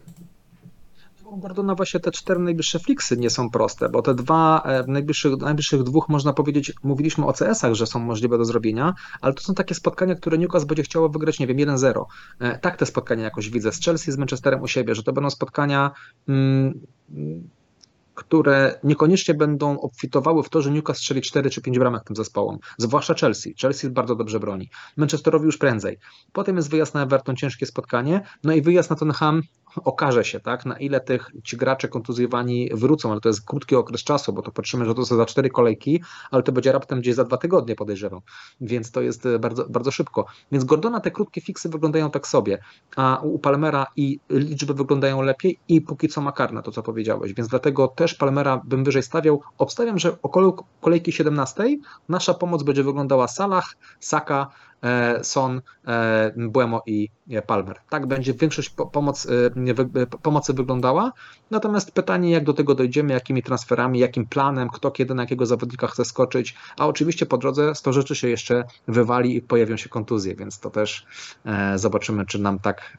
Gordona właśnie te cztery najbliższe fliksy nie są proste, bo te dwa e, najbliższych, najbliższych dwóch można powiedzieć, mówiliśmy o CS-ach, że są możliwe do zrobienia, ale to są takie spotkania, które Newcastle będzie chciało wygrać, nie wiem, 1-0. E, tak te spotkania jakoś widzę z Chelsea, z Manchesterem u siebie, że to będą spotkania mm, które niekoniecznie będą obfitowały w to, że Newcastle strzeli 4 czy 5 bramek tym zespołom, zwłaszcza Chelsea. Chelsea bardzo dobrze broni. Manchesterowi już prędzej. Potem jest wyjazd na Everton, ciężkie spotkanie, no i wyjazd na Tottenham okaże się, tak, na ile tych ci gracze kontuzjowani wrócą, ale to jest krótki okres czasu, bo to patrzymy, że to są za cztery kolejki, ale to będzie raptem gdzieś za dwa tygodnie podejrzewam, więc to jest e, bardzo, bardzo szybko. Więc Gordona te krótkie fiksy wyglądają tak sobie, a u Palmera i liczby wyglądają lepiej i póki co makarne, to co powiedziałeś, więc dlatego też Palmera bym wyżej stawiał. Obstawiam, że około kolejki 17 nasza pomoc będzie wyglądała Salah, Saka, Son, e, Buemo i Palmer. Tak będzie większość pomoc, e, pomocy wyglądała. Natomiast pytanie, jak do tego dojdziemy, jakimi transferami, jakim planem, kto kiedy na jakiego zawodnika chce skoczyć, a oczywiście po drodze 100 rzeczy się jeszcze wywali i pojawią się kontuzje, więc to też zobaczymy, czy nam tak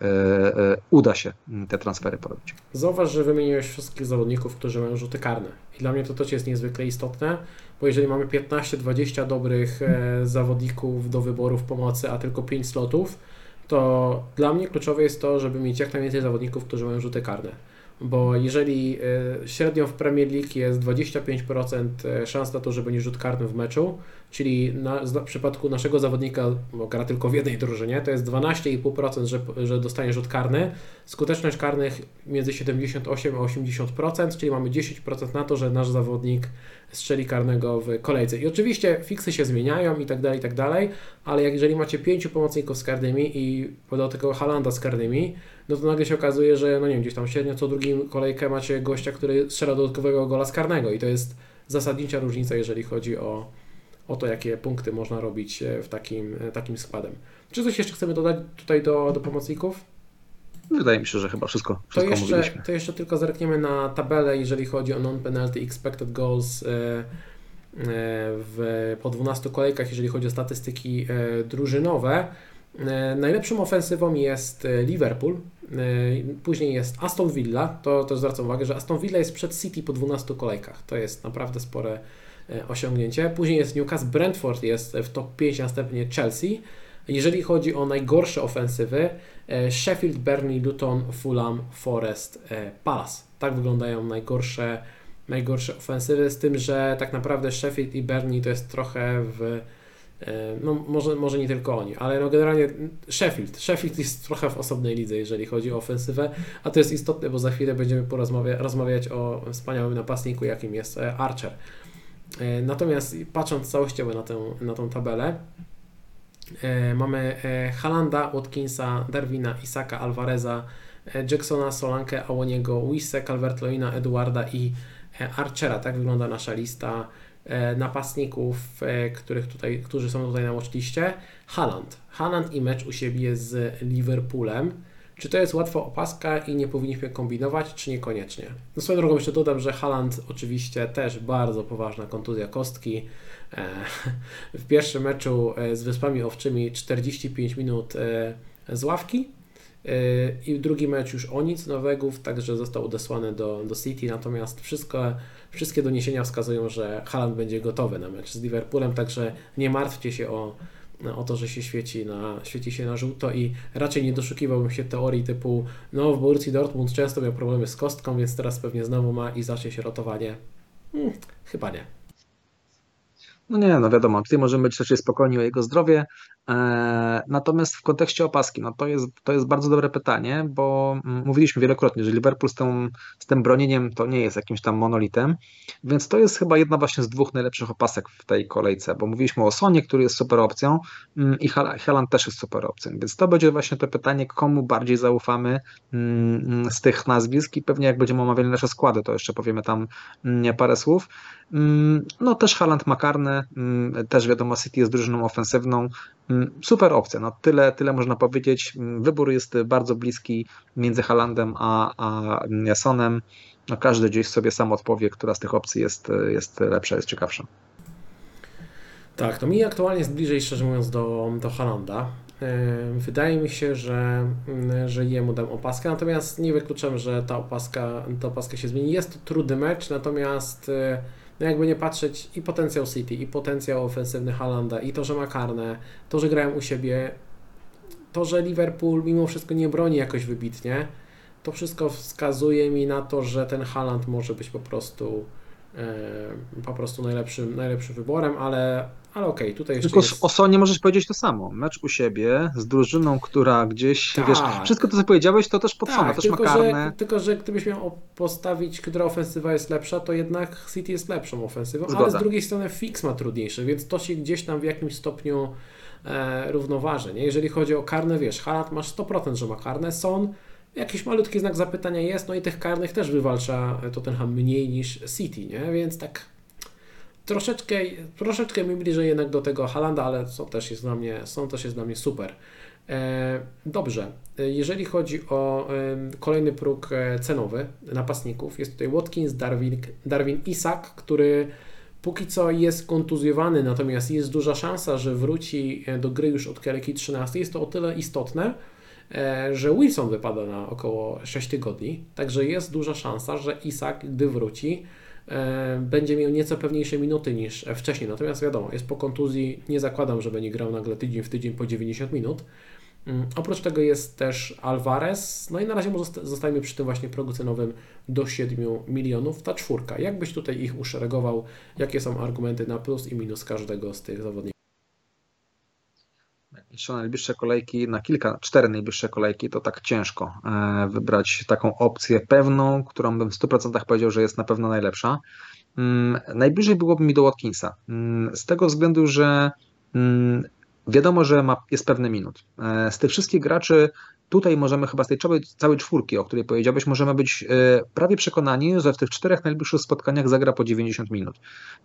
uda się te transfery porobić. Zauważ, że wymieniłeś wszystkich zawodników, którzy mają rzuty karne. I dla mnie to też jest niezwykle istotne, bo jeżeli mamy 15-20 dobrych e, zawodników do wyborów pomocy, a tylko 5 slotów, to dla mnie kluczowe jest to, żeby mieć jak najwięcej zawodników, którzy mają rzuty karne. Bo jeżeli e, średnio w Premier League jest 25% e, szans na to, że będzie rzut karny w meczu, czyli na, w przypadku naszego zawodnika, bo gra tylko w jednej drużynie, to jest 12,5%, że, że dostanie rzut karny. Skuteczność karnych między 78 a 80%, czyli mamy 10% na to, że nasz zawodnik strzeli karnego w kolejce. I oczywiście fiksy się zmieniają i tak dalej, i tak dalej, ale jak jeżeli macie pięciu pomocników z karnymi i do tego Halanda z karnymi, no to nagle się okazuje, że no nie wiem, gdzieś tam średnio co drugim kolejkę macie gościa, który strzela dodatkowego gola z karnego i to jest zasadnicza różnica, jeżeli chodzi o, o to, jakie punkty można robić e, w takim, e, takim składem. Czy coś jeszcze chcemy dodać tutaj do, do pomocników? Wydaje mi się, że chyba wszystko, wszystko to, jeszcze, to jeszcze tylko zerkniemy na tabelę, jeżeli chodzi o non-penalty expected goals e, e, w, po 12 kolejkach, jeżeli chodzi o statystyki e, drużynowe. Najlepszą ofensywą jest Liverpool, później jest Aston Villa, to też zwracam uwagę, że Aston Villa jest przed City po 12 kolejkach, to jest naprawdę spore osiągnięcie. Później jest Newcastle, Brentford jest w top 5, następnie Chelsea. Jeżeli chodzi o najgorsze ofensywy, e, Sheffield, Burnley, Luton, Fulham, Forest, e, Palace. Tak wyglądają najgorsze, najgorsze ofensywy, z tym, że tak naprawdę Sheffield i Burnley to jest trochę w e, no może, może nie tylko oni, ale no generalnie Sheffield. Sheffield jest trochę w osobnej lidze, jeżeli chodzi o ofensywę, a to jest istotne, bo za chwilę będziemy porozmawiać rozmawiać o wspaniałym napastniku, jakim jest Archer. Natomiast patrząc całościowo na tę, na tą tabelę, mamy e, Halanda, Watkinsa, Darwina, Isaka, Alvareza, e, Jacksona, Solankę, Awoniego, Wisse, Calvert-Lewina, Eduarda i Archera. Tak wygląda nasza lista napastników, których tutaj, którzy są tutaj na watchliście. Haaland. Haaland i mecz u siebie z Liverpoolem. Czy to jest łatwa opaska i nie powinniśmy kombinować, czy niekoniecznie? No swoją drogą jeszcze dodam, że Haaland oczywiście też bardzo poważna kontuzja kostki. E, w pierwszym meczu e, z Wyspami Owczymi 45 minut e, z ławki i drugi mecz już o nic Norwegów, także został odesłany do, do City, natomiast wszystko, wszystkie doniesienia wskazują, że Haaland będzie gotowy na mecz z Liverpoolem, także nie martwcie się o, o to, że się świeci na, świeci się na żółto i raczej nie doszukiwałbym się teorii typu no w Borussii Dortmund często miał problemy z kostką, więc teraz pewnie znowu ma i zacznie się rotowanie. Hmm, chyba nie. No nie, no wiadomo, tutaj możemy być raczej spokojni o jego zdrowie. E, natomiast w kontekście opaski, no to jest, to jest bardzo dobre pytanie, bo mm, mówiliśmy wielokrotnie, że Liverpool z, tą, z tym bronieniem to nie jest jakimś tam monolitem, więc to jest chyba jedna właśnie z dwóch najlepszych opasek w tej kolejce, bo mówiliśmy o Sonie, który jest super opcją mm, i Haaland też jest super opcją, więc to będzie właśnie to pytanie, komu bardziej zaufamy mm, z tych nazwisk i pewnie jak będziemy omawiali nasze składy, to jeszcze powiemy tam parę słów. No też Haaland Makarne, też wiadomo City jest drużyną ofensywną, super opcja, no tyle, tyle można powiedzieć. Mm, wybór jest bardzo bliski między Halandem a, a Jasonem. No każdy gdzieś sobie sam odpowie, która z tych opcji jest, jest lepsza, jest ciekawsza. Tak, to mi aktualnie jest bliżej, szczerze mówiąc, do, do Halanda. Wydaje mi się, że, mm, że jemu dam opaskę, natomiast nie wykluczam, że ta opaska, ta opaska się zmieni. Jest to trudny mecz, natomiast no jakby nie patrzeć i potencjał City, i potencjał ofensywny Halanda, i to, że ma karne, to, że grają u siebie, to, że Liverpool mimo wszystko nie broni jakoś wybitnie, to wszystko wskazuje mi na to, że ten Haland może być po prostu e, po prostu najlepszym, najlepszym wyborem, ale, ale okej, tutaj jeszcze Tylko jest... o Sonie możesz powiedzieć to samo. Mecz u siebie z drużyną, która gdzieś, Tak. wiesz, wszystko to co powiedziałeś, to też pod Sona, też ma tylko, karne. że, tylko, że gdybyś miał postawić, która ofensywa jest lepsza, to jednak City jest lepszą ofensywą, ale Zgoda. z drugiej strony Fix ma trudniejsze, więc to się gdzieś tam w jakimś stopniu e, równoważy. Nie? Jeżeli chodzi o karne, wiesz, Halat masz 100%, że ma karne, Son jakiś malutki znak zapytania jest, no i tych karnych też wywalcza Tottenham mniej niż City, nie? Więc tak troszeczkę, troszeczkę mi bliżej jednak do tego Halanda, ale są też jest dla mnie, są też jest dla mnie super. E, dobrze, E, jeżeli chodzi o kolejny próg e, cenowy napastników, jest tutaj Watkins, Darwin, Darwin Isak, który póki co jest kontuzjowany, natomiast jest duża szansa, że wróci do gry już od kolejki 13. Jest to o tyle istotne, że Wilson wypada na około 6 tygodni, także jest duża szansa, że Isak, gdy wróci, będzie miał nieco pewniejsze minuty niż wcześniej. Natomiast wiadomo, jest po kontuzji, nie zakładam, że będzie grał nagle tydzień w tydzień po 90 minut. Mm, Oprócz tego jest też Alvarez, no i na razie zostajemy przy tym właśnie progu cenowym do 7 milionów. Ta czwórka, jak byś tutaj ich uszeregował? Jakie są argumenty na plus i minus każdego z tych zawodników? Na najbliższe kolejki, na kilka, cztery najbliższe kolejki, to tak ciężko e, wybrać taką opcję pewną, którą bym w 100% powiedział, że jest na pewno najlepsza. Mm, Najbliżej byłoby mi do Watkinsa. Mm, Z tego względu, że mm, wiadomo, że ma, jest pewny minut. E, Z tych wszystkich graczy tutaj możemy chyba z tej całej, całej czwórki, o której powiedziałeś, możemy być e, prawie przekonani, że w tych czterech najbliższych spotkaniach zagra po 90 minut.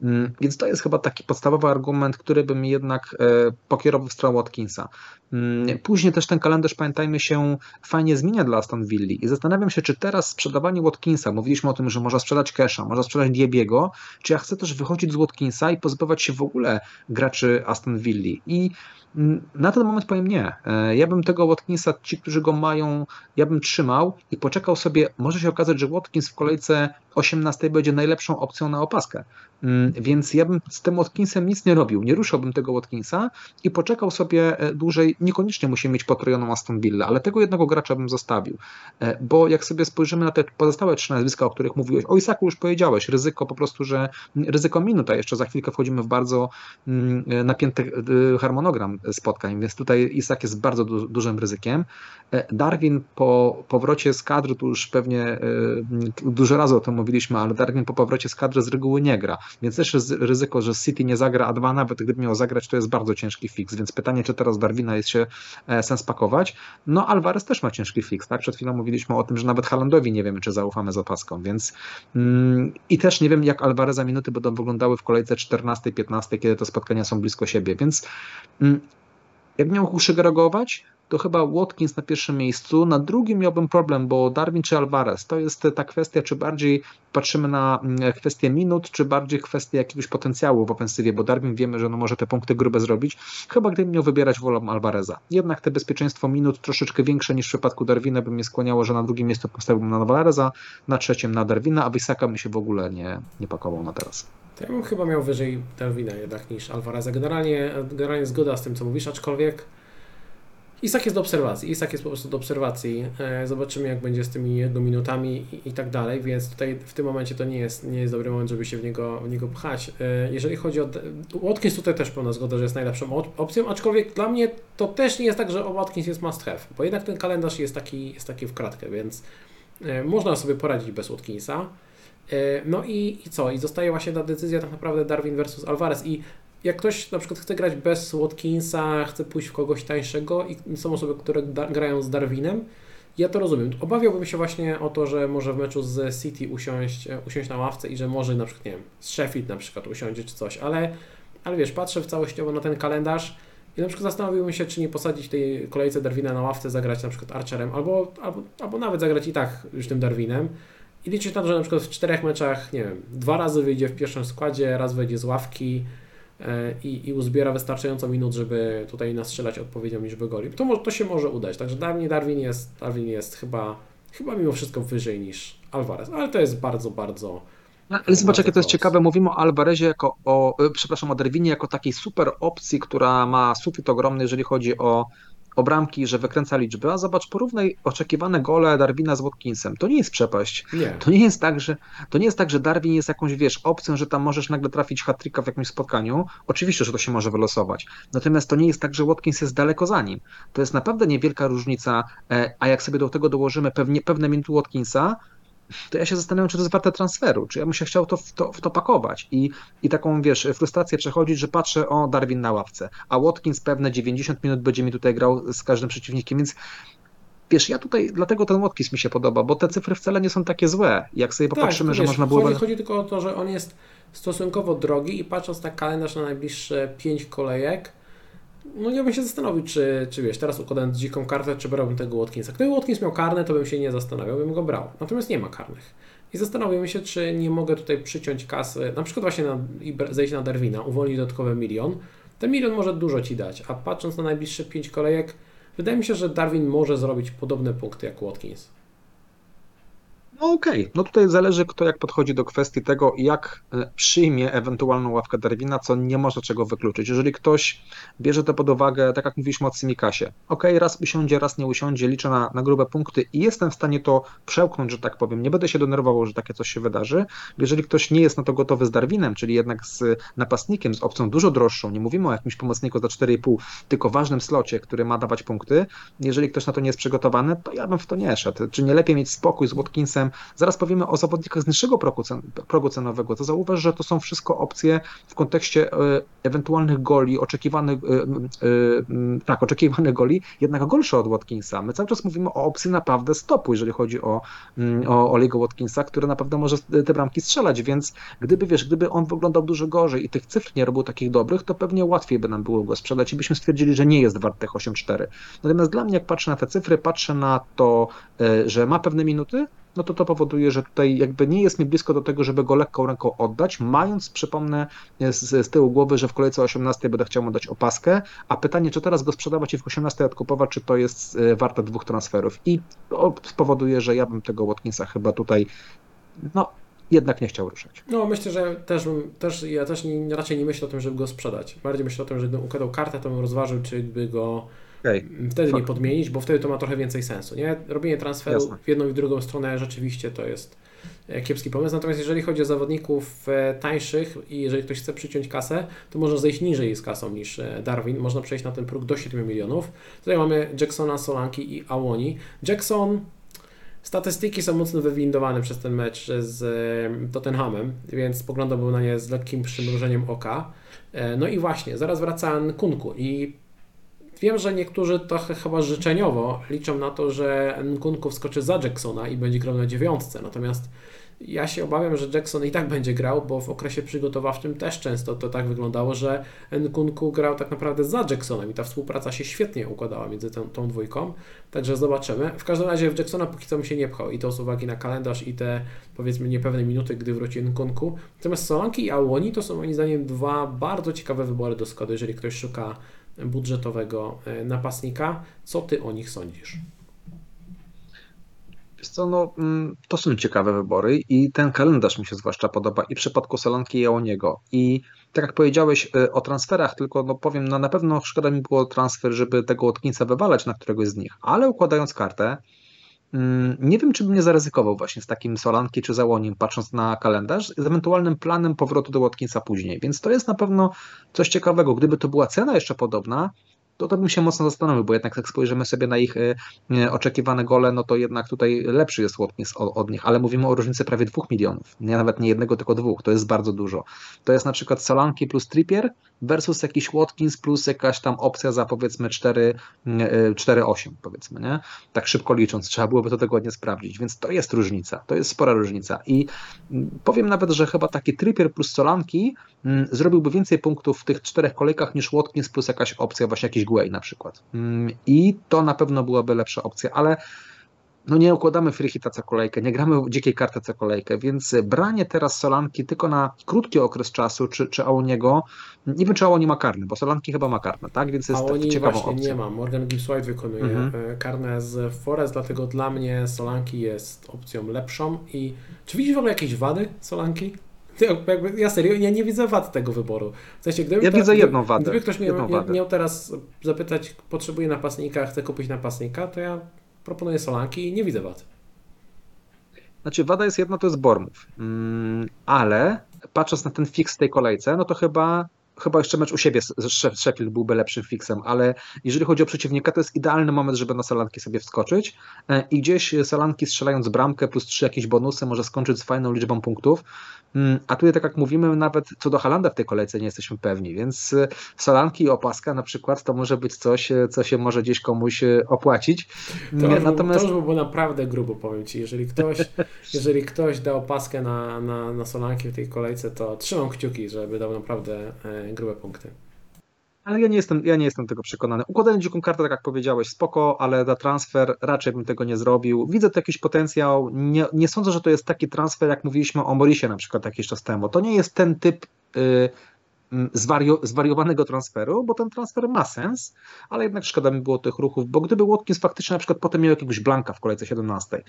Mm, Więc to jest chyba taki podstawowy argument, który by mi jednak e, pokierował w stronę Watkinsa. Mm, Później też ten kalendarz, pamiętajmy się, fajnie zmienia dla Aston Villa i zastanawiam się, czy teraz sprzedawanie Watkinsa, mówiliśmy o tym, że można sprzedać Kesha, można sprzedać Diebiego, czy ja chcę też wychodzić z Watkinsa i pozbywać się w ogóle graczy Aston Villa i mm, na ten moment powiem nie. E, Ja bym tego Watkinsa, ci, którzy go mają, ja bym trzymał i poczekał sobie. Może się okazać, że Watkins w kolejce 18 będzie najlepszą opcją na opaskę. Mm, Więc ja bym z tym Watkinsem nic nie robił. Nie ruszałbym tego Watkinsa i poczekał sobie e, dłużej. Niekoniecznie musi mieć potrojoną Aston Villa, ale tego jednego gracza bym zostawił. E, Bo jak sobie spojrzymy na te pozostałe trzy nazwiska, o których mówiłeś, o Isaku już powiedziałeś, ryzyko po prostu, że ryzyko minuta, jeszcze za chwilkę wchodzimy w bardzo mm, napięty e, harmonogram spotkań, więc tutaj Isak jest bardzo du dużym ryzykiem. E, Darwin po powrocie z kadry, tu już pewnie e, dużo razy o tym mówiliśmy, ale Darwin po powrocie z kadry z reguły nie gra, więc też jest ryzyko, że City nie zagra, a dwa nawet gdyby miał zagrać, to jest bardzo ciężki fix, więc pytanie, czy teraz Darwina jest się e, sens pakować. No Alvarez też ma ciężki fix, tak? Przed chwilą mówiliśmy o tym, że nawet Halandowi nie wiemy, czy zaufamy z opaską, więc mm, i też nie wiem, jak Alvareza minuty będą wyglądały w kolejce 14-15, kiedy te spotkania są blisko siebie, więc mm, jak miał uszeregować, to chyba Watkins na pierwszym miejscu. Na drugim miałbym problem, bo Darwin czy Alvarez to jest ta kwestia, czy bardziej patrzymy na mm, kwestię minut, czy bardziej kwestię jakiegoś potencjału w ofensywie, bo Darwin wiemy, że no może te punkty grube zrobić. Chyba gdybym miał wybierać, wolę Alvareza. Jednak te bezpieczeństwo minut troszeczkę większe niż w przypadku Darwina by mnie skłaniało, że na drugim miejscu postawiłbym na Alvareza, na trzecim na Darwina, a Wysaka mi się w ogóle nie, nie pakował na teraz. Ja bym chyba miał wyżej Darwina jednak niż Alvareza. Generalnie, generalnie zgoda z tym, co mówisz, aczkolwiek Isak jest do obserwacji. Isak jest po prostu do obserwacji. E, Zobaczymy, jak będzie z tymi jego minutami i, i tak dalej, więc tutaj w tym momencie to nie jest, nie jest dobry moment, żeby się w niego, w niego pchać. E, Jeżeli chodzi o. Watkins, tutaj też pełna zgoda, że jest najlepszą op- opcją, aczkolwiek dla mnie to też nie jest tak, że Watkins jest must have, bo jednak ten kalendarz jest taki, jest taki w kratkę, więc e, można sobie poradzić bez Watkinsa. No i, i co? I zostaje właśnie ta decyzja tak naprawdę Darwin versus Alvarez i jak ktoś na przykład chce grać bez Watkinsa, chce pójść w kogoś tańszego i są osoby, które da, grają z Darwinem, ja to rozumiem. Obawiałbym się właśnie o to, że może w meczu z City usiąść, e, usiąść na ławce i że może na przykład, nie wiem, z Sheffield na przykład usiądzie czy coś, ale, ale wiesz, patrzę w całościowo na ten kalendarz i na przykład zastanowiłbym się, czy nie posadzić tej kolejce Darwina na ławce, zagrać na przykład Archerem, albo, albo, albo nawet zagrać i tak już tym Darwinem i liczyć na to, że na przykład w czterech meczach, nie wiem, dwa razy wyjdzie w pierwszym składzie, raz wyjdzie z ławki, i, i uzbiera wystarczająco minut, żeby tutaj nastrzelać odpowiednią liczbę goli. To, może, to się może udać. Także Darwin, Darwin, jest, Darwin jest chyba, chyba mimo wszystko wyżej niż Alvarez, ale to jest bardzo, bardzo. No, ale zobacz, jakie to jest ciekawe. Mówimy o Alvarezie jako o, przepraszam, o Darwinie jako takiej super opcji, która ma sufit ogromny, jeżeli chodzi o o bramki, że wykręca liczby, a zobacz, porównaj oczekiwane gole Darwina z Watkinsem. To nie jest przepaść. Nie. To nie jest tak, że to nie jest tak, że Darwin jest jakąś, wiesz, opcją, że tam możesz nagle trafić hat w jakimś spotkaniu. Oczywiście, że to się może wylosować. Natomiast to nie jest tak, że Watkins jest daleko za nim. To jest naprawdę niewielka różnica, e, a jak sobie do tego dołożymy pewnie, pewne minuty Watkinsa, to ja się zastanawiam, czy to jest warte transferu, czy ja bym się chciał to, w, to, w to pakować i, i taką, wiesz, frustrację przechodzić, że patrzę, o, Darwin na ławce, a Watkins pewne 90 minut będzie mi tutaj grał z każdym przeciwnikiem, więc Wiesz, ja tutaj, dlatego ten Watkins mi się podoba, bo te cyfry wcale nie są takie złe. Jak sobie tak, popatrzymy, tak, że wiesz, można było. Chodzi, chodzi tylko o to, że on jest stosunkowo drogi i patrząc na kalendarz na najbliższe 5 kolejek, no nie bym się zastanowił, czy, czy wiesz, teraz układając dziką kartę, czy brałbym tego Watkinsa. Gdyby Watkins miał karne, to bym się nie zastanawiał, bym go brał. Natomiast nie ma karnych. I zastanawiam się, czy nie mogę tutaj przyciąć kasy, na przykład właśnie na, zejść na Darwina, uwolnić dodatkowy milion. Ten milion może dużo Ci dać, a patrząc na najbliższe 5 kolejek, wydaje mi się, że Darwin może zrobić podobne punkty jak Watkins. No okej, okay. no tutaj zależy kto jak podchodzi do kwestii tego, jak e, przyjmie ewentualną ławkę Darwina, co nie można czego wykluczyć. Jeżeli ktoś bierze to pod uwagę, tak jak mówiliśmy o Cymikasie, okay, raz usiądzie, raz nie usiądzie, liczę na, na grube punkty i jestem w stanie to przełknąć, że tak powiem, nie będę się denerwował, że takie coś się wydarzy. Jeżeli ktoś nie jest na to gotowy z Darwinem, czyli jednak z napastnikiem, z opcją dużo droższą, nie mówimy o jakimś pomocniku za 4,5, tylko ważnym slocie, który ma dawać punkty, jeżeli ktoś na to nie jest przygotowany, to ja bym w to nie szedł. Czy nie lepiej mieć spokój z Watkinsem, Zaraz powiemy o zawodnikach z niższego progu, cen, progu cenowego, to zauważ, że to są wszystko opcje w kontekście e, ewentualnych goli, oczekiwanych, e, e, tak, oczekiwanych goli, jednak gorsze od Watkinsa. My cały czas mówimy o opcji naprawdę stopu, jeżeli chodzi o, o Oliego Watkinsa, który naprawdę może te bramki strzelać, więc gdyby, wiesz, gdyby on wyglądał dużo gorzej i tych cyfr nie robił takich dobrych, to pewnie łatwiej by nam było go sprzedać i byśmy stwierdzili, że nie jest wart tych 8-4. Natomiast dla mnie, jak patrzę na te cyfry, patrzę na to, że ma pewne minuty, no to to powoduje, że tutaj jakby nie jest mi blisko do tego, żeby go lekką ręką oddać, mając, przypomnę z, z tyłu głowy, że w kolejce 18 będę chciał mu dać opaskę, a pytanie, czy teraz go sprzedawać i w 18 odkupować, czy to jest e, warte dwóch transferów. I to spowoduje, że ja bym tego Watkinsa chyba tutaj, no, jednak nie chciał ruszać. No, myślę, że też, też ja też nie, raczej nie myślę o tym, żeby go sprzedać. Bardziej myślę o tym, że gdybym układał kartę, to bym rozważył, czy by go okay. wtedy nie podmienić, bo wtedy to ma trochę więcej sensu. Nie? Robienie transferu Jasne. w jedną i w drugą stronę rzeczywiście to jest e, kiepski pomysł. Natomiast jeżeli chodzi o zawodników e, tańszych i jeżeli ktoś chce przyciąć kasę, to można zejść niżej z kasą niż e, Darwin. Można przejść na ten próg do 7 milionów. Tutaj mamy Jacksona, Solanki i Awoni. Jackson Statystyki są mocno wywindowane przez ten mecz z Tottenhamem, więc spoglądałbym na nie z lekkim przymrużeniem oka. No i właśnie, zaraz wraca Kunku i Wiem, że niektórzy trochę chyba życzeniowo liczą na to, że Nkunku wskoczy za Jacksona i będzie grał na dziewiątce, natomiast ja się obawiam, że Jackson i tak będzie grał, bo w okresie przygotowawczym też często to tak wyglądało, że Nkunku grał tak naprawdę za Jacksonem i ta współpraca się świetnie układała między tą, tą dwójką, także zobaczymy. W każdym razie w Jacksona póki co mi się nie pchał i to z uwagi na kalendarz i te powiedzmy niepewne minuty, gdy wróci Nkunku. Natomiast Solanki i Awoni to są moim zdaniem dwa bardzo ciekawe wybory do składu, jeżeli ktoś szuka budżetowego e, napastnika. Co ty o nich sądzisz? Co, no, mm, to są ciekawe wybory i ten kalendarz mi się zwłaszcza podoba i w przypadku Solanki i Oniego. I tak jak powiedziałeś e, o transferach, tylko no powiem, no na pewno szkoda mi było transfer, żeby tego Watkinsa wywalać na któregoś z nich, ale układając kartę, nie wiem, czy bym nie zaryzykował właśnie z takim Solanki czy Załoniem, patrząc na kalendarz, z ewentualnym planem powrotu do Watkinsa później. Więc to jest na pewno coś ciekawego. Gdyby to była cena jeszcze podobna, to, to bym się mocno zastanowił, bo jednak jak spojrzymy sobie na ich e, e, oczekiwane gole, no to jednak tutaj lepszy jest Watkins od, od nich, ale mówimy o różnicy prawie dwóch milionów, nie nawet nie jednego, tylko dwóch, to jest bardzo dużo. To jest na przykład Solanki plus Trippier versus jakiś Watkins plus jakaś tam opcja za powiedzmy 4, 4-8 e, powiedzmy, nie? Tak szybko licząc, trzeba byłoby to dokładnie sprawdzić, więc to jest różnica, to jest spora różnica i powiem nawet, że chyba taki Trippier plus Solanki zrobiłby więcej punktów w tych czterech kolejkach niż Watkins plus jakaś opcja, właśnie jakiś Guay na przykład. Mm, I to na pewno byłaby lepsza opcja, ale no nie układamy freehita co kolejkę, nie gramy dzikiej karty co kolejkę, więc branie teraz Solanki tylko na krótki okres czasu, czy, czy Aoniego, nie wiem czy Aoni ma karny, bo Solanki chyba ma karne, tak? Więc jest Aoni ciekawą właśnie opcją. nie ma, Morgan Gibbs White wykonuje mhm. karne z Forest, dlatego dla mnie Solanki jest opcją lepszą i czy widzisz w ogóle jakieś wady Solanki? Ja serio, ja nie widzę wad tego wyboru. W sensie, gdyby ja widzę jedną wadę. Gdyby ktoś miał, miał teraz zapytać, potrzebuje napastnika, chce kupić napastnika, to ja proponuję Solanki i nie widzę wad. Znaczy, wada jest jedna, to jest Bormów. Mm, ale patrząc na ten fix w tej kolejce, no to chyba chyba jeszcze mecz u siebie z Sheffield byłby lepszym fixem, ale jeżeli chodzi o przeciwnika, to jest idealny moment, żeby na Salanki sobie wskoczyć e, i gdzieś Salanki strzelając bramkę plus trzy jakieś bonusy może skończyć z fajną liczbą punktów, mm, a tutaj tak jak mówimy, nawet co do Halanda w tej kolejce nie jesteśmy pewni, więc e, Salanki i opaska na przykład to może być coś, e, co się może gdzieś komuś opłacić. To Natomiast... to już było naprawdę grubo, powiem Ci. Jeżeli ktoś, jeżeli ktoś da opaskę na, na, na Solanki w tej kolejce, to trzymam kciuki, żeby dał naprawdę grube punkty. Ale ja nie jestem, ja nie jestem tego przekonany. Układanie dziką kartę, tak jak powiedziałeś, spoko, ale na transfer raczej bym tego nie zrobił. Widzę tu jakiś potencjał. Nie, nie sądzę, że to jest taki transfer, jak mówiliśmy o Morisie na przykład jakiś czas temu. To nie jest ten typ y, zwario, zwariowanego transferu, bo ten transfer ma sens, ale jednak szkoda mi było tych ruchów, bo gdyby Watkins faktycznie na przykład potem miał jakiegoś blanka w kolejce 17,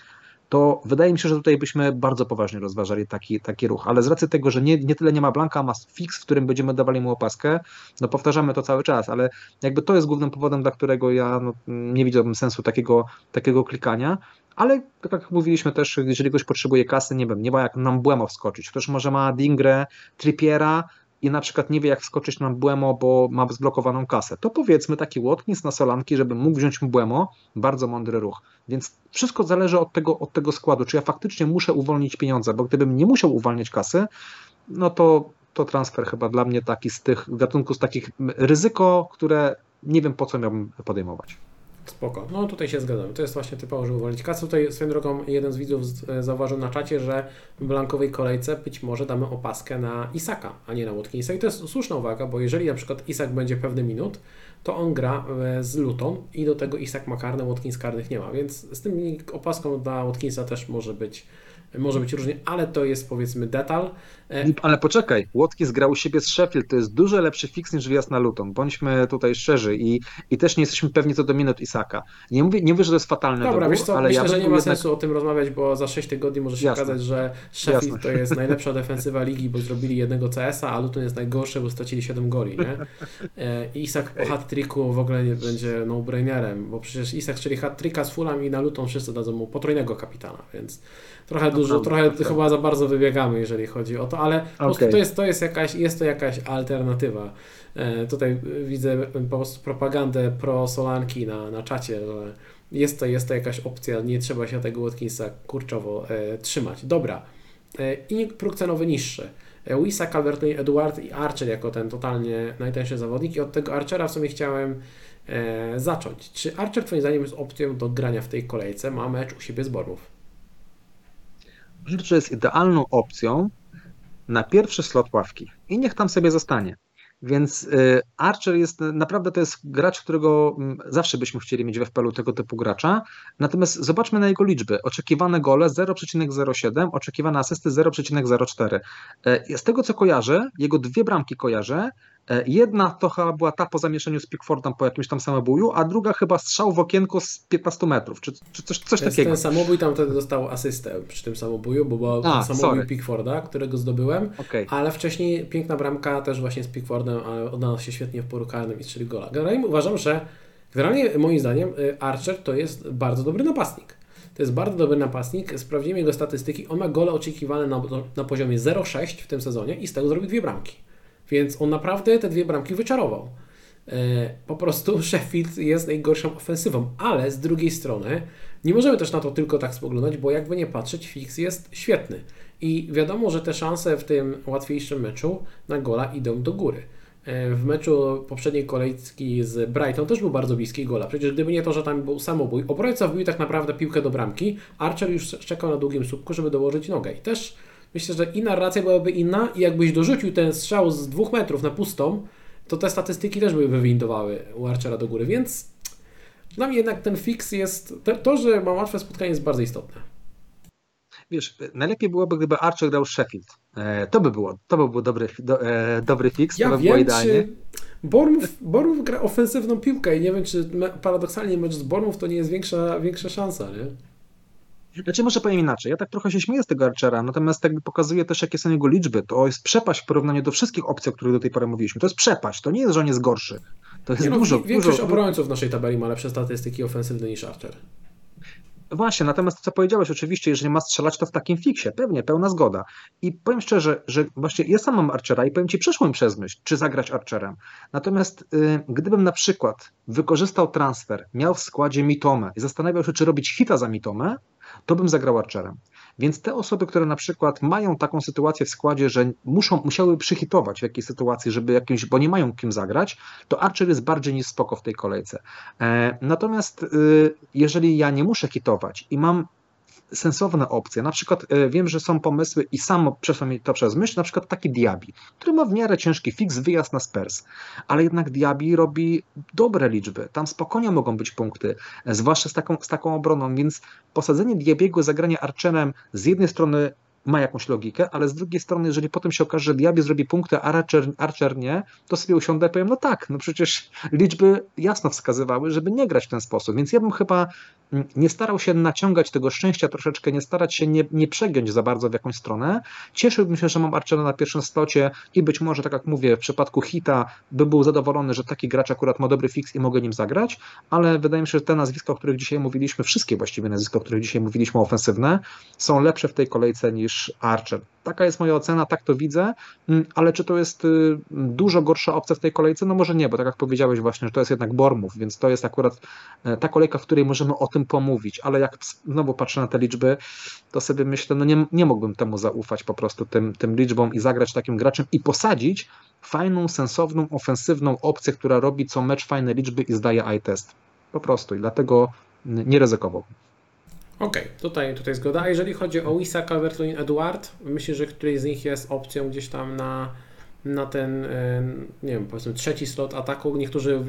to wydaje mi się, że tutaj byśmy bardzo poważnie rozważali taki, taki ruch, ale z racji tego, że nie, nie tyle nie ma blanka, ma fix, w którym będziemy dawali mu opaskę, no powtarzamy to cały czas, ale jakby to jest głównym powodem, dla którego ja no, nie widziałbym sensu takiego, takiego klikania, ale tak jak mówiliśmy też, jeżeli ktoś potrzebuje kasy, nie wiem, nie ma jak nam Błemo wskoczyć, ktoś może ma Dingrę, Trippiera, i na przykład nie wie, jak wskoczyć na Błemo, bo ma zblokowaną kasę, to powiedzmy taki Watkins na Solanki, żeby mógł wziąć Błemo, bardzo mądry ruch. Więc wszystko zależy od tego, od tego składu, czy ja faktycznie muszę uwolnić pieniądze, bo gdybym nie musiał uwalniać kasy, no to, to transfer chyba dla mnie taki z tych gatunków, z takich ryzyko, które nie wiem po co miałbym podejmować. Spoko. No tutaj się zgadzam. To jest właśnie typowo, żeby uwolnić kasę. Tutaj swoją drogą jeden z widzów e, zauważył na czacie, że w blankowej kolejce być może damy opaskę na Isaka, a nie na Watkinsa. I to jest słuszna uwaga, bo jeżeli na przykład Isak będzie pewny minut, to on gra e, z Luton i do tego Isak ma karne, Watkins karnych nie ma, więc z tym opaską dla Watkinsa też może być może być różnie, ale to jest powiedzmy detal. E, ale poczekaj, Watkins grał u siebie z Sheffield, to jest dużo lepszy fix niż wjazd na Luton. Bądźmy tutaj szczerzy i, i też nie jesteśmy pewni co do minut Isaka. Nie mówię, nie mówię że to jest fatalne Dobra, dobór, co, ale myślę, ja że nie ma jednak... sensu o tym rozmawiać, bo za 6 tygodni może się Jasne. okazać, że Sheffield Jasne. to jest najlepsza defensywa ligi, bo zrobili jednego CS-a, a Luton jest najgorszy, bo stracili 7 goli, nie? E, Isak po hat-tricku w ogóle nie będzie no-brainerem, bo przecież Isak, czyli hat-tricka z Fulham i na Luton wszyscy dadzą mu potrójnego kapitana, więc trochę dużo, trochę chyba za bardzo wybiegamy, jeżeli chodzi o to, ale okay. po prostu to jest, to jest jakaś, jest to jakaś alternatywa. E, tutaj widzę po prostu propagandę pro Solanki na, na czacie, że jest to, jest to jakaś opcja, nie trzeba się tego Watkinsa kurczowo e, trzymać. Dobra. E, I próg cenowy niższy. E, Wisa, calvert Eduard i Archer jako ten totalnie najtańszy zawodnik i od tego Archera w sumie chciałem e, zacząć. Czy Archer Twoim zdaniem jest opcją do grania w tej kolejce? Ma mecz u siebie z Bormów. Że jest idealną opcją na pierwszy slot ławki i niech tam sobie zostanie. Więc y, Archer jest naprawdę to jest gracz, którego mm, zawsze byśmy chcieli mieć we FPL-u tego typu gracza. Natomiast zobaczmy na jego liczby. Oczekiwane gole 0,07, oczekiwane asysty 0,04. Y, z tego co kojarzę, jego dwie bramki kojarzę, jedna to chyba była ta po zamieszaniu z Pickfordem po jakimś tam samobuju, a druga chyba strzał w okienko z 15 metrów, czy, czy coś, coś takiego. Ten samobój tam wtedy dostał asystę przy tym samobuju, bo był samobój sorry. Pickforda, którego zdobyłem, okay. ale wcześniej piękna bramka też właśnie z Pickfordem, ale odnalazł się świetnie w poru karnym i strzelił gola. Generalnie uważam, że generalnie moim zdaniem y, Archer to jest bardzo dobry napastnik. To jest bardzo dobry napastnik. Sprawdziłem jego statystyki. On ma gole oczekiwane na, na poziomie 0,6 w tym sezonie i z tego zrobił dwie bramki. Więc on naprawdę te dwie bramki wyczarował. E, po prostu Sheffield jest najgorszą ofensywą, ale z drugiej strony nie możemy też na to tylko tak spoglądać, bo jakby nie patrzeć, Fix jest świetny. I wiadomo, że te szanse w tym łatwiejszym meczu na gola idą do góry. E, w meczu poprzedniej kolejki z Brighton też był bardzo bliski gola. Przecież gdyby nie to, że tam był samobój, obrońca wbił tak naprawdę piłkę do bramki, Archer już czekał na długim słupku, żeby dołożyć nogę. I też myślę, że i narracja byłaby inna i jakbyś dorzucił ten strzał z dwóch metrów na pustą, to te statystyki też by wywindowały u Archera do góry, więc Dla mnie jednak ten fix jest, to, że mam łatwe spotkanie jest bardzo istotne. Wiesz, najlepiej byłoby, gdyby Archer grał Sheffield. E, to by było, to by był dobry, do, e, dobry fix, ja to by wiem, było idealnie. Bormów gra ofensywną piłkę i nie wiem, czy paradoksalnie mecz z Bormów to nie jest większa, większa szansa, nie? Znaczy może powiem inaczej, ja tak trochę się śmieję z tego Archera, natomiast tak pokazuje też jakie są jego liczby, to jest przepaść w porównaniu do wszystkich opcji, o których do tej pory mówiliśmy, to jest przepaść, to nie jest, że on jest gorszy, to jest nie no, dużo, Większość dużo... obrońców w naszej tabeli ma lepsze statystyki ofensywne niż Archer. Właśnie, natomiast to, co powiedziałeś, oczywiście, jeżeli ma strzelać, to w takim fiksie, pewnie, pełna zgoda. I powiem szczerze, że właśnie ja sam mam Archera i powiem Ci, przeszło mi przez myśl, czy zagrać Archerem. Natomiast y, gdybym na przykład wykorzystał transfer, miał w składzie Mitomę i zastanawiał się, czy robić hita za Mitomę, to bym zagrał Archerem. Więc te osoby, które na przykład mają taką sytuację w składzie, że muszą, musiały przyhitować w jakiejś sytuacji, żeby jakimś, bo nie mają kim zagrać, to Archer jest bardziej niż spoko w tej kolejce. E, natomiast y, jeżeli ja nie muszę hitować i mam sensowne opcje. Na przykład e, wiem, że są pomysły i sam przeszło mi to przez myśl, na przykład taki Diaby, który ma w miarę ciężki fix, wyjazd na Spurs, ale jednak Diaby robi dobre liczby. Tam spokojnie mogą być punkty, e, zwłaszcza z taką, z taką obroną, więc posadzenie Diabiego, zagranie Archerem z jednej strony ma jakąś logikę, ale z drugiej strony, jeżeli potem się okaże, że Diaby zrobi punkty, a Archer, Archer nie, to sobie usiądę i powiem, no tak, no przecież liczby jasno wskazywały, żeby nie grać w ten sposób, więc ja bym chyba nie starał się naciągać tego szczęścia troszeczkę, nie starać się nie, nie przegiąć za bardzo w jakąś stronę. Cieszyłbym się, że mam Archera na pierwszym slocie i być może, tak jak mówię, w przypadku hita by był zadowolony, że taki gracz akurat ma dobry fix i mogę nim zagrać, ale wydaje mi się, że te nazwiska, o których dzisiaj mówiliśmy, wszystkie właściwie nazwiska, o których dzisiaj mówiliśmy, ofensywne, są lepsze w tej kolejce niż Archer. Taka jest moja ocena, tak to widzę, mm, ale czy to jest y, dużo gorsza opcja w tej kolejce? No może nie, bo tak jak powiedziałeś właśnie, że to jest jednak Bormów, więc to jest akurat e, ta kolejka, w której możemy o tym pomówić, ale jak znowu patrzę na te liczby, to sobie myślę, no nie, nie mógłbym temu zaufać po prostu tym, tym liczbom i zagrać takim graczem i posadzić fajną, sensowną, ofensywną opcję, która robi co mecz fajne liczby i zdaje eye test. Po prostu i dlatego nie ryzykowałbym. Okej, okay, tutaj, tutaj zgoda. A jeżeli chodzi o Wisa, calvert Edward, myślę, że któryś z nich jest opcją gdzieś tam na, na ten, nie wiem, powiedzmy trzeci slot ataku. Niektórzy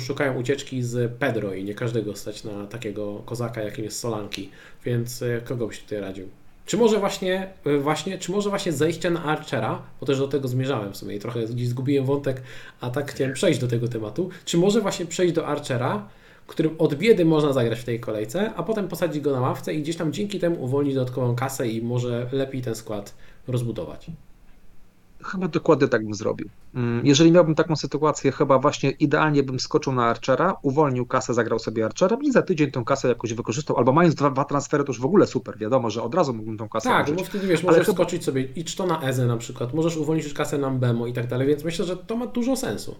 szukają ucieczki z Pedro i nie każdego stać na takiego kozaka, jakim jest Solanki. Więc e, kogo byś tutaj radził? Czy może właśnie, e, właśnie, czy może właśnie zejście na Archera, bo też do tego zmierzałem w sumie i trochę gdzieś zgubiłem wątek, a tak chciałem przejść do tego tematu. Czy może właśnie przejść do Archera, którym od biedy można zagrać w tej kolejce, a potem posadzić go na ławce i gdzieś tam dzięki temu uwolnić dodatkową kasę i może lepiej ten skład rozbudować. Chyba dokładnie tak bym zrobił. Mm, jeżeli miałbym taką sytuację, chyba właśnie idealnie bym skoczył na Archera, uwolnił kasę, zagrał sobie Archerem i za tydzień tą kasę jakoś wykorzystał, albo mając dwa, dwa transfery, to już w ogóle super, wiadomo, że od razu mógłbym tą kasę Tak, użyć. bo wtedy wiesz, możesz Ale skoczyć sobie i to na Eze na przykład, możesz uwolnić już kasę na Bemo i tak dalej, więc myślę, że to ma dużo sensu.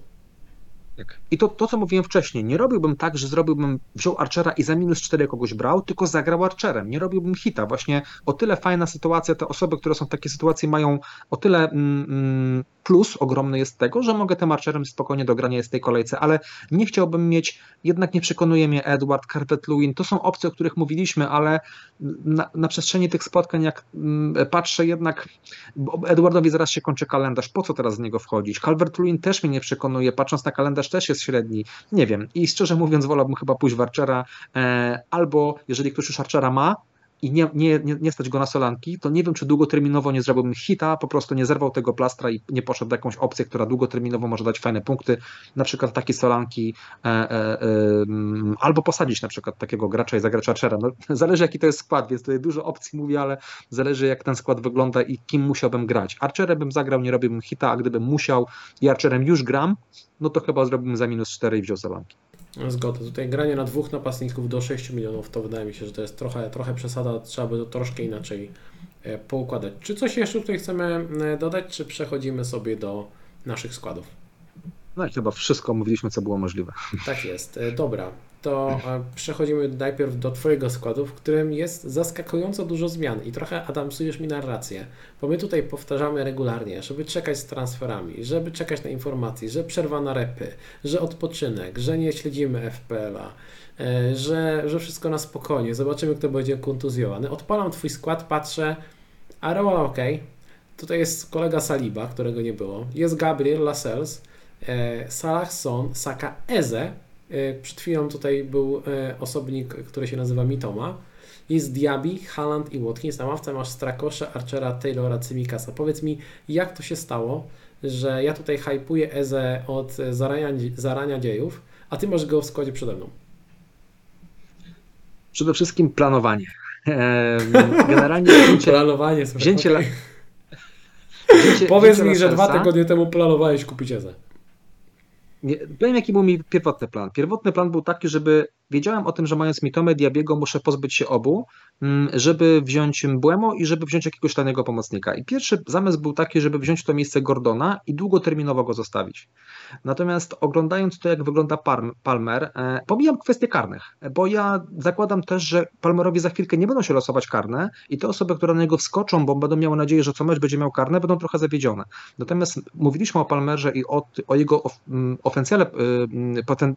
Tak. I to, to, co mówiłem wcześniej, nie robiłbym tak, że zrobiłbym, wziął Archera i za minus 4 kogoś brał, tylko zagrał Archerem. Nie robiłbym hita. Właśnie o tyle fajna sytuacja, te osoby, które są w takiej sytuacji mają o tyle mm, mm plus ogromny jest tego, że mogę tym Archerem spokojnie do grania jest w tej kolejce, ale nie chciałbym mieć, jednak nie przekonuje mnie Edward, Carpet Lewin, to są opcje, o których mówiliśmy, ale na, na przestrzeni tych spotkań, jak mm, patrzę jednak, Edwardowi zaraz się kończy kalendarz, po co teraz z niego wchodzić? Calvert Lewin też mnie nie przekonuje, patrząc na kalendarz też jest średni, nie wiem. I szczerze mówiąc wolałbym chyba pójść w Archera, e, albo jeżeli ktoś już Archera ma, i nie, nie, nie, nie stać go na solanki, to nie wiem, czy długoterminowo nie zrobiłbym hita, po prostu nie zerwał tego plastra i nie poszedł w jakąś opcję, która długoterminowo może dać fajne punkty, na przykład takie solanki, e, e, e, albo posadzić na przykład takiego gracza i zagrać Archera. No, zależy jaki to jest skład, więc tutaj dużo opcji mówię, ale zależy jak ten skład wygląda i kim musiałbym grać. Archerem bym zagrał, nie robiłbym hita, a gdybym musiał i Archerem już gram, no to chyba zrobiłbym za minus 4 i wziął solanki. Zgoda. Tutaj granie na dwóch napastników do 6 milionów to wydaje mi się, że to jest trochę, trochę przesada. Trzeba by to troszkę inaczej e, poukładać. Czy coś jeszcze tutaj chcemy e, dodać, czy przechodzimy sobie do naszych składów? No i chyba wszystko mówiliśmy, co było możliwe. Tak jest. E, dobra, to przechodzimy najpierw do Twojego składu, w którym jest zaskakująco dużo zmian i trochę Adam psujesz mi narrację, bo my tutaj powtarzamy regularnie, żeby czekać z transferami, żeby czekać na informacje, że przerwa na repy, że odpoczynek, że nie śledzimy FPL-a, e, że, że wszystko na spokojnie, zobaczymy kto będzie kontuzjowany. Odpalam Twój skład, patrzę, Areola ok, tutaj jest kolega Saliba, którego nie było, jest Gabriel Lascelles, e, Salah Son, Saka Eze, Przed chwilą tutaj był osobnik, który się nazywa Mitoma. Jest Diaby, Haaland i Watkins. Na ławce masz Strakosza, Archera, Taylora, Cymikasa. Powiedz mi, jak to się stało, że ja tutaj hypuję Eze od zarania, zarania dziejów, a ty masz go w składzie przede mną? Przede wszystkim planowanie. Generalnie wzięcie, planowanie, słuchaj, wzięcie, okay. wzięcie Powiedz wzięcie mi, że dwa tygodnie temu planowałeś kupić Eze. Nie, powiem jaki był mi pierwotny plan. Pierwotny plan był taki, żeby wiedziałem o tym, że mając Mitomę Diabiego muszę pozbyć się obu, mm, żeby wziąć Błemo i żeby wziąć jakiegoś tanego pomocnika. I pierwszy zamysł był taki, żeby wziąć to miejsce Gordona i długoterminowo go zostawić. Natomiast oglądając to, jak wygląda Palmer, e, pomijam kwestie karnych, bo ja zakładam też, że Palmerowi za chwilkę nie będą się losować karne i te osoby, które na niego wskoczą, bo będą miały nadzieję, że co mecz będzie miał karne, będą trochę zawiedzione. Natomiast mówiliśmy o Palmerze i o, o jego mm, ofensjale, y, poten,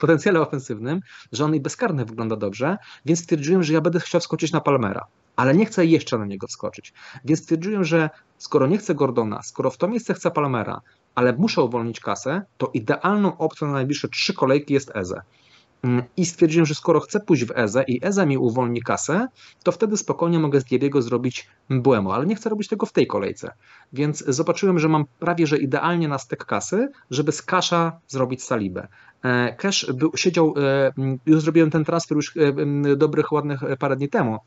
potencjale ofensywnym, że on i bezkarny wygląda dobrze, więc stwierdziłem, że ja będę chciał skoczyć na Palmera, ale nie chcę jeszcze na niego wskoczyć. Więc stwierdziłem, że skoro nie chcę Gordona, skoro w to miejsce chcę Palmera, ale muszę uwolnić kasę, to idealną opcją na najbliższe trzy kolejki jest Eze. Mm, I stwierdziłem, że skoro chcę pójść w Eze i Eze mi uwolni kasę, to wtedy spokojnie mogę z Diabiego zrobić Błemo, ale nie chcę robić tego w tej kolejce. Więc zobaczyłem, że mam prawie że idealnie na stek kasy, żeby z Kasza zrobić Salibę. E, Cash był, siedział, e, już zrobiłem ten transfer już e, dobrych, ładnych parę dni temu,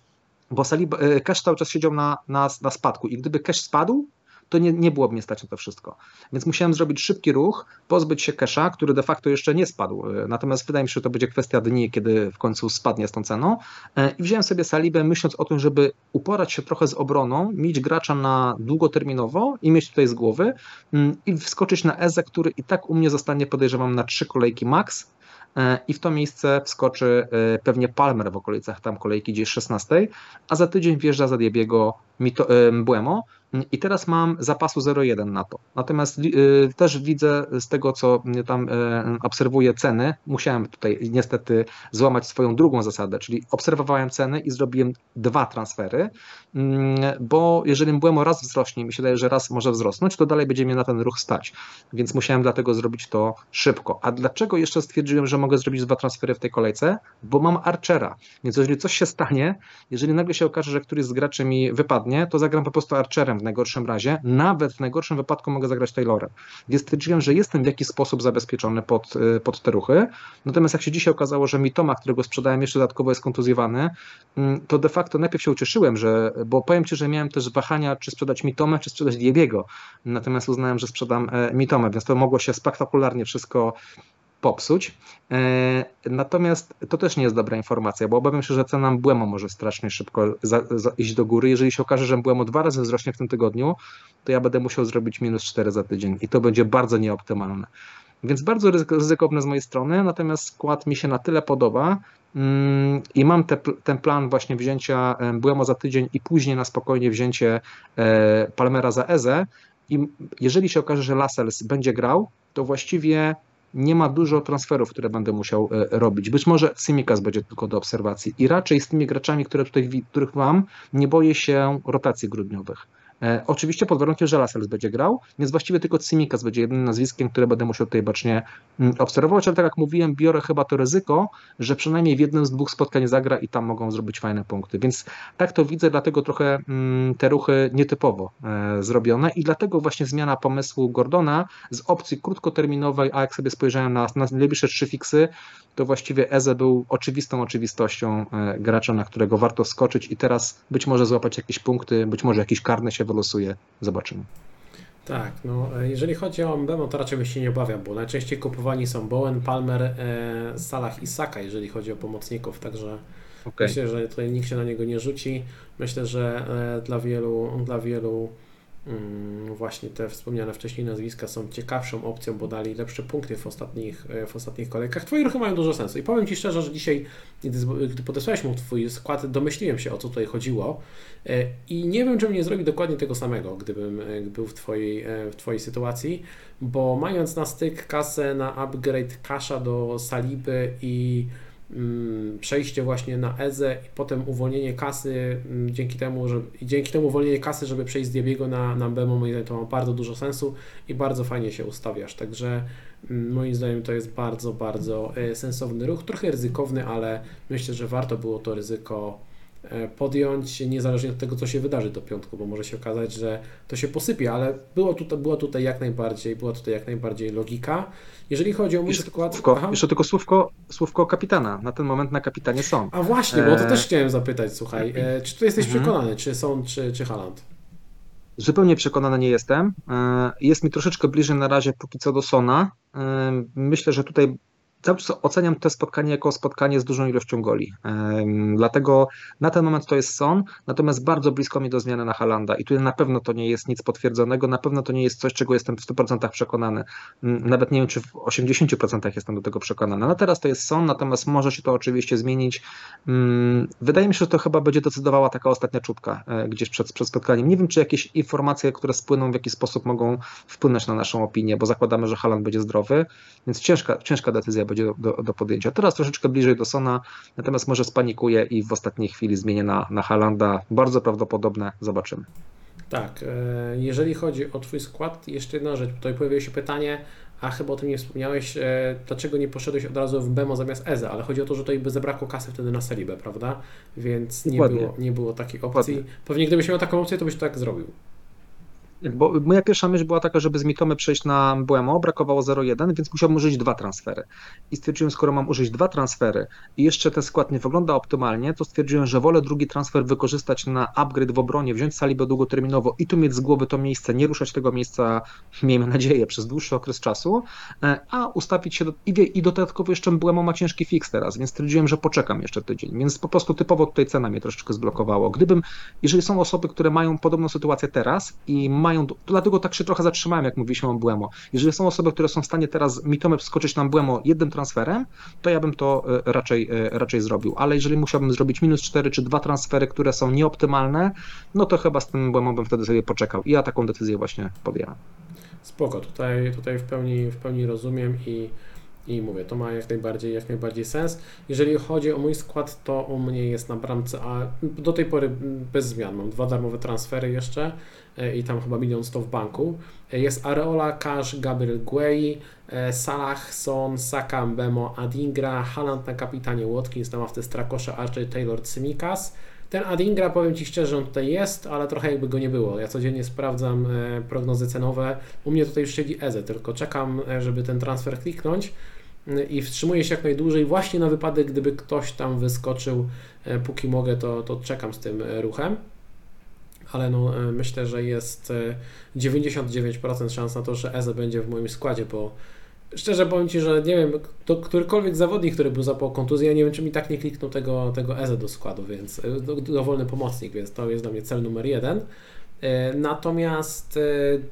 bo Saliba, Cash cały czas siedział na, na, na spadku i gdyby Cash spadł, to nie, nie byłoby mnie stać na to wszystko. Więc musiałem zrobić szybki ruch, pozbyć się Kesha, który de facto jeszcze nie spadł. Natomiast wydaje mi się, że to będzie kwestia dni, kiedy w końcu spadnie z tą ceną. I wziąłem sobie Salibę, myśląc o tym, żeby uporać się trochę z obroną, mieć gracza na długoterminowo i mieć tutaj z głowy mm, i wskoczyć na Eze, który i tak u mnie zostanie, podejrzewam, na trzy kolejki max E, i w to miejsce wskoczy e, pewnie Palmer w okolicach tam kolejki gdzieś 16, a za tydzień wjeżdża za Diebiego e, Błemo i teraz mam zapasu 0,1 na to. Natomiast też widzę z tego, co tam obserwuję ceny, musiałem tutaj niestety złamać swoją drugą zasadę, czyli obserwowałem ceny i zrobiłem dwa transfery, mm, bo jeżeli Błemo raz wzrośnie, mi się wydaje, że raz może wzrosnąć, to dalej będzie mnie na ten ruch stać, więc musiałem dlatego zrobić to szybko. A dlaczego jeszcze stwierdziłem, że mogę zrobić dwa transfery w tej kolejce, bo mam Archera. Więc jeżeli coś się stanie, jeżeli nagle się okaże, że któryś z graczy mi wypadnie, to zagram po prostu Archerem w najgorszym razie. Nawet w najgorszym wypadku mogę zagrać Taylorem. Więc stwierdziłem, że jestem w jakiś sposób zabezpieczony pod, y, pod te ruchy. Natomiast jak się dzisiaj okazało, że mi Toma, którego sprzedałem jeszcze dodatkowo jest kontuzjowany, mm, to de facto najpierw się ucieszyłem, że, bo powiem Ci, że miałem też wahania, czy sprzedać Mitomę, czy sprzedać Diebiego. Natomiast uznałem, że sprzedam e, Mitomę, więc to mogło się spektakularnie wszystko popsuć. E, natomiast to też nie jest dobra informacja, bo obawiam się, że cena Mbłemo może strasznie szybko za, za iść do góry. Jeżeli się okaże, że Mbłemo dwa razy wzrośnie w tym tygodniu, to ja będę musiał zrobić minus 4 za tydzień i to będzie bardzo nieoptymalne. Więc bardzo ryzykowne z mojej strony, natomiast skład mi się na tyle podoba mm, i mam te, ten plan właśnie wzięcia Mbłemo za tydzień i później na spokojnie wzięcie e, Palmera za Eze. I jeżeli się okaże, że Lascelles będzie grał, to właściwie nie ma dużo transferów, które będę musiał e, robić. Być może Simikas będzie tylko do obserwacji i raczej z tymi graczami, które tutaj, których mam, nie boję się rotacji grudniowych. E, oczywiście pod warunkiem, że Lascelles będzie grał, więc właściwie tylko Tsimikas będzie jednym nazwiskiem, które będę musiał tutaj bacznie mm, obserwować, ale tak jak mówiłem, biorę chyba to ryzyko, że przynajmniej w jednym z dwóch spotkań zagra i tam mogą zrobić fajne punkty. Więc tak to widzę, dlatego trochę mm, te ruchy nietypowo e, zrobione i dlatego właśnie zmiana pomysłu Gordona z opcji krótkoterminowej, a jak sobie spojrzałem na, na najbliższe trzy fiksy, to właściwie Eze był oczywistą oczywistością e, gracza, na którego warto skoczyć i teraz być może złapać jakieś punkty, być może jakiś karny się wylosuje. Zobaczymy. Tak, no jeżeli chodzi o Mbemo, to raczej bym się nie obawiał, bo najczęściej kupowani są Bowen, Palmer, e, Salah i Saka, jeżeli chodzi o pomocników, także okay. myślę, że tutaj nikt się na niego nie rzuci. Myślę, że e, dla wielu, dla wielu właśnie te wspomniane wcześniej nazwiska są ciekawszą opcją, bo dali lepsze punkty w ostatnich, e, w ostatnich kolejkach. Twoje ruchy mają dużo sensu i powiem Ci szczerze, że dzisiaj, gdy, podesłałeś mu Twój skład, domyśliłem się o co tutaj chodziło e, i nie wiem, czym nie zrobił dokładnie tego samego, gdybym e, był w Twojej, w twojej sytuacji, bo mając na styk kasę na upgrade Kasza do Saliby i mm, przejście właśnie na EZE i potem uwolnienie kasy mm, dzięki temu, że dzięki temu uwolnienie kasy, żeby przejść z Diabiego na, na moim zdaniem to ma bardzo dużo sensu i bardzo fajnie się ustawiasz, także mm, moim zdaniem to jest bardzo, bardzo e, sensowny ruch, trochę ryzykowny, ale myślę, że warto było to ryzyko podjąć, niezależnie od tego, co się wydarzy do piątku, bo może się okazać, że to się posypie, ale było tutaj, była tutaj jak najbardziej, była tutaj jak najbardziej logika. Jeżeli chodzi o mój Jeszcze, skład... słówko, Aha. jeszcze tylko słówko, słówko kapitana. Na ten moment na kapitanie są. A właśnie, bo to E, też chciałem zapytać, słuchaj, e, czy tu jesteś Mhm. przekonany, czy są, czy, czy Haaland? Zupełnie przekonany nie jestem. E, Jest mi troszeczkę bliżej na razie póki co do Sona. E, Myślę, że tutaj cały czas oceniam to spotkanie jako spotkanie z dużą ilością goli. Dlatego na ten moment to jest Son, natomiast bardzo blisko mi do zmiany na Halanda i tutaj na pewno to nie jest nic potwierdzonego, na pewno to nie jest coś, czego jestem w 100% przekonany. Mm, Nawet nie wiem, czy w 80% jestem do tego przekonany. No teraz to jest Son, natomiast może się to oczywiście zmienić. Mm, Wydaje mi się, że to chyba będzie decydowała taka ostatnia czubka e, gdzieś przed, przed spotkaniem. Nie wiem, czy jakieś informacje, które spłyną w jakiś sposób mogą wpłynąć na naszą opinię, bo zakładamy, że Haaland będzie zdrowy, więc ciężka, ciężka decyzja będzie do, do, do podjęcia. Teraz troszeczkę bliżej do Sona, natomiast może spanikuje i w ostatniej chwili zmienię na, na Haalanda. Bardzo prawdopodobne, zobaczymy. Tak, e, jeżeli chodzi o Twój skład, jeszcze jedna rzecz, tutaj pojawiło się pytanie, a chyba o tym nie wspomniałeś, e, dlaczego nie poszedłeś od razu w Bemo zamiast Eze, ale chodzi o to, że tutaj by zabrakło kasy wtedy na Selibę, prawda? Więc nie Dokładnie. było, nie było takiej opcji. Dokładnie. Pewnie gdybyś miał taką opcję, to byś tak zrobił. Bo moja pierwsza myśl była taka, żeby z Mitomy przejść na Błemo, brakowało 0,1, więc musiałbym użyć dwa transfery. I stwierdziłem, skoro mam użyć dwa transfery i jeszcze ten skład nie wygląda optymalnie, to stwierdziłem, że wolę drugi transfer wykorzystać na upgrade w obronie, wziąć Salibę długoterminowo i tu mieć z głowy to miejsce, nie ruszać tego miejsca, miejmy nadzieję, przez dłuższy okres czasu, e, a ustawić się do, i, i dodatkowo jeszcze Błemo ma ciężki fix teraz, więc stwierdziłem, że poczekam jeszcze tydzień, więc po prostu typowo tutaj cena mnie troszeczkę zblokowało. Gdybym, jeżeli są osoby, które mają podobną sytuację teraz i mają, to dlatego tak się trochę zatrzymałem, jak mówiliśmy o Błemo. Jeżeli są osoby, które są w stanie teraz mitome wskoczyć na Błemo jednym transferem, to ja bym to e, raczej, e, raczej zrobił. Ale jeżeli musiałbym zrobić minus 4 czy dwa transfery, które są nieoptymalne, no to chyba z tym Błemo bym wtedy sobie poczekał. I ja taką decyzję właśnie podjęłem. Spoko, tutaj, tutaj w, pełni, w pełni rozumiem i, i mówię, to ma jak najbardziej, jak najbardziej sens. Jeżeli chodzi o mój skład, to u mnie jest na bramce, a do tej pory bez zmian. Mam dwa darmowe transfery jeszcze e, i tam chyba milion sto w banku. E, Jest Areola, Cash, Gabriel Guei, e, Salah, Son, Saka, Mbemo, Adingra, Haaland na kapitanie Watkins, na ławce Strakosza, Archer, Taylor, Tsimikas. Ten Adingra, powiem Ci szczerze, on tutaj jest, ale trochę jakby go nie było. Ja codziennie sprawdzam prognozy cenowe. U mnie tutaj już siedzi Eze, tylko czekam, żeby ten transfer kliknąć i wstrzymuję się jak najdłużej właśnie na wypadek, gdyby ktoś tam wyskoczył, e, póki mogę, to, to czekam z tym e, ruchem. Ale no, e, myślę, że jest e, 99% szans na to, że Eze będzie w moim składzie, bo szczerze powiem Ci, że nie wiem, to którykolwiek zawodnik, który był zapał kontuzję, ja nie wiem, czy mi tak nie kliknął tego, tego Eze do składu, więc do, dowolny pomocnik, więc to jest dla mnie cel numer jeden. E, Natomiast e,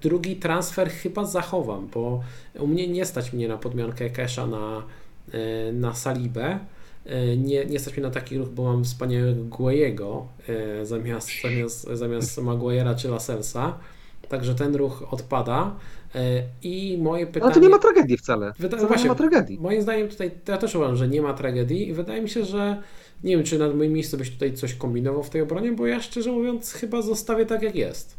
drugi transfer chyba zachowam, bo u mnie nie stać mnie na podmiankę Kesha na, e, na Salibę. Nie, nie stać mnie na taki ruch, bo mam wspaniałego Guejego e, zamiast, zamiast, zamiast Maguire'a czy Laselsa. Także ten ruch odpada. I moje pytanie. Ale to nie ma tragedii wcale. Wyda- Wcale właśnie. nie ma tragedii. Moim zdaniem tutaj, ja też uważam, że nie ma tragedii i wydaje mi się, że nie wiem, czy na moim miejscu byś tutaj coś kombinował w tej obronie, bo ja szczerze mówiąc chyba zostawię tak jak jest.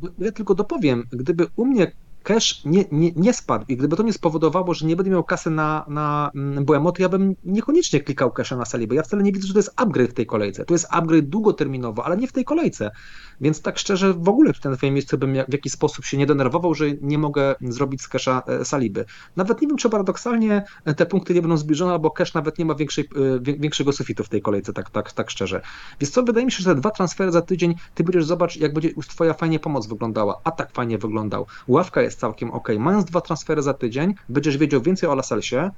Bo Ja tylko dopowiem, gdyby u mnie cash nie, nie, nie spadł i gdyby to nie spowodowało, że nie będę miał kasy na, na mm, BMO, to ja bym niekoniecznie klikał casha na Salibę. Ja wcale nie widzę, że to jest upgrade w tej kolejce. To jest upgrade długoterminowo, ale nie w tej kolejce. Więc tak szczerze w ogóle tutaj na twoim miejscu bym w jakiś sposób się nie denerwował, że nie mogę zrobić z casha e, Saliby. Nawet nie wiem, czy paradoksalnie e, te punkty nie będą zbliżone, albo cash nawet nie ma większej, e, większego sufitu w tej kolejce, tak, tak, tak szczerze. Więc co, wydaje mi się, że te dwa transfery za tydzień, ty będziesz zobacz, jak będzie twoja fajnie pomoc wyglądała, atak fajnie wyglądał, ławka jest całkiem ok. Mając dwa transfery za tydzień, będziesz wiedział więcej o Laselsie,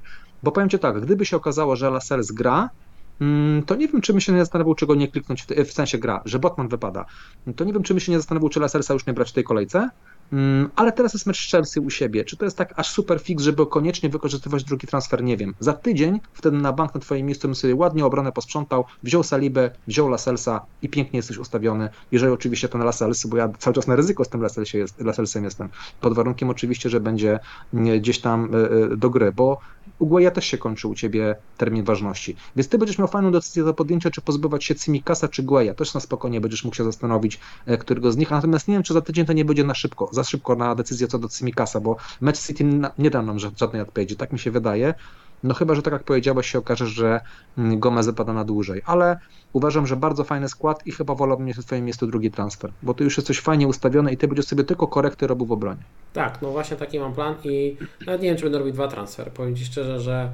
bo powiem ci tak, gdyby się okazało, że Lasels gra, to nie wiem, czy my się nie zastanowił, czego nie kliknąć, w, w sensie gra, że Botman wypada. To nie wiem, czy my się nie zastanowił, czy Laselsa już nie brać w tej kolejce, Mm, Ale teraz jest mecz Chelsea u siebie. Czy to jest tak aż super fix, żeby koniecznie wykorzystywać drugi transfer? Nie wiem. Za tydzień wtedy na bank na twoim miejscu bym sobie ładnie obronę posprzątał, wziął Salibę, wziął Laselsa i pięknie jesteś ustawiony. Jeżeli oczywiście ten Lasels, bo ja cały czas na ryzyko z tym Laselsie jest, Laselsem jestem, pod warunkiem oczywiście, że będzie mm, gdzieś tam e, e, do gry, bo u Guaya też się kończy u ciebie termin ważności. Więc ty będziesz miał fajną decyzję do podjęcia, czy pozbywać się Cimikasa czy Guaya. Też na spokojnie będziesz mógł się zastanowić, e, którego z nich. Natomiast nie wiem, czy za tydzień to nie będzie na szybko, za szybko na decyzję co do Cimikasa, bo Match City nie da nam żadnej odpowiedzi, tak mi się wydaje. No chyba, że tak jak powiedziałeś, się okaże, że mm, Gomez wypada na dłużej, ale uważam, że bardzo fajny skład i chyba wolałbym mieć w twoim miejscu drugi transfer, bo tu już jest coś fajnie ustawione i ty będziesz sobie tylko korekty robił w obronie. Tak, no właśnie taki mam plan i nawet nie wiem, czy będę robił dwa transfery. Powiem Ci szczerze, że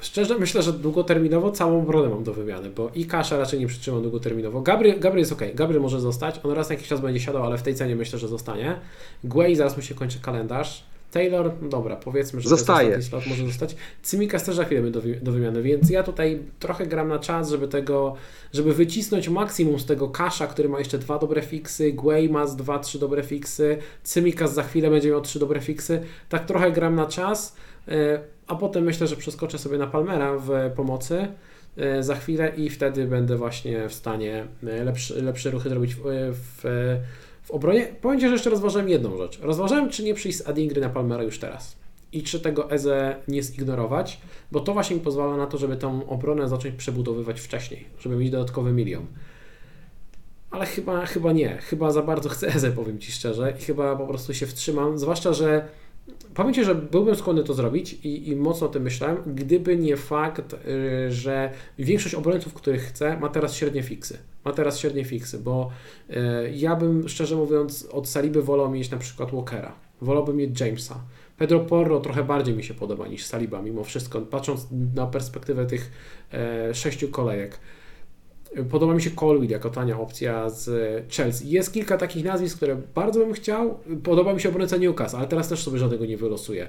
szczerze myślę, że długoterminowo całą obronę mam do wymiany, bo i Kasza raczej nie przytrzymam długoterminowo. Gabriel, Gabriel jest ok, Gabriel może zostać, on raz na jakiś czas będzie siadał, ale w tej cenie myślę, że zostanie. Guay zaraz mu się kończy kalendarz. Taylor, no dobra, powiedzmy, że Zostaje. Slot może zostać. Cymikas też za chwilę do, do wymiany, więc ja tutaj trochę gram na czas, żeby tego, żeby wycisnąć maksimum z tego Kasza, który ma jeszcze dwa dobre fiksy, Guay ma dwa, trzy dobre fiksy, Cymikas za chwilę będzie miał trzy dobre fiksy. Tak trochę gram na czas, e, a potem myślę, że przeskoczę sobie na Palmera w pomocy e, za chwilę i wtedy będę właśnie w stanie e, lepsze, lepsze ruchy zrobić w, w w obronie, powiem Ci, że jeszcze rozważałem jedną rzecz. Rozważałem, czy nie przyjść z Adingry na Palmera już teraz. I czy tego Eze nie zignorować, bo to właśnie mi pozwala na to, żeby tą obronę zacząć przebudowywać wcześniej, żeby mieć dodatkowy milion. Ale chyba, chyba nie. Chyba za bardzo chcę Eze, powiem Ci szczerze, i chyba po prostu się wstrzymam. Zwłaszcza, że powiem Ci, że byłbym skłonny to zrobić i, i mocno o tym myślałem, gdyby nie fakt, yy, że większość obrońców, których chcę, ma teraz średnie fiksy. Ma teraz średnie fiksy, bo yy, ja bym szczerze mówiąc od Saliby wolał mieć na przykład Walkera, wolałbym mieć Jamesa. Pedro Porro trochę bardziej mi się podoba niż Saliba, mimo wszystko, patrząc na perspektywę tych e, sześciu kolejek. Podoba mi się Colwill jako tania opcja z Chelsea. Jest kilka takich nazwisk, które bardzo bym chciał. Podoba mi się obrońca Newcastle, ale teraz też sobie żadnego nie wylosuję.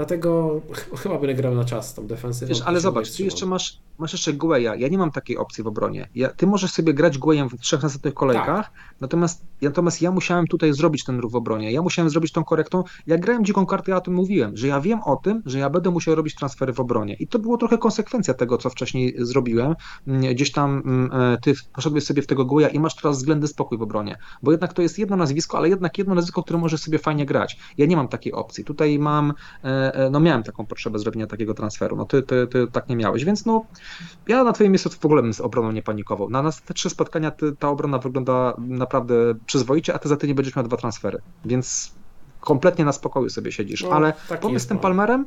Dlatego chyba będę grał na czas tą defensywą. Wiesz, ale zobacz, ty jeszcze masz, masz jeszcze Gueya. Ja nie mam takiej opcji w obronie. Ja, ty możesz sobie grać Gueyem w trzech następnych kolejkach, tak. natomiast, natomiast ja musiałem tutaj zrobić ten ruch w obronie. Ja musiałem zrobić tą korektą. Ja grałem dziką kartę, ja o tym mówiłem, że ja wiem o tym, że ja będę musiał robić transfery w obronie. I to było trochę konsekwencja tego, co wcześniej zrobiłem. Mm, gdzieś tam mm, e, ty poszedłeś sobie w tego Gueya i masz teraz względny spokój w obronie. Bo jednak to jest jedno nazwisko, ale jednak jedno nazwisko, które może sobie fajnie grać. Ja nie mam takiej opcji. Tutaj mam, e, no miałem taką potrzebę zrobienia takiego transferu. No ty, ty, ty tak nie miałeś, więc no ja na twoim miejscu w ogóle bym z obroną nie panikował. Na nas te trzy spotkania ty, ta obrona wygląda naprawdę przyzwoicie, a ty za ty nie będziesz miał dwa transfery, więc kompletnie na spokoju sobie siedzisz. No, Ale pomysł z tym Palmerem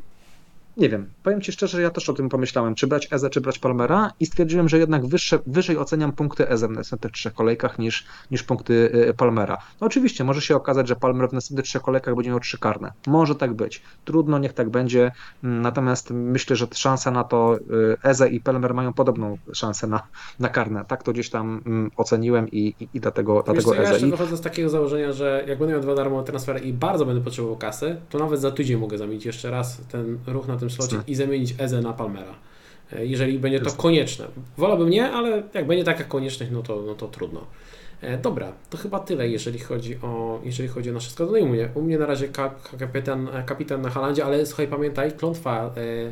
nie wiem, powiem Ci szczerze, ja też o tym pomyślałem, czy brać Eze, czy brać Palmera i stwierdziłem, że jednak wyższe, wyżej oceniam punkty Eze w następnych trzech kolejkach niż, niż punkty y, Palmera. No oczywiście, może się okazać, że Palmer w następnych trzech kolejkach będzie miał trzy karne. Może tak być. Trudno, niech tak będzie, mm, natomiast myślę, że szansa na to y, Eze i Palmer mają podobną szansę na, na karne. Tak to gdzieś tam mm, oceniłem i, i, i dlatego, dlatego co, Eze. Ja jeszcze wychodzę z takiego założenia, że jak będę miał dwa darmowe transfery i bardzo będę potrzebował kasy, to nawet za tydzień mogę zamienić jeszcze raz ten ruch na tym slocie i zamienić Eze na Palmera. E, jeżeli będzie to konieczne. Wolałbym nie, ale jak będzie taka konieczność, no to, no to trudno. E, dobra, to chyba tyle, jeżeli chodzi o, jeżeli chodzi o nasze składy. No i u mnie, u mnie na razie kapitan, kapitan na Halandzie, ale słuchaj, pamiętaj, klątwa, e,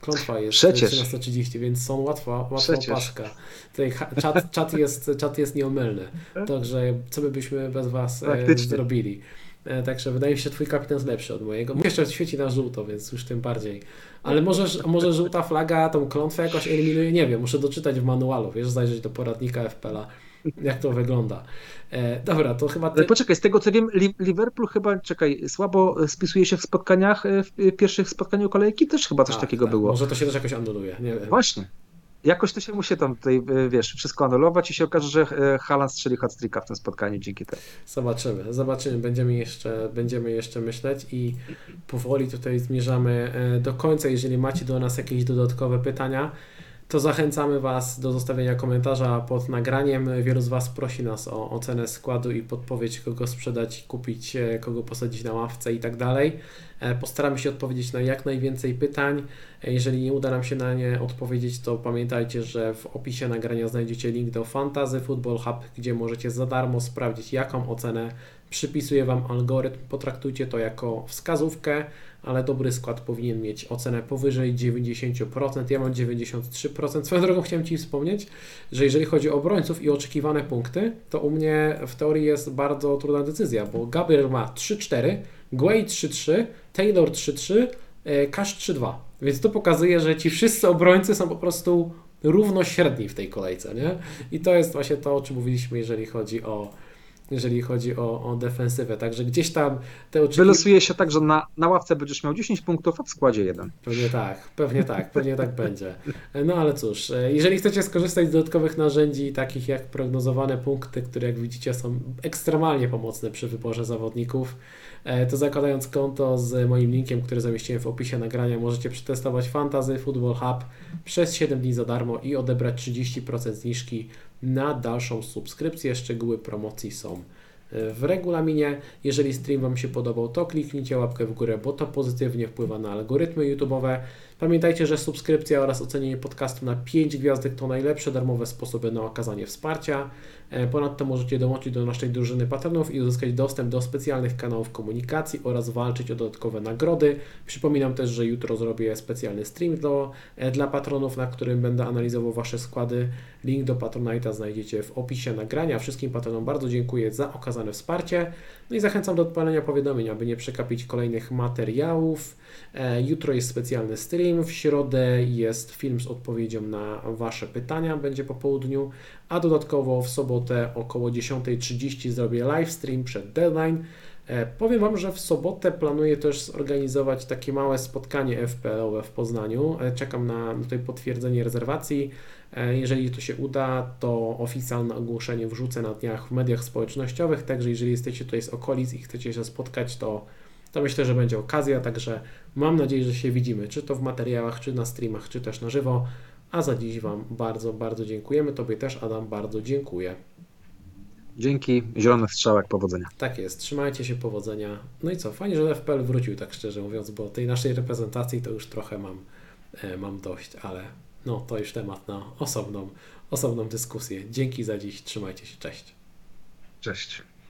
klątwa jest Przecież. 13.30, więc są łatwa, łatwa opaska. Tutaj czat, czat, jest, czat jest nieomylny, także co by byśmy bez Was e, zrobili. E, także wydaje mi się, że twój kapitan jest lepszy od mojego. Jeszcze świeci na żółto, więc już tym bardziej. Ale może, może żółta flaga tą klątwę jakoś eliminuje, nie wiem, muszę doczytać w manualu, wiesz, zajrzeć do poradnika FPL-a, jak to wygląda. E, dobra, to chyba... Ty... Poczekaj, z tego co wiem, Liverpool chyba, czekaj, słabo spisuje się w spotkaniach, e, w pierwszych spotkaniu kolejki, też chyba coś tak, takiego tak. było. Może to się też jakoś anuluje, nie wiem. Właśnie jakoś to się musi tam tutaj, e, wiesz, wszystko anulować i się okaże, że e, Haaland strzeli hat w tym spotkaniu dzięki temu. Zobaczymy, zobaczymy, będziemy jeszcze, będziemy jeszcze myśleć i powoli tutaj zmierzamy e, do końca. Jeżeli macie do nas jakieś dodatkowe pytania, to zachęcamy Was do zostawienia komentarza pod nagraniem. Wielu z Was prosi nas o ocenę składu i podpowiedź, kogo sprzedać, kupić, e, kogo posadzić na ławce i tak dalej. E, postaramy się odpowiedzieć na jak najwięcej pytań. E, jeżeli nie uda nam się na nie odpowiedzieć, to pamiętajcie, że w opisie nagrania znajdziecie link do Fantasy Football Hub, gdzie możecie za darmo sprawdzić, jaką ocenę przypisuje Wam algorytm. Potraktujcie to jako wskazówkę ale dobry skład powinien mieć ocenę powyżej 90%. Ja mam 93%. Swoją drogą chciałem Ci wspomnieć, że jeżeli chodzi o obrońców i oczekiwane punkty, to u mnie w teorii jest bardzo trudna decyzja, bo Gabriel ma 3-4, Guay 3-3, Taylor 3-3, Cash 3-2. Więc to pokazuje, że ci wszyscy obrońcy są po prostu równośredni w tej kolejce, nie? I to jest właśnie to, o czym mówiliśmy, jeżeli chodzi o jeżeli chodzi o, o defensywę. Także gdzieś tam te oczekiwania... Wylosuje się tak, że na, na ławce będziesz miał 10 punktów, a w składzie jeden. Pewnie tak, pewnie tak, pewnie tak będzie. No ale cóż, jeżeli chcecie skorzystać z dodatkowych narzędzi, takich jak prognozowane punkty, które jak widzicie są ekstremalnie pomocne przy wyborze zawodników, e, to zakładając konto z moim linkiem, który zamieściłem w opisie nagrania, możecie przetestować Fantasy Football Hub przez 7 dni za darmo i odebrać 30% zniżki na dalszą subskrypcję. Szczegóły promocji są e, w regulaminie. Jeżeli stream Wam się podobał, to kliknijcie łapkę w górę, bo to pozytywnie wpływa na algorytmy YouTube'owe. Pamiętajcie, że subskrypcja oraz ocenienie podcastu na 5 gwiazdek to najlepsze darmowe sposoby na okazanie wsparcia. E, ponadto możecie dołączyć do naszej drużyny patronów i uzyskać dostęp do specjalnych kanałów komunikacji oraz walczyć o dodatkowe nagrody. Przypominam też, że jutro zrobię specjalny stream do, e, dla patronów, na którym będę analizował Wasze składy. Link do Patronite'a znajdziecie w opisie nagrania. Wszystkim patronom bardzo dziękuję za okazane wsparcie. No i zachęcam do odpalenia powiadomień, aby nie przekapić kolejnych materiałów. E, jutro jest specjalny stream, w środę jest film z odpowiedzią na Wasze pytania, będzie po południu, a dodatkowo w sobotę około 10.30 zrobię live stream przed deadline. E, powiem Wam, że w sobotę planuję też zorganizować takie małe spotkanie FPL-owe w Poznaniu. E, czekam na tutaj potwierdzenie rezerwacji. Jeżeli to się uda, to oficjalne ogłoszenie wrzucę na dniach w mediach społecznościowych, także jeżeli jesteście tutaj z okolic i chcecie się spotkać, to to myślę, że będzie okazja, także mam nadzieję, że się widzimy, czy to w materiałach, czy na streamach, czy też na żywo. A za dziś Wam bardzo, bardzo dziękujemy. Tobie też, Adam, bardzo dziękuję. Dzięki, zielony strzałek, powodzenia. Tak jest, trzymajcie się, powodzenia. No i co, fajnie, że FPL wrócił, tak szczerze mówiąc, bo tej naszej reprezentacji to już trochę mam, e, mam dość, ale no to już temat na osobną, osobną dyskusję. Dzięki za dziś, trzymajcie się, cześć. Cześć.